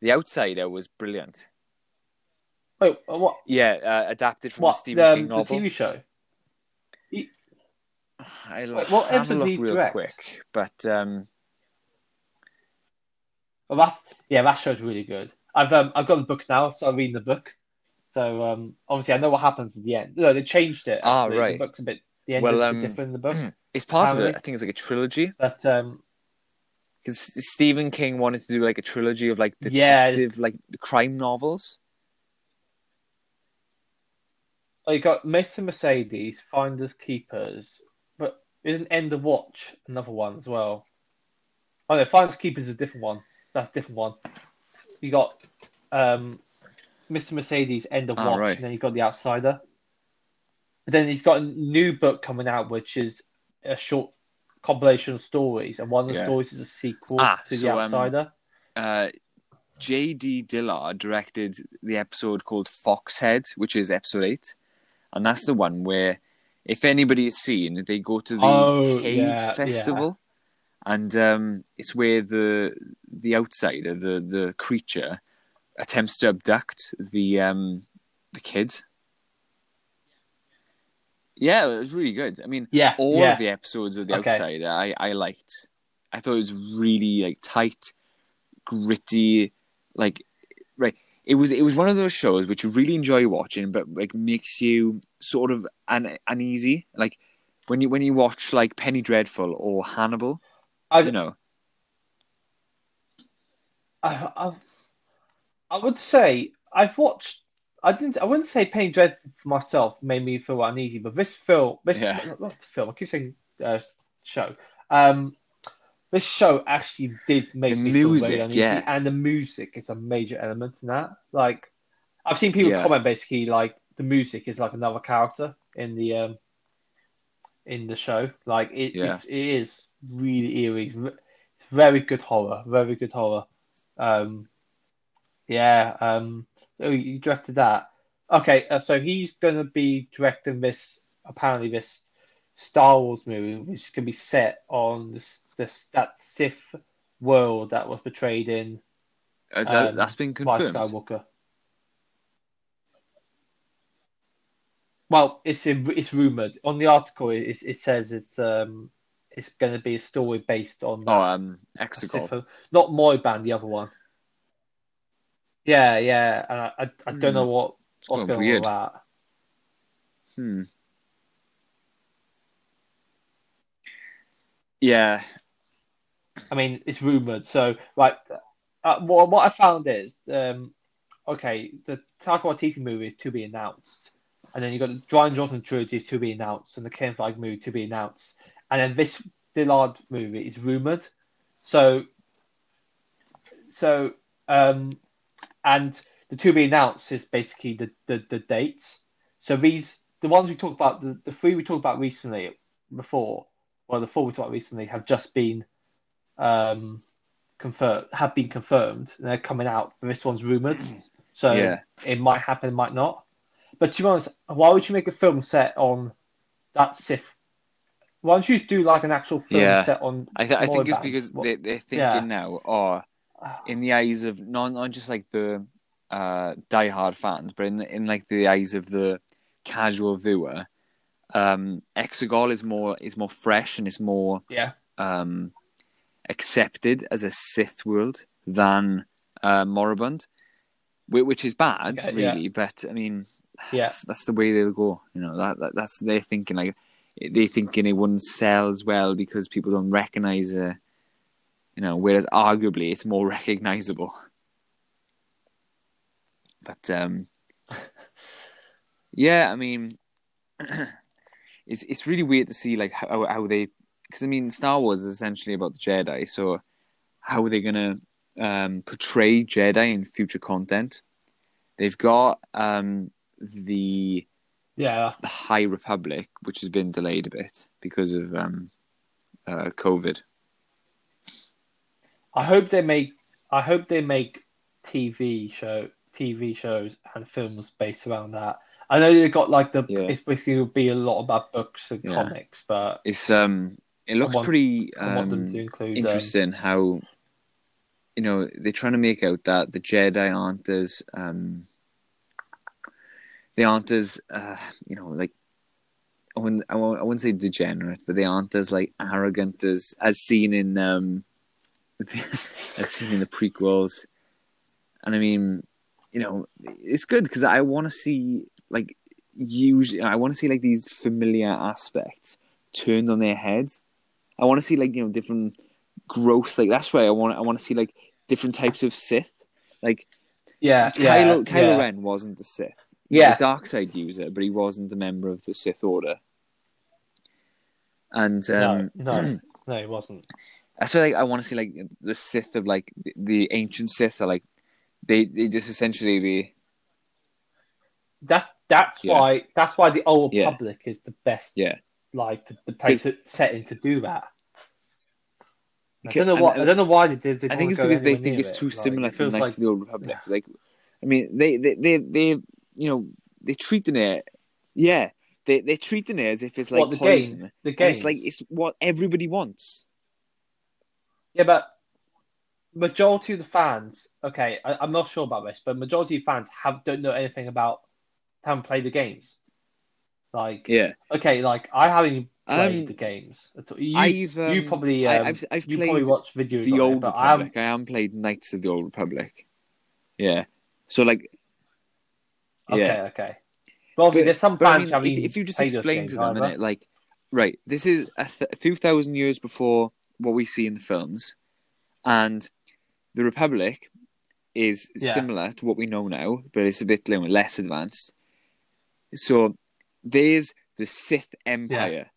The Outsider was brilliant. Wait, uh, what? Yeah, uh, adapted from What? the Stephen the, King the. TV show? I'll what have a look real direct? quick, but um, Well, that's yeah, that show's really good. I've um, I've got the book now, so I'm reading the book. So um, obviously I know what happens at the end. No, they changed it. Ah, actually. right. The book's a bit. The end Well, is a um, bit different in the book, it's part of it. I think it's like a trilogy but um, because Stephen King wanted to do like a trilogy of like Yeah. detective, like crime novels. oh, you got Mr. Mercedes, Finders Keepers, but isn't End of Watch another one as well? Oh no, Finders Keepers is a different one. That's a different one. You got um, Mr. Mercedes, End of Ah, Watch, right. and then you got The Outsider. But then he's got a new book coming out, which is a short compilation of stories, and one of the Yeah. stories is a sequel Ah, to so, The um, Outsider. uh, J.D. Dillard directed the episode called Foxhead, which is episode eight, and that's the one where, if anybody has seen, they go to the Oh, cave yeah, festival, and um, it's where the the outsider, the the creature, attempts to abduct the um, the kid. Yeah, it was really good. I mean, yeah, all yeah. of the episodes of The Okay. Outsider I, I liked. I thought it was really like tight, gritty, like. It was it was one of those shows which you really enjoy watching, but like makes you sort of un, uneasy. Like when you when you watch like Penny Dreadful or Hannibal, I, you know. I, I, I would say I've watched. I didn't. I wouldn't say Penny Dreadful for myself made me feel uneasy, but this film, this Yeah. the film. I keep saying uh, show. Um, this show actually did make The me feel music, very uneasy, yeah. and the music is a major element in that. Like, I've seen people Yeah. comment basically like the music is like another character in the um in the show. Like it, Yeah. it, is really eerie. It's very good horror. Very good horror. Um, yeah. Um, oh, you directed that. Okay, uh, so he's going to be directing this. Apparently, this Star Wars movie, which to be set on this, this that Sith world that was portrayed in Is that, um, that's been confirmed. by. Skywalker. Well, it's it's rumored on the article. It, it says it's um it's going to be a story based on that Oh, um, Exegol. film. not Moraband, the other one. Yeah, yeah, and I I, I don't Hmm. know what what's going on with that. Hmm. Yeah, I mean, it's rumored. So, like, uh, what, what I found is, um, okay, the Taika Waititi movie is to be announced, and then you've got the Rian Johnson trilogy is to be announced, and the Ken Flag movie to be announced, and then this Dillard movie is rumored. So, so um, and the to be announced is basically the, the the dates. So these the ones we talked about, the, the three we talked about recently before, well, the four we talked about recently have just been um, confirmed, have been confirmed. They're coming out, but this one's rumored, so Yeah. it might happen, it might not. But to be honest, why would you make a film set on that Sith? Why don't you just do like an actual film Yeah. set on? I, th- I think it's because What- they, they're thinking Yeah. now, or in the eyes of not not just like the uh, diehard fans, but in the, in like the eyes of the casual viewer, um, Exegol is more is more fresh and is more yeah, um, accepted as a Sith world than uh, Moraband, which is bad, yeah. really. But I mean, yeah. that's, that's the way they'll go. You know, that, that that's their thinking. Like they thinking it wouldn't sell as well because people don't recognize it. You know, whereas arguably it's more recognizable. But um, yeah, I mean, it's it's really weird to see like how how they because I mean Star Wars is essentially about the Jedi, so how are they gonna um, portray Jedi in future content? They've got um, the Yeah, the High Republic, which has been delayed a bit because of um, uh, COVID. I hope they make. I hope they make TV show, TV shows and films based around that. I know they've got like the. Yeah. It's basically will be a lot about books and Yeah. comics, but It's um, it looks want- pretty I want them um, include. Um, interesting how you know they're trying to make out that the Jedi aren't as um, they aren't as uh, you know like I wouldn't, I wouldn't say degenerate, but they aren't as like arrogant as as seen in um, as seen in the prequels. And I mean, you know, it's good because I want to see like usually I want to see like these familiar aspects turned on their heads. I want to see like you know different growth. Like that's why I want I want to see like different types of Sith. Like yeah, Kylo yeah, Kylo yeah. Ren wasn't a Sith. He was Yeah. a dark side user, but he wasn't a member of the Sith Order. And um, no, no, no, it wasn't. that's why like, I want to see like the Sith of like the, the ancient Sith are like they they just essentially be That's that's Yeah. why that's why the Old Yeah. Republic is the best. Yeah. Like the, the place to, setting to do that. I don't know what I- I don't know why they did. They I think it's because they think it's it. too similar to Knights like- of the Old Republic. Like, I mean, they they they they you know they treating it, yeah, they they're treating it as if it's like what the poison. game, the game. it's like it's what everybody wants. Yeah, but majority of the fans, okay, I, I'm not sure about this, but majority of fans have don't know anything about, haven't played the games. Like, Yeah, okay, like I haven't played Um, the games. At all. You, I've you um, probably, I, um, I've I've you played probably watch videos the Old it, I Republic. I haven't played Knights of the Old Republic. Yeah, so like Okay, yeah. okay. Well, obviously, But- there's some But I fans mean, if, if you just explain to them, innit, like, right, this is a, th- a few thousand years before what we see in the films, and the Republic is Yeah. similar to what we know now, but it's a bit less advanced. So there's the Sith Empire,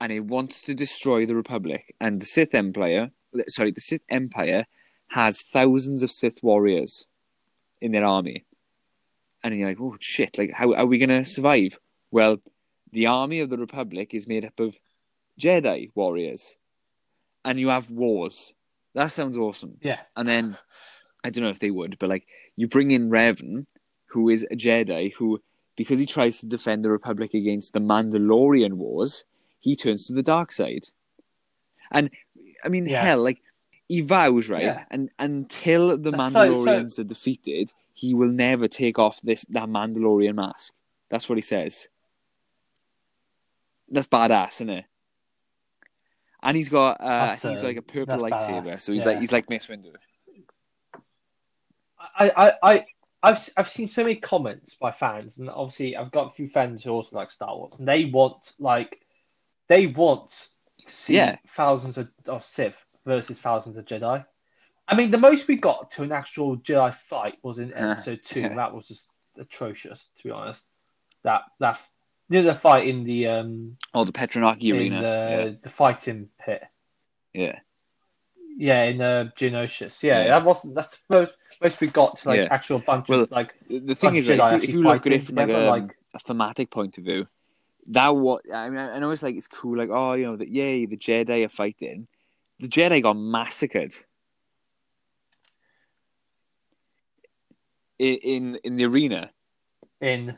and it wants to destroy the Republic, and the Sith Empire, sorry, the Sith Empire has thousands of Sith warriors in their army and you're like, oh shit, like how are we gonna survive? Well, the army of the Republic is made up of Jedi warriors, and you have wars. That sounds awesome. Yeah, And then I don't know if they would, but like you bring in Revan, who is a Jedi who, because he tries to defend the Republic against the Mandalorian wars, he turns to the dark side. And I mean, Yeah. hell, like he vows, right? Yeah. And until the That's so- so- Mandalorians are defeated, he will never take off this that Mandalorian mask. That's what he says. That's badass, isn't it? And he's got uh, That's, he's got uh, like a purple lightsaber, badass, so he's yeah. like he's like Mace Windu. I, I, I, I've, I've seen so many comments by fans, and obviously I've got a few friends who also like Star Wars, and they want like, they want to see Yeah. thousands of, of Sith versus thousands of Jedi. I mean, the most we got to an actual Jedi fight was in Episode Two. Yeah. and That was just atrocious, to be honest. That that you know the fight in the um Oh, the Petranaki arena. the the fighting pit. Yeah, yeah, in uh, Geonosis. Yeah, Yeah. that wasn't. That's the most, most we got to like Yeah. actual bunch Well, of like. The thing is, Jedi if, you, look at it from like a, like- a thematic point of view, that what I mean, I know it's like it's cool, like oh, you know, that yay, the Jedi are fighting. The Jedi got massacred in in, in the arena. in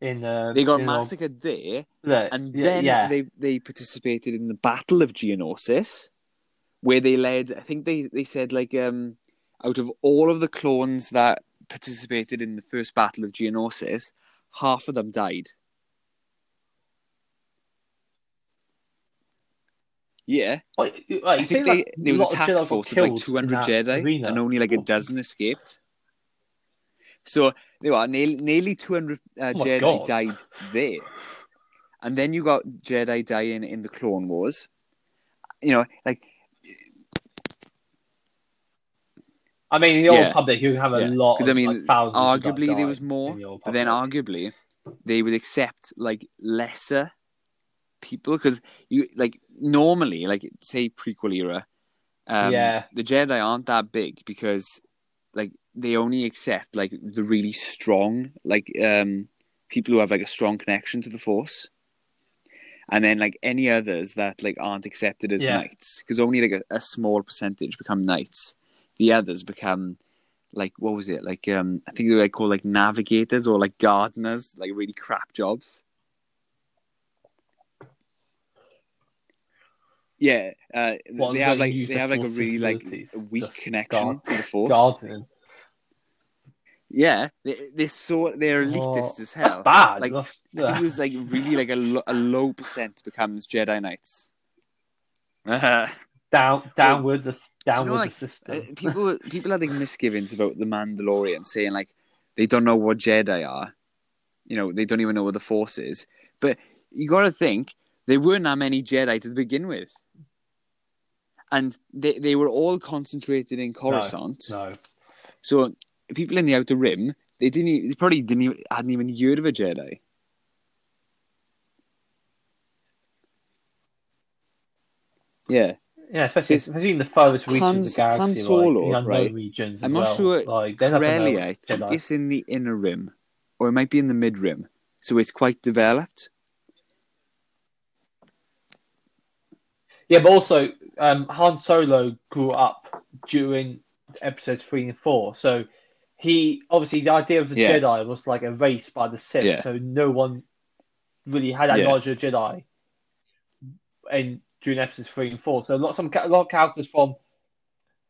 in uh, They got you know, massacred there, the- and then yeah, they they participated in the Battle of Geonosis, where they led. I think they they said like um out of all of the clones that participated in the first Battle of Geonosis, half of them died. Yeah, I think they, like, there was a task force of like 200 Jedi, arena. and only like a dozen escaped. So there were nearly, nearly 200 uh, Oh Jedi God. died there. And then you got Jedi dying in the Clone Wars. You know, like, I mean, in the Yeah. old Republic, you have a Yeah. lot. 'Cause, of, I mean, like, arguably there was more, the but then arguably they would accept like lesser people because you like normally like say prequel era um Yeah. the jedi aren't that big because like they only accept like the really strong like um people who have like a strong connection to the force and then like any others that like aren't accepted as Yeah. knights because only like a, a small percentage become knights the others become like what was it like um i think they were like called like navigators or like gardeners like really crap jobs yeah uh Well, they they have like they have like a really like a weak connection guard- to the force gardening. yeah they, they're so they're elitist Oh, as hell bad. like That's- I think it was like really like a, lo- a low percent becomes Jedi Knights. down downwards, a downwards like, system. Uh, people people had like misgivings about the Mandalorian, saying like they don't know what Jedi are. You know, they don't even know what the Force is. But you got to think there weren't that many Jedi to begin with, and they they were all concentrated in Coruscant. no, So people in the Outer Rim, they didn't. They probably didn't. Even, hadn't even heard of a Jedi. Yeah. Yeah, especially It's- especially in the furthest reaches of the galaxy, Han like Solo, the unknown right? regions. As I'm well. not sure. Like Corellia, I think Jedi. it's in the inner rim, or it might be in the mid rim. So it's quite developed. Yeah, but also um, Han Solo grew up during episodes three and four, so he obviously the idea of the Yeah. Jedi was like erased by the Sith, Yeah. so no one really had that Yeah. knowledge of Jedi in during episodes three and four. So a lot some a lot of characters from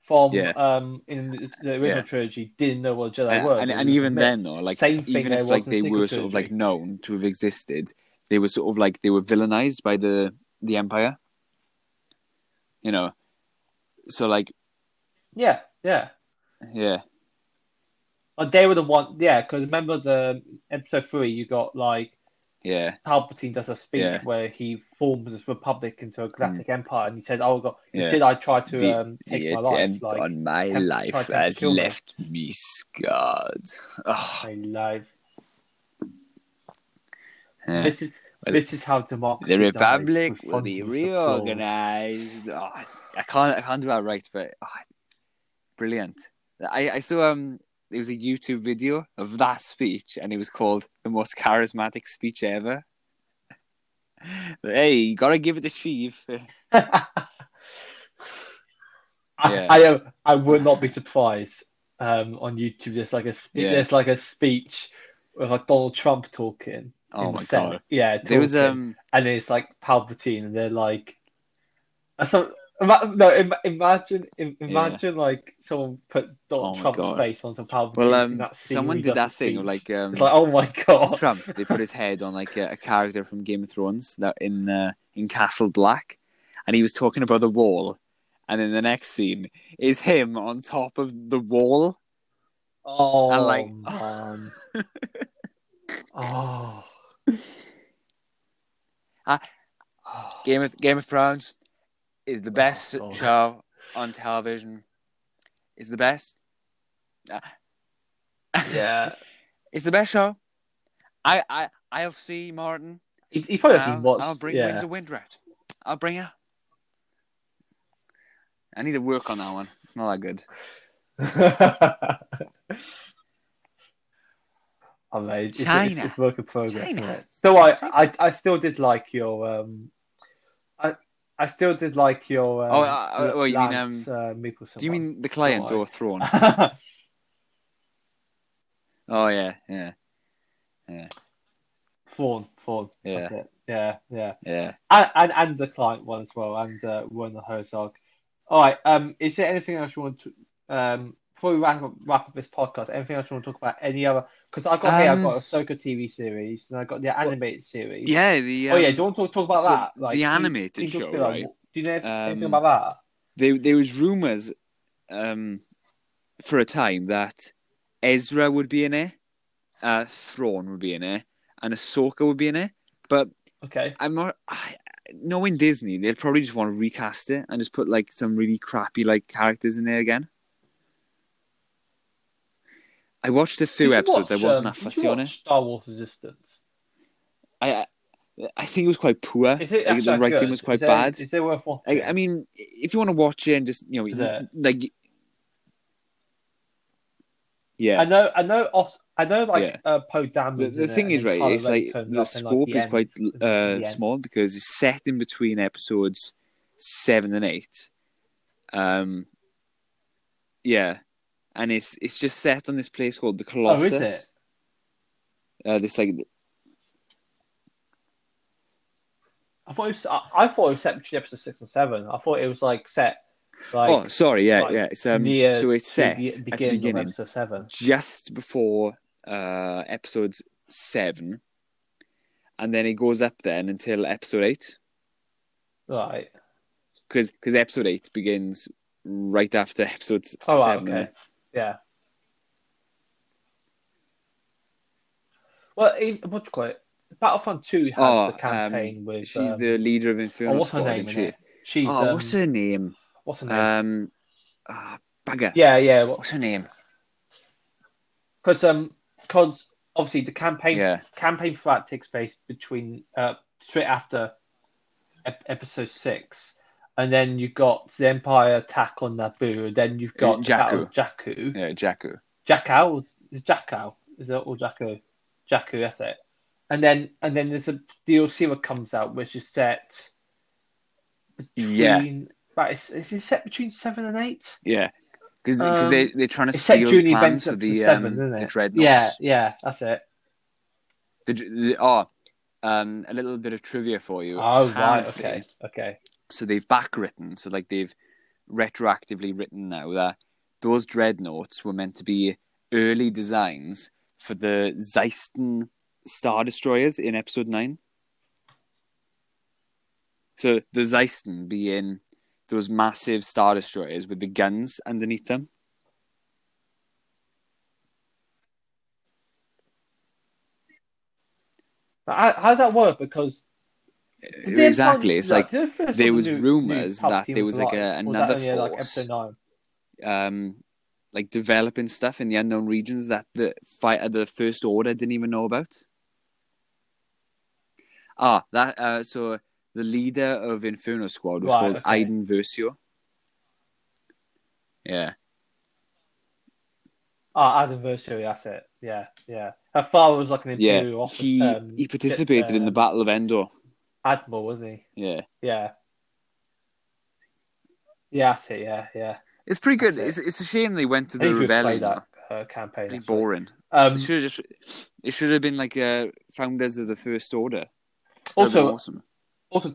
from Yeah. um in the, the original Yeah. trilogy didn't know what Jedi and, were. and, and even then, though, like Same thing even if like they were sequel sort of like known to have existed, they were sort of like they were villainized by the the Empire. You know, so like yeah, yeah. yeah, But they were the one, yeah. Because remember the episode three, you got like yeah, Palpatine does a speech Yeah. where he forms this republic into a galactic empire, and he says, "Oh God, Yeah. did I try to the, um, take my life? Like on my life has kill me." left me scarred. Oh, my life." yeah. This is Well, this is how democracy. The Republic will be reorganized. Oh, I can't, I can't do that right, but oh, brilliant. I, I saw um, there was a YouTube video of that speech, and it was called "the most charismatic speech ever." hey, you gotta give it to Sheev. I, Yeah. I I would not be surprised um, on YouTube. There's like a spe- Yeah. there's like a speech with like Donald Trump talking. Oh in the my Senate. god! Yeah, There was um, and it's like Palpatine, and they're like, that's not, ima- no, im- imagine, im- imagine like someone puts Donald Oh Trump's God. face onto Palpatine. well, um, someone did that the thing, speech. like um, like, oh my god, Trump. They put his head on like a, a character from Game of Thrones that in uh, in Castle Black, and he was talking about the wall, and then the next scene is him on top of the wall. oh and, like- man, oh. Ah. Game of Game of Thrones is the best Oh, show on television. Is the best. Yeah, it's the best show. I I I'll see Martin. he, he probably hasn't I'll, watched. I'll bring yeah. Wings of Windraft. I'll bring her. I need to work on that one. It's not that good. I mean, it's, it's, China. it's work in progress. China. So I, I, I still did like your, um, I, still did like your. Um, Oh, uh, oh, you mean, Lance, uh, Do you mean the client or Throne? Oh yeah, yeah. Yeah. That's it. Yeah, yeah. yeah. And, and and the client one as well, and uh, Werner Herzog. All right. Um, is there anything else you want to um before we wrap up, wrap up this podcast? Anything else you want to talk about? Any other? Because I got here, I've Um, got a Ahsoka TV series, and I got the animated series. Yeah, the oh yeah. um, Do you want to talk, talk about so that? Like the you- animated you talk show, about- right? Do you know anything, anything Um, about that? there there was rumors um for a time that Ezra would be in it, uh Thrawn would be in it, and Ahsoka would be in it. But Okay. I'm not I, knowing Disney, they'll probably just want to recast it and just put like some really crappy like characters in there again. I watched a few episodes. watch, I wasn't um, that fussy on it. Star Wars Resistance. I I- think it was quite poor. Is it Like, the writing good? was quite is it, bad. Is it worth watching? I, I mean, if you want to watch it and just you know, Is it? like, yeah, I know, I know, Os- I know, like Yeah. uh, Poe Dameron's the, the thing is, right, it's like the scope the is quite uh, small because it's set in between episodes seven and eight. Um, yeah, and it's it's just set on this place called the Oh, is Colossus. it? Uh, this like I thought it was, I, I thought it was set between episode six and seven. I thought it was like set like oh, sorry, yeah, like, yeah. It's um, near so it's the set at the beginning, of episode seven. just before uh episodes seven, and then it goes up then until episode eight. Right. because because episode eight begins right after episode Oh, right, okay. Yeah. Well, in, what do you call it? Battlefront Two has Oh, the campaign with. She's um, the leader of Inferno oh, what's her name she? She's oh, um, what's her name? what's her name? Um, ah, bugger. yeah, yeah. Because What's her name? um, because obviously the campaign Yeah, campaign for that takes place between uh straight after ep- episode six, and then you've got the Empire attack on Naboo, and then you've got Jakku. Jakku. yeah, Jakku. Jakku is Jakku is it or Jakku? Jakku, that's it. And then and then there's a DLC that comes out which is set between. Yeah. Right, is, is it set between seven and eight? Yeah, because Um, they they're trying to It's set steal the the plans events for the seven, um, isn't the dreadnoughts. Yeah, yeah, that's it. The, the, oh, um, a little bit of trivia for you. Oh right, okay, okay. So they've backwritten, so like they've retroactively written now that those dreadnoughts were meant to be early designs for the Xyston Star Destroyers in Episode Nine. So the Xyston being those massive Star Destroyers with the guns underneath them. How, does that work? Because exactly, it's like the there was knew- rumours knew that there was like a- Or was that another like, force. episode nine? um, like developing stuff in the unknown regions that the fight of the First Order didn't even know about. Ah, that uh, so the leader of Inferno Squad was Right, called okay. Iden Versio. Yeah, Ah, adversary, that's it. Yeah, yeah. Her father was like an yeah. imperial officer. He um, he participated in the um, Battle of Endor. Admiral, wasn't he? Yeah, Yeah. Yeah, that's it. Yeah, yeah. it's pretty good. That's It's it's a shame they went to the think we play rebellion. that uh, campaign. Pretty actually. boring. Um, it should just it should have been like uh, founders of the First Order. That'd been also, awesome. also,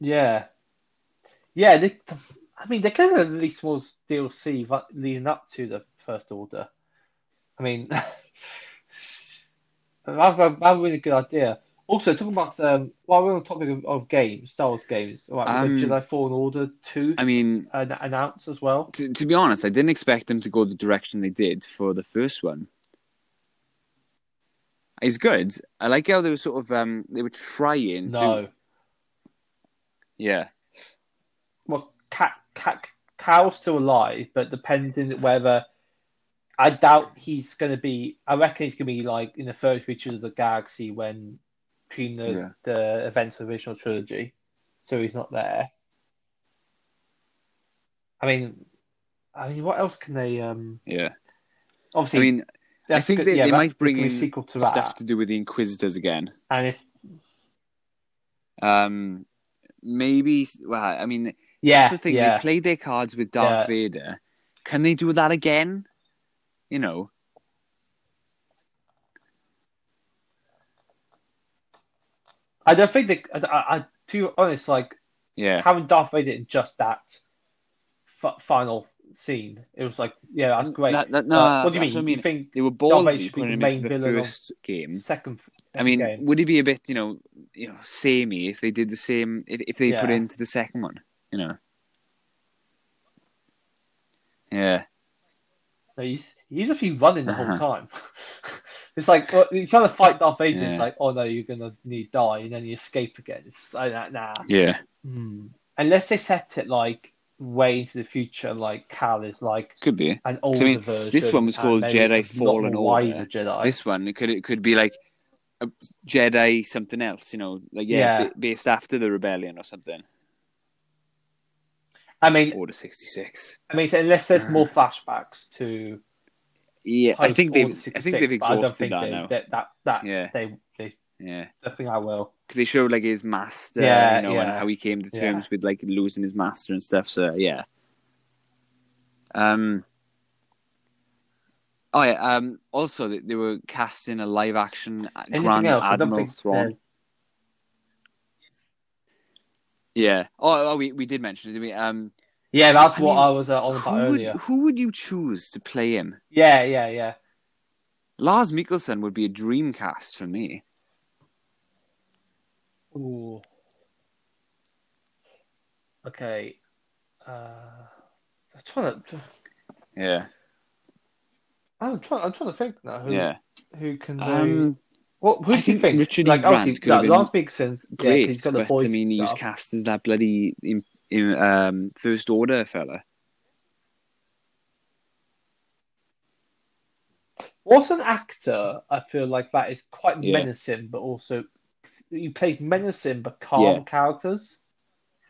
yeah, yeah. They, I mean, they could have at least more DLC va- leading up to the First Order. I mean, that's that's a really good idea. Also, talking about um, while we're on the topic of, of games, Star Wars games, right, Um, Jedi Fallen Order two I mean, an- announced as well. to, to be honest, I didn't expect them to go the direction they did for the first one. It's good. I like how they were sort of um they were trying No, to yeah well, Cat, Cat, Cal's still alive, but depending whether I doubt he's going to be. I reckon he's going to be like in the first Reaches of the Galaxy when between the, Yeah. the events of the original trilogy. so he's not there. I mean, I mean, what else can they? Um, Yeah. obviously. I mean, I think good- they, yeah, they might bring in sequel to stuff that, to do with the Inquisitors again. and it's Um, maybe. Well, I mean, yeah, that's the thing. yeah. They played their cards with Darth. Vader. Can they do that again? You know. I don't think that I, I, to be honest, like Yeah. having Darth Vader in just that f- final scene, it was like, yeah, that's great. That- that- no, Uh, what do you mean? I You mean. think They were ballsy be putting the him into main the first game. second? I mean, game? would it be a bit, you know, you know, samey if they did the same if, if they put Yeah. it into the second one, you know? Yeah, No, he's he's just been running the whole Uh-huh. time. it's like well, you're trying to fight Darth Vader. It's like, oh no, you're gonna need die, and then you escape again. It's like that nah. yeah, Hmm. Unless they set it like way into the future, like Cal is like could be. an older mean, version. this one was called Jedi Fallen Order. Jedi. This one it could it could be like a Jedi something else, you know, like yeah, Yeah. ba- based after the rebellion or something. I mean, Order sixty six. I mean, unless there's more flashbacks to Yeah, I think they've post I think they've 66, I don't exhausted think that they, now. That, that that Yeah. they they Yeah, I think I will. because they show like his master, Yeah, you know, and how he came to Yeah. terms with like losing his master and stuff. So yeah. Um. Oh yeah. Um. Also, they, they were casting a live action Anything Grand else? Admiral Thrawn. there's- Yeah. Oh, oh, we we did mention it. didn't we? Um. Yeah, that's I what mean, I was uh, on about Who would earlier. who would you choose to play him? Yeah, yeah, yeah. Lars Mikkelsen would be a dream cast for me. Ooh. Okay. Uh, I'm trying to. Yeah. I'm trying. I'm trying to think now. Who, Yeah. Who can? Um. What? Who I do you think? Richard E. like, Grant obviously, could have yeah, been Lance Mikkelsen's yeah, 'cause Great, he's got the but voice I mean, he was cast as that bloody in, in um First Order fella. What's an actor? I feel like that is quite Yeah. menacing, but also he plays menacing but calm Yeah. characters.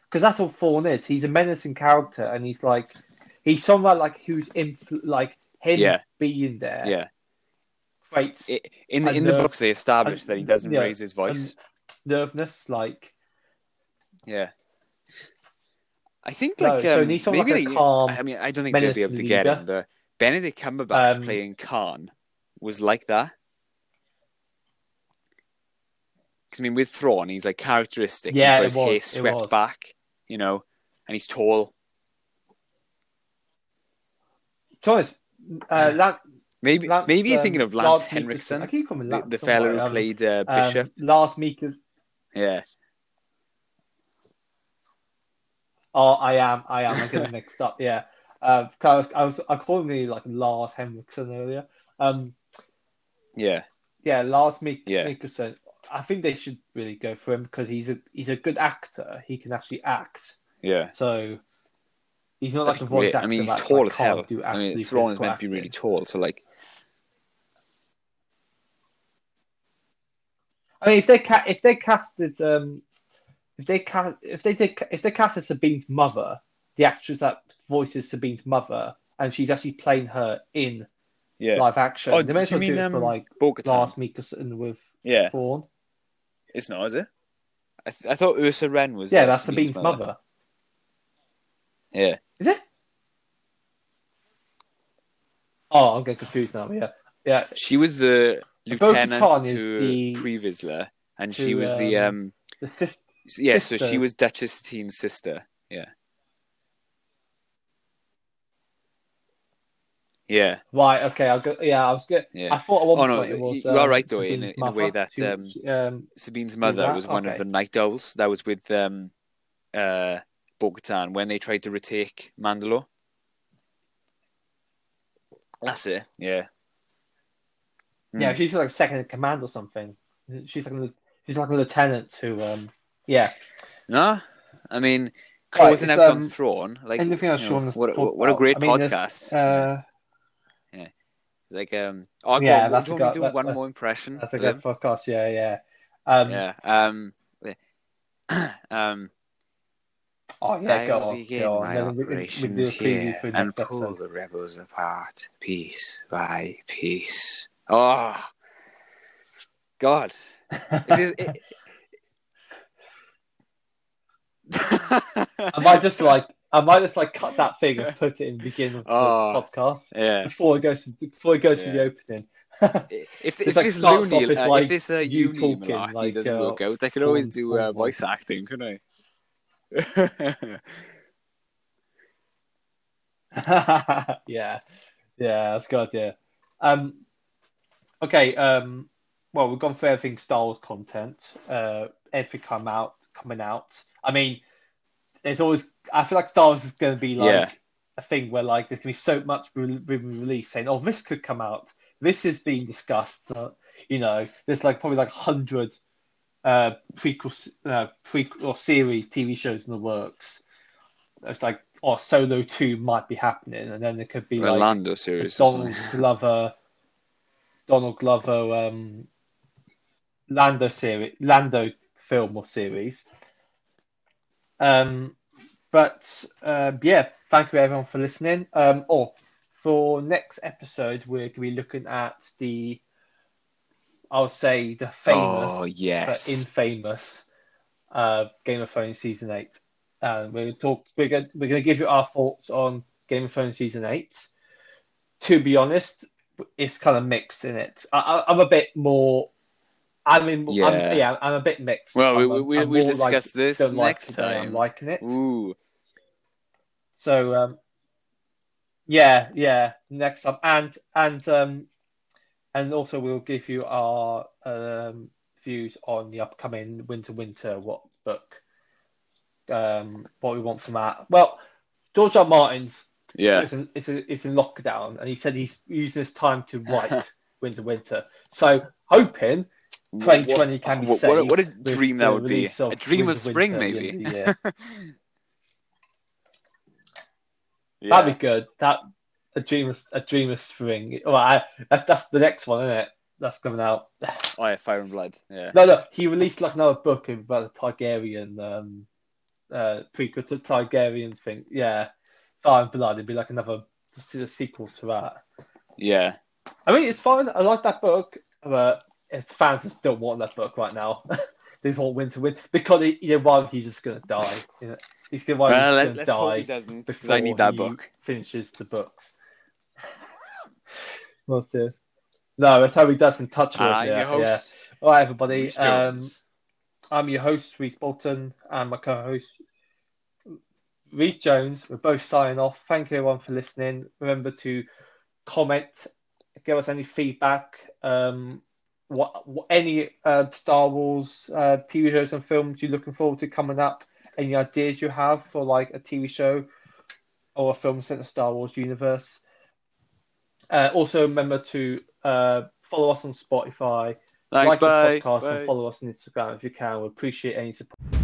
Because that's what Thrawn is. He's a menacing character, and he's like, he's someone like who's in like him Yeah. being there. Yeah. Creates I- In the, in the books, they established and- that he doesn't yeah, raise his voice. nervousness. Like, yeah. I think like so um, someone maybe like they- calm, I mean, I don't think they'll be able to menacing get him, but Benedict Cumberbatch Um, playing Khan was like that. 'Cause, I mean, with Thrawn, he's like characteristic. Yeah, he's it got his was, it swept back, you know, and he's tall. be uh, Lan- Maybe Lance, maybe you're um, thinking of Lance Mikkelsen. Henriksen, I keep the, Lance, the don't fella who Um, played uh, um, Bishop. Lars Mikkelsen. yeah, Oh, I am. I am. I'm getting mixed up. Yeah. Uh, I was, I was I called me like Lars Henriksen earlier. Um, yeah, yeah, Lars Mik- Yeah. Mikkelsen. I think they should really go for him because he's a he's a good actor. He can actually act. yeah. So he's not like a voice great. actor. I mean, he's tall like, as hell. I mean, Thrawn is meant to be really tall, so like, I mean, if they ca- if they casted um, if they cast if they did if they casted Sabine's mother, the actress that voices Sabine's mother, and she's actually playing her in yeah. live action. Oh, they may as well do mean, it for um, like Bo-Katan? Lars Mikkelsen with Yeah, Thrawn. it's not, is it? I, th- I thought Ursa Wren was. Yeah, uh, that's Sabine's mother. Yeah, Is it? Oh, I'm getting confused now. Yeah, yeah. she was the lieutenant to the- Pre and to, she was the um, um. The fifth. Yeah, so she was Duchess Satine's sister. Yeah. Yeah, Right. Okay. I'll go. Yeah, I was good. yeah. I thought at one Oh, no, point it was. you are um, right, though, in a- in a way that, um, she- um, Sabine's mother that? was one of the Night Owls. That was with um, uh, Bo-Katan when they tried to retake Mandalore. That's it. Yeah. Yeah, Mm. she's like second in command or something. She's like a, she's like a lieutenant who, um, yeah. No, I mean, Right, closing it's, on um, Thrawn. Like, Anything else you know, to what, what, what a great I mean, podcast. Uh, Like, um, oh, Yeah, yeah, that's do a you want me to good- do one that- more impression? that's a good podcast. Yeah, yeah. Um, Yeah. Um, um, Oh yeah, I go will on. begin Go on. my Then we- we- we a operations here and pull the rebels apart piece by piece. Oh, God! It is. It... I might just like I might just like cut that thing and put it in the beginning of the Oh. podcast yeah. before it goes to before it goes to the opening. If, if like this loony, uh, like, if this uh, you uni malarkey like, doesn't uh, work out, I can always do uh, voice. acting, couldn't I? yeah, yeah, that's good idea. Um, okay, um, well, we've gone through everything Star Wars content. Uh, everything come out, coming out. I mean, there's always. I feel like Star Wars is going to be like Yeah. a thing where like there's going to be so much re- re- released saying, "Oh, this could come out. This is being discussed." Uh, you know, there's like probably like hundred uh, prequel, uh, prequel or series TV shows in the works. It's like, oh, Solo Two might be happening, and then there could be like Orlando a series. Or Donald. Glover, Donald Glover, um, Lando series, Lando film or series. Um, but um, yeah, thank you everyone for listening. Um, or for next episode, we're going to be looking at the, I'll say the famous Oh but yes. infamous uh, Game of Thrones season eight. And we're talk we're going we're going to give you our thoughts on Game of Thrones season eight. To be honest, it's kind of mixed in it. I, I, I'm a bit more. I mean, Yeah. I'm, yeah, I'm a bit mixed. Well, we- I'm, we- I'm we'll- we'll discuss like, this don't like next it than I'm liking it. Ooh. So um, yeah, yeah. Next time, and and um, and also we'll give you our um, views on the upcoming Winter Winter what book. Um, what we want from that. Well, George R. R. Martin's Yeah. it's in, is, in, in lockdown, and he said he's using this time to write Winter Winter. So hoping 2020 can be what, what, a- saved what a dream that would be. A dream of spring, Winter maybe. end of the year. yeah. That'd be good. That a dream of a dream of spring. Well, I, that, that's the next one, isn't it? That's coming out. Oh yeah, Fire and Blood. Yeah. No, no. He released like another book about the Targaryen um, uh, prequel to Targaryen thing. Yeah, Fire and Blood. It'd be like another a sequel to that. Yeah. I mean, it's fine. I like that book, but it's fans don't want that book right now. they just want Winter Win because he, you know, one he's just gonna die. You know, he's gonna, Well, he's let, gonna let's hope he doesn't, because I need that book. finishes the books. we'll see. No, that's how he doesn't touch it. And I'm yeah, yeah. All right, everybody. Um, I'm your host, Rhys Bolton, and my co-host, Rhys Jones. We're both signing off. Thank you, everyone, for listening. Remember to comment, give us any feedback. Um, what, what any uh, Star Wars uh, TV shows and films you're looking forward to coming up? Any ideas you have for like a TV show or a film set in the Star Wars universe? Uh, also, remember to uh, follow us on Spotify Thanks, like bye. the podcast bye. and follow us on Instagram if you can. We appreciate any support.